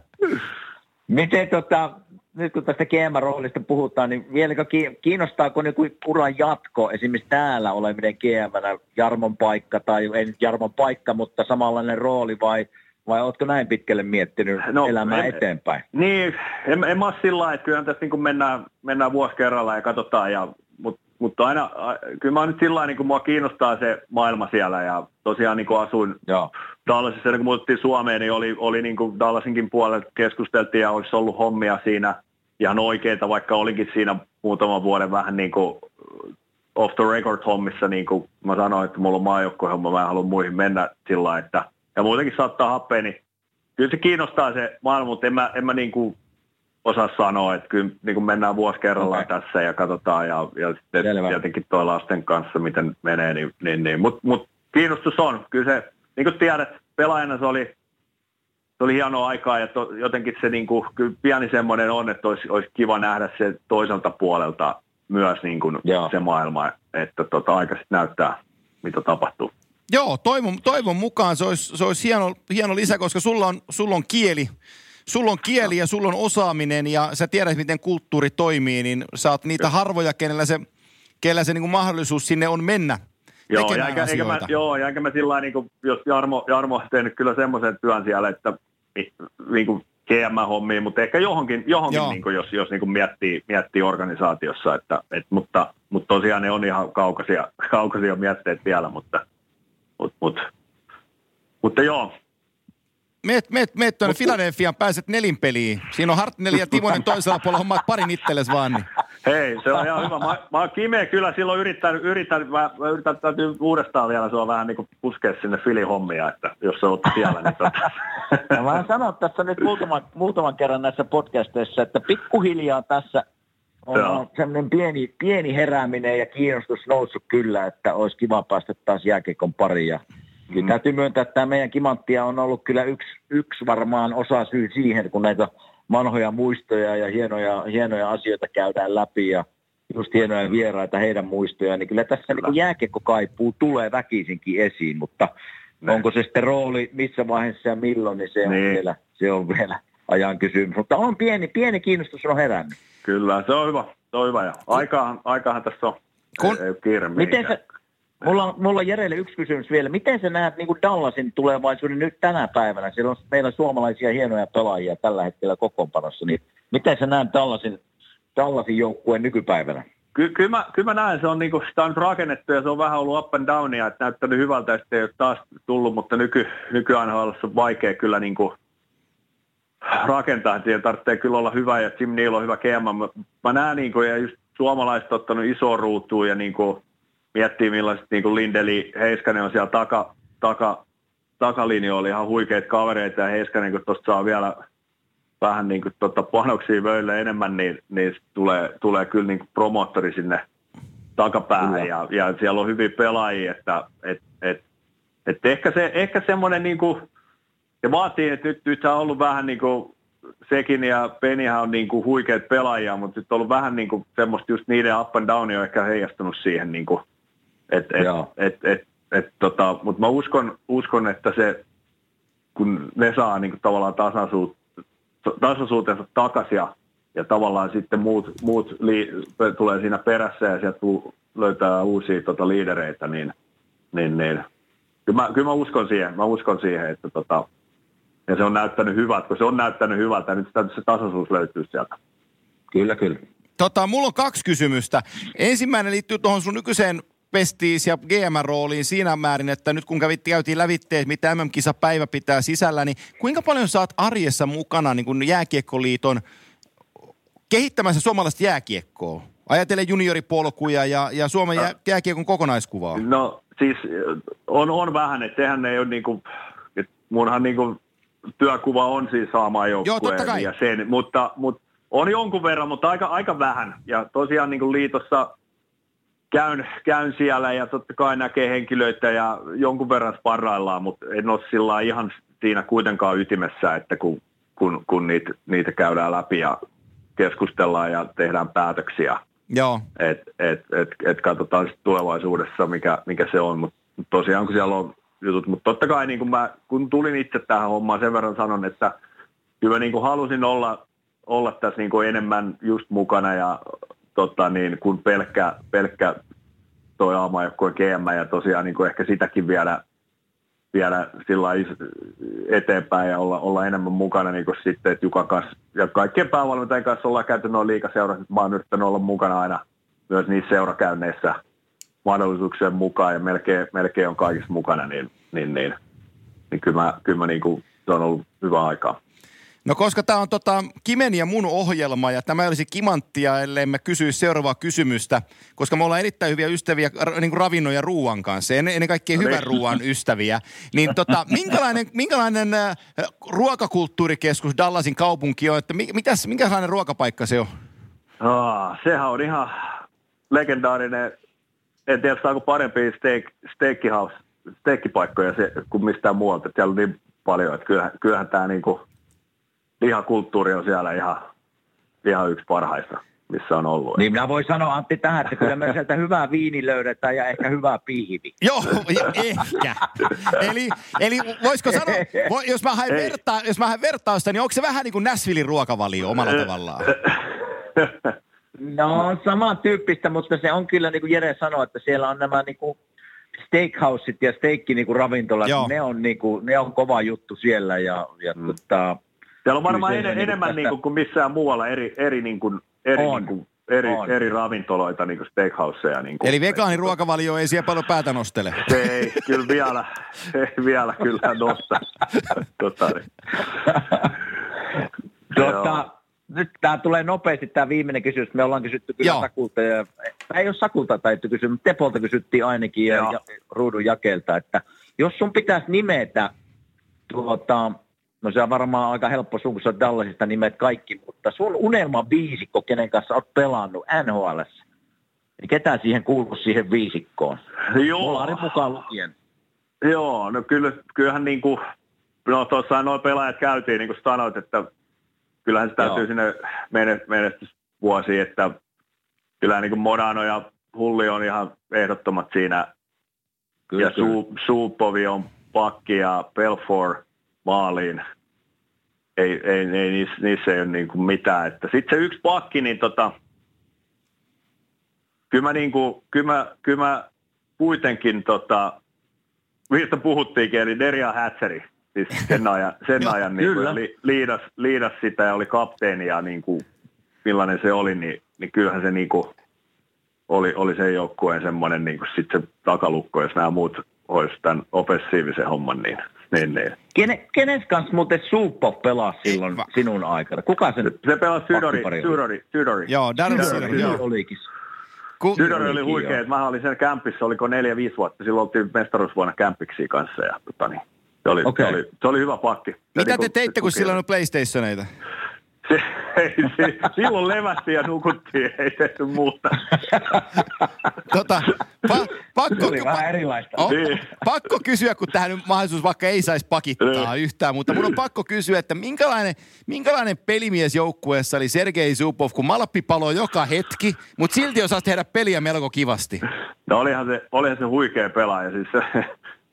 Miten tota, nyt kun tästä GM-roolista puhutaan, niin vieläkö kiinnostaako niin kuin uran jatko, esimerkiksi täällä oleminen GM, Jarmon paikka, tai ei nyt Jarmon paikka, mutta samanlainen rooli, vai, vai oletko näin pitkälle miettinyt no, elämää en, eteenpäin? Niin, en, en mä sillä lailla, että kyllähän tässä niin kuin mennään, mennään vuosi kerralla ja katsotaan, ja, mutta, mutta aina, kyllä mä nyt sillä niin kuin mua kiinnostaa se maailma siellä, ja tosiaan niin kuin asuin Joo. Dallasissa, kun muuttiin Suomeen, niin oli, oli niin kuin Dallasinkin puolella keskusteltiin ja olisi ollut hommia siinä ihan oikeita, vaikka olikin siinä muutaman vuoden vähän niin kuin off the record hommissa, niin kuin mä sanoin, että mulla on maajoukkohomma, mä en halua muihin mennä sillä että ja muutenkin saattaa happea, niin kyllä se kiinnostaa se maailma, mutta en mä, en mä niin kuin osaa sanoa, että kyllä niin kuin mennään vuosi kerrallaan okay. tässä ja katsotaan ja, ja sitten Selvä. tietenkin tuo lasten kanssa, miten menee, niin, niin, niin. mutta mut kiinnostus on. Kyllä se niin kuin tiedät, pelaajana se oli, se oli hienoa aikaa ja to, jotenkin se niin kuin, kyllä pieni semmoinen on, että olisi, olisi kiva nähdä se toiselta puolelta myös niin kuin se maailma, että tota, aika sitten näyttää, mitä tapahtuu. Joo, toivon, toivon mukaan se olisi, se olisi hieno, hieno lisä, koska sulla on, sulla on kieli, sulla on kieli ja sulla on osaaminen ja sä tiedät, miten kulttuuri toimii, niin sä oot niitä harvoja, kenellä se, kenellä se niin kuin mahdollisuus sinne on mennä Joo, ja eikä, eikä mä, joo, ja mä sillä niin kuin, jos Jarmo, Jarmo on tehnyt kyllä semmoisen työn siellä, että niin kuin, GM-hommiin, mutta ehkä johonkin, johonkin Joo. niin kuin, jos, jos niin kuin miettii, miettii organisaatiossa, että, et, mutta, mutta tosiaan ne on ihan kaukaisia, kaukaisia mietteet vielä, mutta, mutta, mutta, mutta joo, Meet, meet, meet tuonne Philadelphiaan, pääset nelinpeliin. Siinä on Hartnell ja Timonen toisella puolella, hommaat parin itsellesi vaan. Niin. Hei, se on ihan hyvä. Mä, mä oon Kime kyllä silloin yrittänyt, yritän, mä, mä yritän täytyy uudestaan vielä sua vähän niin kuin puskea sinne Fili-hommia, että jos sä oot siellä, niin tota. Ja [laughs] mä sanon tässä nyt muutaman, muutaman kerran näissä podcasteissa, että pikkuhiljaa tässä on, Joo. semmoinen pieni, pieni herääminen ja kiinnostus noussut kyllä, että olisi kiva päästä taas jääkiekon pariin. Ja kyllä täytyy myöntää, että tämä meidän kimanttia on ollut kyllä yksi, yksi varmaan osa syy siihen, kun näitä vanhoja muistoja ja hienoja, hienoja asioita käydään läpi ja just hienoja vieraita, heidän muistoja, niin kyllä tässä niin jääkiekko kaipuu tulee väkisinkin esiin, mutta Ne. onko se sitten rooli missä vaiheessa ja milloin, niin se on, Niin. vielä, se on vielä ajan kysymys. Mutta on pieni, pieni kiinnostus on herännyt. Kyllä, se on hyvä. Se on hyvä. Ja aikahan, aikahan tässä on. Kun- Ei, ei Miten mihinkään. Mulla, on, mulla on Jerelle yksi kysymys vielä. Miten sä näet niin kuin Dallasin tulevaisuuden nyt tänä päivänä? Siellä on meillä suomalaisia hienoja pelaajia tällä hetkellä kokoonpanossa. Niin miten sä näet Dallasin, Dallasin joukkueen nykypäivänä? Ky- kyllä, mä, kyllä mä näen, se on, niinku, sitä on rakennettu ja se on vähän ollut up and downia, että näyttänyt hyvältä ja sitten ei ole taas tullut, mutta nyky, nyky on vaikea kyllä niinku rakentaa, että siihen tarvitsee kyllä olla hyvä ja Jim Neal on hyvä GM. Mä, mä näen niinku, ja just suomalaiset ottanut iso ruutuun ja niinku, miettii millaiset niinku Lindeli, Heiskanen on siellä taka, taka, takalinjoilla ihan huikeita kavereita ja Heiskanen kun tuosta saa vielä vähän niin kuin tota panoksia vöille enemmän, niin, niin tulee, tulee kyllä niin kuin promoottori sinne takapäähän ja, ja, siellä on hyviä pelaajia, että et, et, et ehkä, se, ehkä semmoinen niin kuin, ja vaatii, että nyt, nyt se on ollut vähän niin kuin, sekin ja Penihän on niin kuin huikeat pelaajia, mutta nyt on ollut vähän niin kuin semmoista just niiden up and down on ehkä heijastunut siihen, niin kuin, et, et, Joo. et, et, et, tota, mutta mä uskon, uskon, että se, kun ne saa niin kuin tavallaan tasaisuut, tasaisuutensa takaisin ja, ja tavallaan sitten muut, muut li, tulee siinä perässä ja sieltä tuu, löytää uusia tota, liidereitä, niin, niin, niin. Kyllä, mä, kyllä mä uskon siihen, mä uskon siihen, että tota, ja se on näyttänyt hyvältä, kun se on näyttänyt hyvältä, niin täytyy se tasaisuus löytyy sieltä. Kyllä, kyllä. Tota, mulla on kaksi kysymystä. Ensimmäinen liittyy tuohon sun nykyiseen pestiis ja GM-rooliin siinä määrin, että nyt kun kävit, käytiin lävitteet, mitä MM-kisapäivä pitää sisällä, niin kuinka paljon saat arjessa mukana niin kuin jääkiekkoliiton kehittämässä suomalaista jääkiekkoa? Ajatellen junioripolkuja ja, ja Suomen jää, jääkiekon kokonaiskuvaa. No siis on, on vähän, että sehän ei ole niin kuin, että munhan niin kuin työkuva on siis saamaan joukkueen ja sen, mutta, mutta on jonkun verran, mutta aika, aika vähän. Ja tosiaan niin kuin liitossa käyn, käyn siellä ja totta kai näkee henkilöitä ja jonkun verran sparraillaan, mutta en ole sillä ihan siinä kuitenkaan ytimessä, että kun, kun, kun niitä, niitä käydään läpi ja keskustellaan ja tehdään päätöksiä Joo. että et, et, et katsotaan sitten tulevaisuudessa, mikä, mikä se on. Mutta tosiaan, kun siellä on jutut, mutta totta kai niin kun, mä, kun tulin itse tähän hommaan, sen verran sanon, että kyllä niin halusin olla, olla tässä niin enemmän just mukana ja tota, niin, kun pelkkä, pelkkä toi aamajoukkueen GM ja tosiaan niin kuin ehkä sitäkin vielä, vielä sillä eteenpäin ja olla, olla enemmän mukana niin kuin sitten, että Jukan kanssa ja kaikkien päävalmentajien kanssa ollaan käyty noin liikaseurassa, että mä oon yrittänyt olla mukana aina myös niissä seurakäynneissä mahdollisuuksien mukaan ja melkein, melkein on kaikissa mukana, niin, niin, niin, niin kyllä mä, kyllä mä niin kuin, se on ollut hyvä aikaa. No koska tämä on tota Kimen ja mun ohjelma ja tämä olisi kimanttia, ellei mä kysyisi seuraavaa kysymystä, koska me ollaan erittäin hyviä ystäviä niin kuin ravinnon ja ruuan kanssa, ennen, ennen kaikkea No niin. hyvän ruoan ystäviä. Niin tota, minkälainen, minkälainen äh, ruokakulttuurikeskus Dallasin kaupunki on, että mi, mitäs, minkälainen ruokapaikka se on? Ah, sehän on ihan legendaarinen, en tiedä saako parempia steak, steakhouse, steakkipaikkoja se, kuin mistään muualta. että Siellä on niin paljon, että kyllähän, kyllähän tämä niinku, lihakulttuuri on siellä ihan, ihan yksi parhaista, missä on ollut. Niin minä voin sanoa Antti tähän, että kyllä me sieltä hyvää viini löydetään ja ehkä hyvää piihivi. Joo, ehkä. Eli, eli voisiko sanoa, vo- jos mä haen, Ei. verta, jos mä haen vertausta, niin onko se vähän niin kuin Nashvillein ruokavalio omalla tavallaan? No samantyyppistä, mutta se on kyllä niin kuin Jere sanoi, että siellä on nämä niin kuin steakhouset ja steakki niin kuin ravintolat, Joo. ne on, niin kuin, ne on kova juttu siellä ja, ja Mm. tota, Siellä on varmaan en, niinku enemmän tästä- niin kuin, kuin missään muualla eri, eri, niin kuin, eri, On. niin kuin, eri, On. eri ravintoloita, niin kuin steakhouseja. Niin kuin, Eli vegaaniruokavalio ei siellä paljon päätä nostele. Se ei kyllä vielä, ei vielä kyllä nosta. tota, niin. Joo. Tuota, nyt tämä tulee nopeasti tämä viimeinen kysymys. Me ollaan kysytty kyllä Joo. Sakulta. Ja, ei ole Sakulta taittu kysyä, mutta Tepolta kysyttiin ainakin ja, ja ruudun jakelta, että jos sun pitäisi nimetä, tuota, no se on varmaan aika helppo sun, kun Dallasista nimet kaikki, mutta sun unelma viisikko, kenen kanssa oot pelannut NHL, niin ketä siihen kuuluu siihen viisikkoon? Joo. Molarin mukaan lukien. Joo, no kyllä, kyllähän niin kuin, no tuossa noin pelaajat käytiin, niin kuin sanoit, että kyllähän se täytyy Joo. sinne mene- menestysvuosiin, että kyllä niin kuin Modano ja Hulli on ihan ehdottomat siinä, Kyllä, ja kyllä. Su, Suupovi on pakki ja Belfort maaliin. Ei, ei, ei niissä, niissä ei ole niin kuin mitään. Että sitten se yksi pakki, niin tota, kyllä mä, niin kuin, kyllä mä, kyllä mä kuitenkin, tota, mistä puhuttiinkin, eli Deria Hatseri, siis sen ajan, sen [laughs] ajan niin kuin, li, liidas, liidas sitä ja oli kapteeni ja niin kuin, millainen se oli, niin, niin kyllähän se niin kuin, oli, oli sen joukkueen semmoinen niin kuin sit se takalukko, jos nämä muut olisi tämän offensiivisen homman, niin, niin, niin. Kene, kenes kanssa muuten Suuppo pelasi silloin Va- sinun aikana? Kuka sen Se pelasi Sydori? Sydori, Sydori. Joo, Darren Sydori, Sydori, joo. olikin. Ku, Sydori oli huikea, että mä olin sen kämpissä, oliko neljä, viisi vuotta, silloin oltiin mestaruusvuonna kämpiksi kanssa ja tota niin, se oli, Okei. se oli, se oli hyvä pakki. Mitä te teitte, kun silloin oli PlayStationeita? Se, ei, se, silloin levättiin ja nukuttiin, ei tehty muuta. Tota, pa, pakko, Se oli vähän erilaista. Oh, Niin. pakko kysyä, kun tähän nyt mahdollisuus vaikka ei saisi pakittaa Niin. yhtään, mutta mun on pakko kysyä, että minkälainen, minkälainen pelimies joukkueessa oli Sergei Zubov, kun Malppi paloi joka hetki, mutta silti osasi tehdä peliä melko kivasti. No olihan se, olihan se huikea pelaaja, siis se,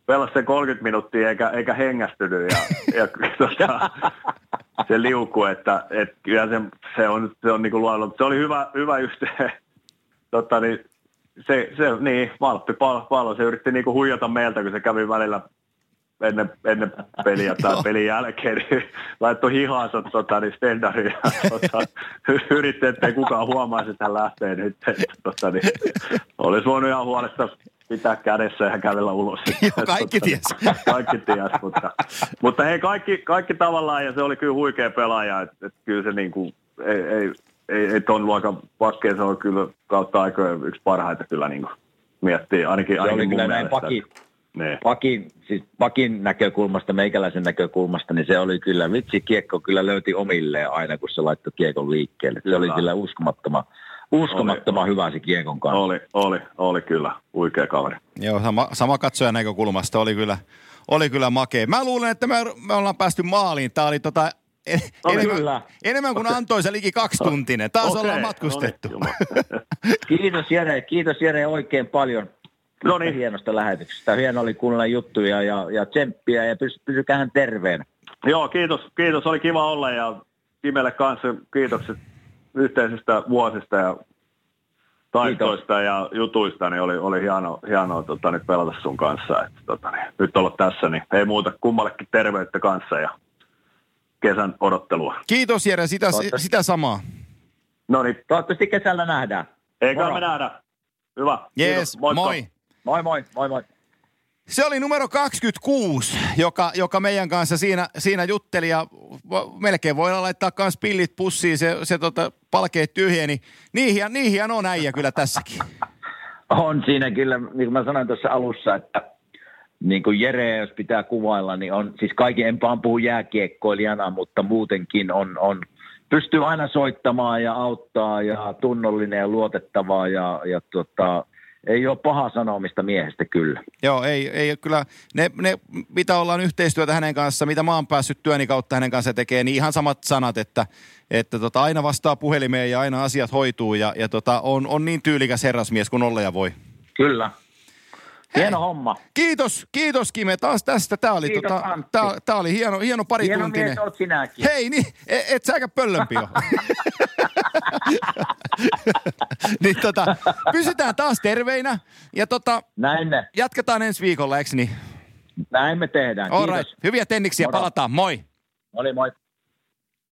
pelasi se 30 minuuttia eikä, eikä hengästynyt ja, ja tota, se liuku, että et, kyllä se, se on, se on niinku luonnolla, se oli hyvä, hyvä yhteen, tota, niin, se, se, niin, Valppi pallo, pallo, se yritti niinku huijata meiltä, kun se kävi välillä ennen, ennen peliä tai pelin jälkeen, niin laittoi hihansa tota, niin stendariin ja tota, yritti, ettei kukaan huomaisi, että hän lähtee nyt. Että, tota, niin, olisi voinut ihan huolesta pitää kädessä ja kävellä ulos. [laughs] Joo, kaikki ties. [laughs] kaikki ties, mutta, mutta hei, kaikki, kaikki tavallaan, ja se oli kyllä huikea pelaaja, että, että kyllä se niin kuin, ei, ei, ei, ei ton luokan pakkeen, se on kyllä kautta aikojen yksi parhaita kyllä niin kuin miettii, ainakin, Se ainakin oli mun kyllä näin mielestä. pakin, Niin. pakin, siis pakin näkökulmasta, meikäläisen näkökulmasta, niin se oli kyllä, vitsi kiekko kyllä löyti omilleen aina, kun se laittoi kiekon liikkeelle. Se oli Kyllä. kyllä uskomattoman, uskomattoman hyvä se kiekon kanssa. Oli, oli, oli kyllä. Huikea kaveri. Joo, sama, sama katsojan näkökulmasta oli kyllä, oli kyllä makea. Mä luulen, että me, me ollaan päästy maaliin. Tää oli tota, en, Oli enemmän, kyllä. enemmän kuin antoisa liki kaksituntinen. Taas Okei, ollaan matkustettu. no niin. [laughs] Kiitos Jere, kiitos Jere oikein paljon No niin. hienosta lähetyksestä. Hieno oli kuunnella juttuja ja, ja tsemppiä ja pys, pysykähän terveenä. Joo, kiitos, kiitos. Oli kiva olla ja Timelle kanssa kiitokset yhteisistä vuosista ja taistoista ja jutuista, niin oli, oli hieno, hienoa tota, nyt pelata sun kanssa. Että, tota, niin, nyt olla tässä, niin ei muuta kummallekin terveyttä kanssa ja kesän odottelua. Kiitos Jere, sitä, Toivottavasti. sitä samaa. No niin, Toivottavasti kesällä nähdään. eikä Moro. me nähdä. Hyvä. Kiitos. Moikka. moi. Moi moi, moi moi. Se oli numero 26, joka, joka meidän kanssa siinä, siinä jutteli ja melkein voidaan laittaa myös pillit pussiin, se, se tota, palkeet tyhjeni. Hien, niin hieno on äijä kyllä tässäkin. On siinä kyllä, niin kuin mä sanoin tuossa alussa, että niin kuin Jere, jos pitää kuvailla, niin on, siis kaiken en vaan puhu jääkiekkoilijana, mutta muutenkin on, on pystyy aina soittamaan ja auttaa ja tunnollinen ja luotettava ja, ja tota, ei ole paha sanomista miehestä kyllä. Joo, ei, ei kyllä, ne, ne, mitä ollaan yhteistyötä hänen kanssa, mitä mä oon päässyt työni kautta hänen kanssa tekemään, niin ihan samat sanat, että, että tota, aina vastaa puhelimeen ja aina asiat hoituu ja, ja tota, on, on niin tyylikäs herrasmies kuin olla ja voi. Kyllä. Hieno homma. Kiitos, kiitos Kime taas tästä. Tämä oli, Kiitos, tota, tää, tää oli hieno, hieno Hieno parituntinen. mies oot sinäkin. Hei, niin, et, et säkä pöllömpi ole. [laughs] niin tota, pysytään taas terveinä ja tota, Näin ne. jatketaan ensi viikolla, eikö niin? Näin me tehdään. All Kiitos. right. Hyviä tenniksiä, Moro. palataan. Moi! Oli moi.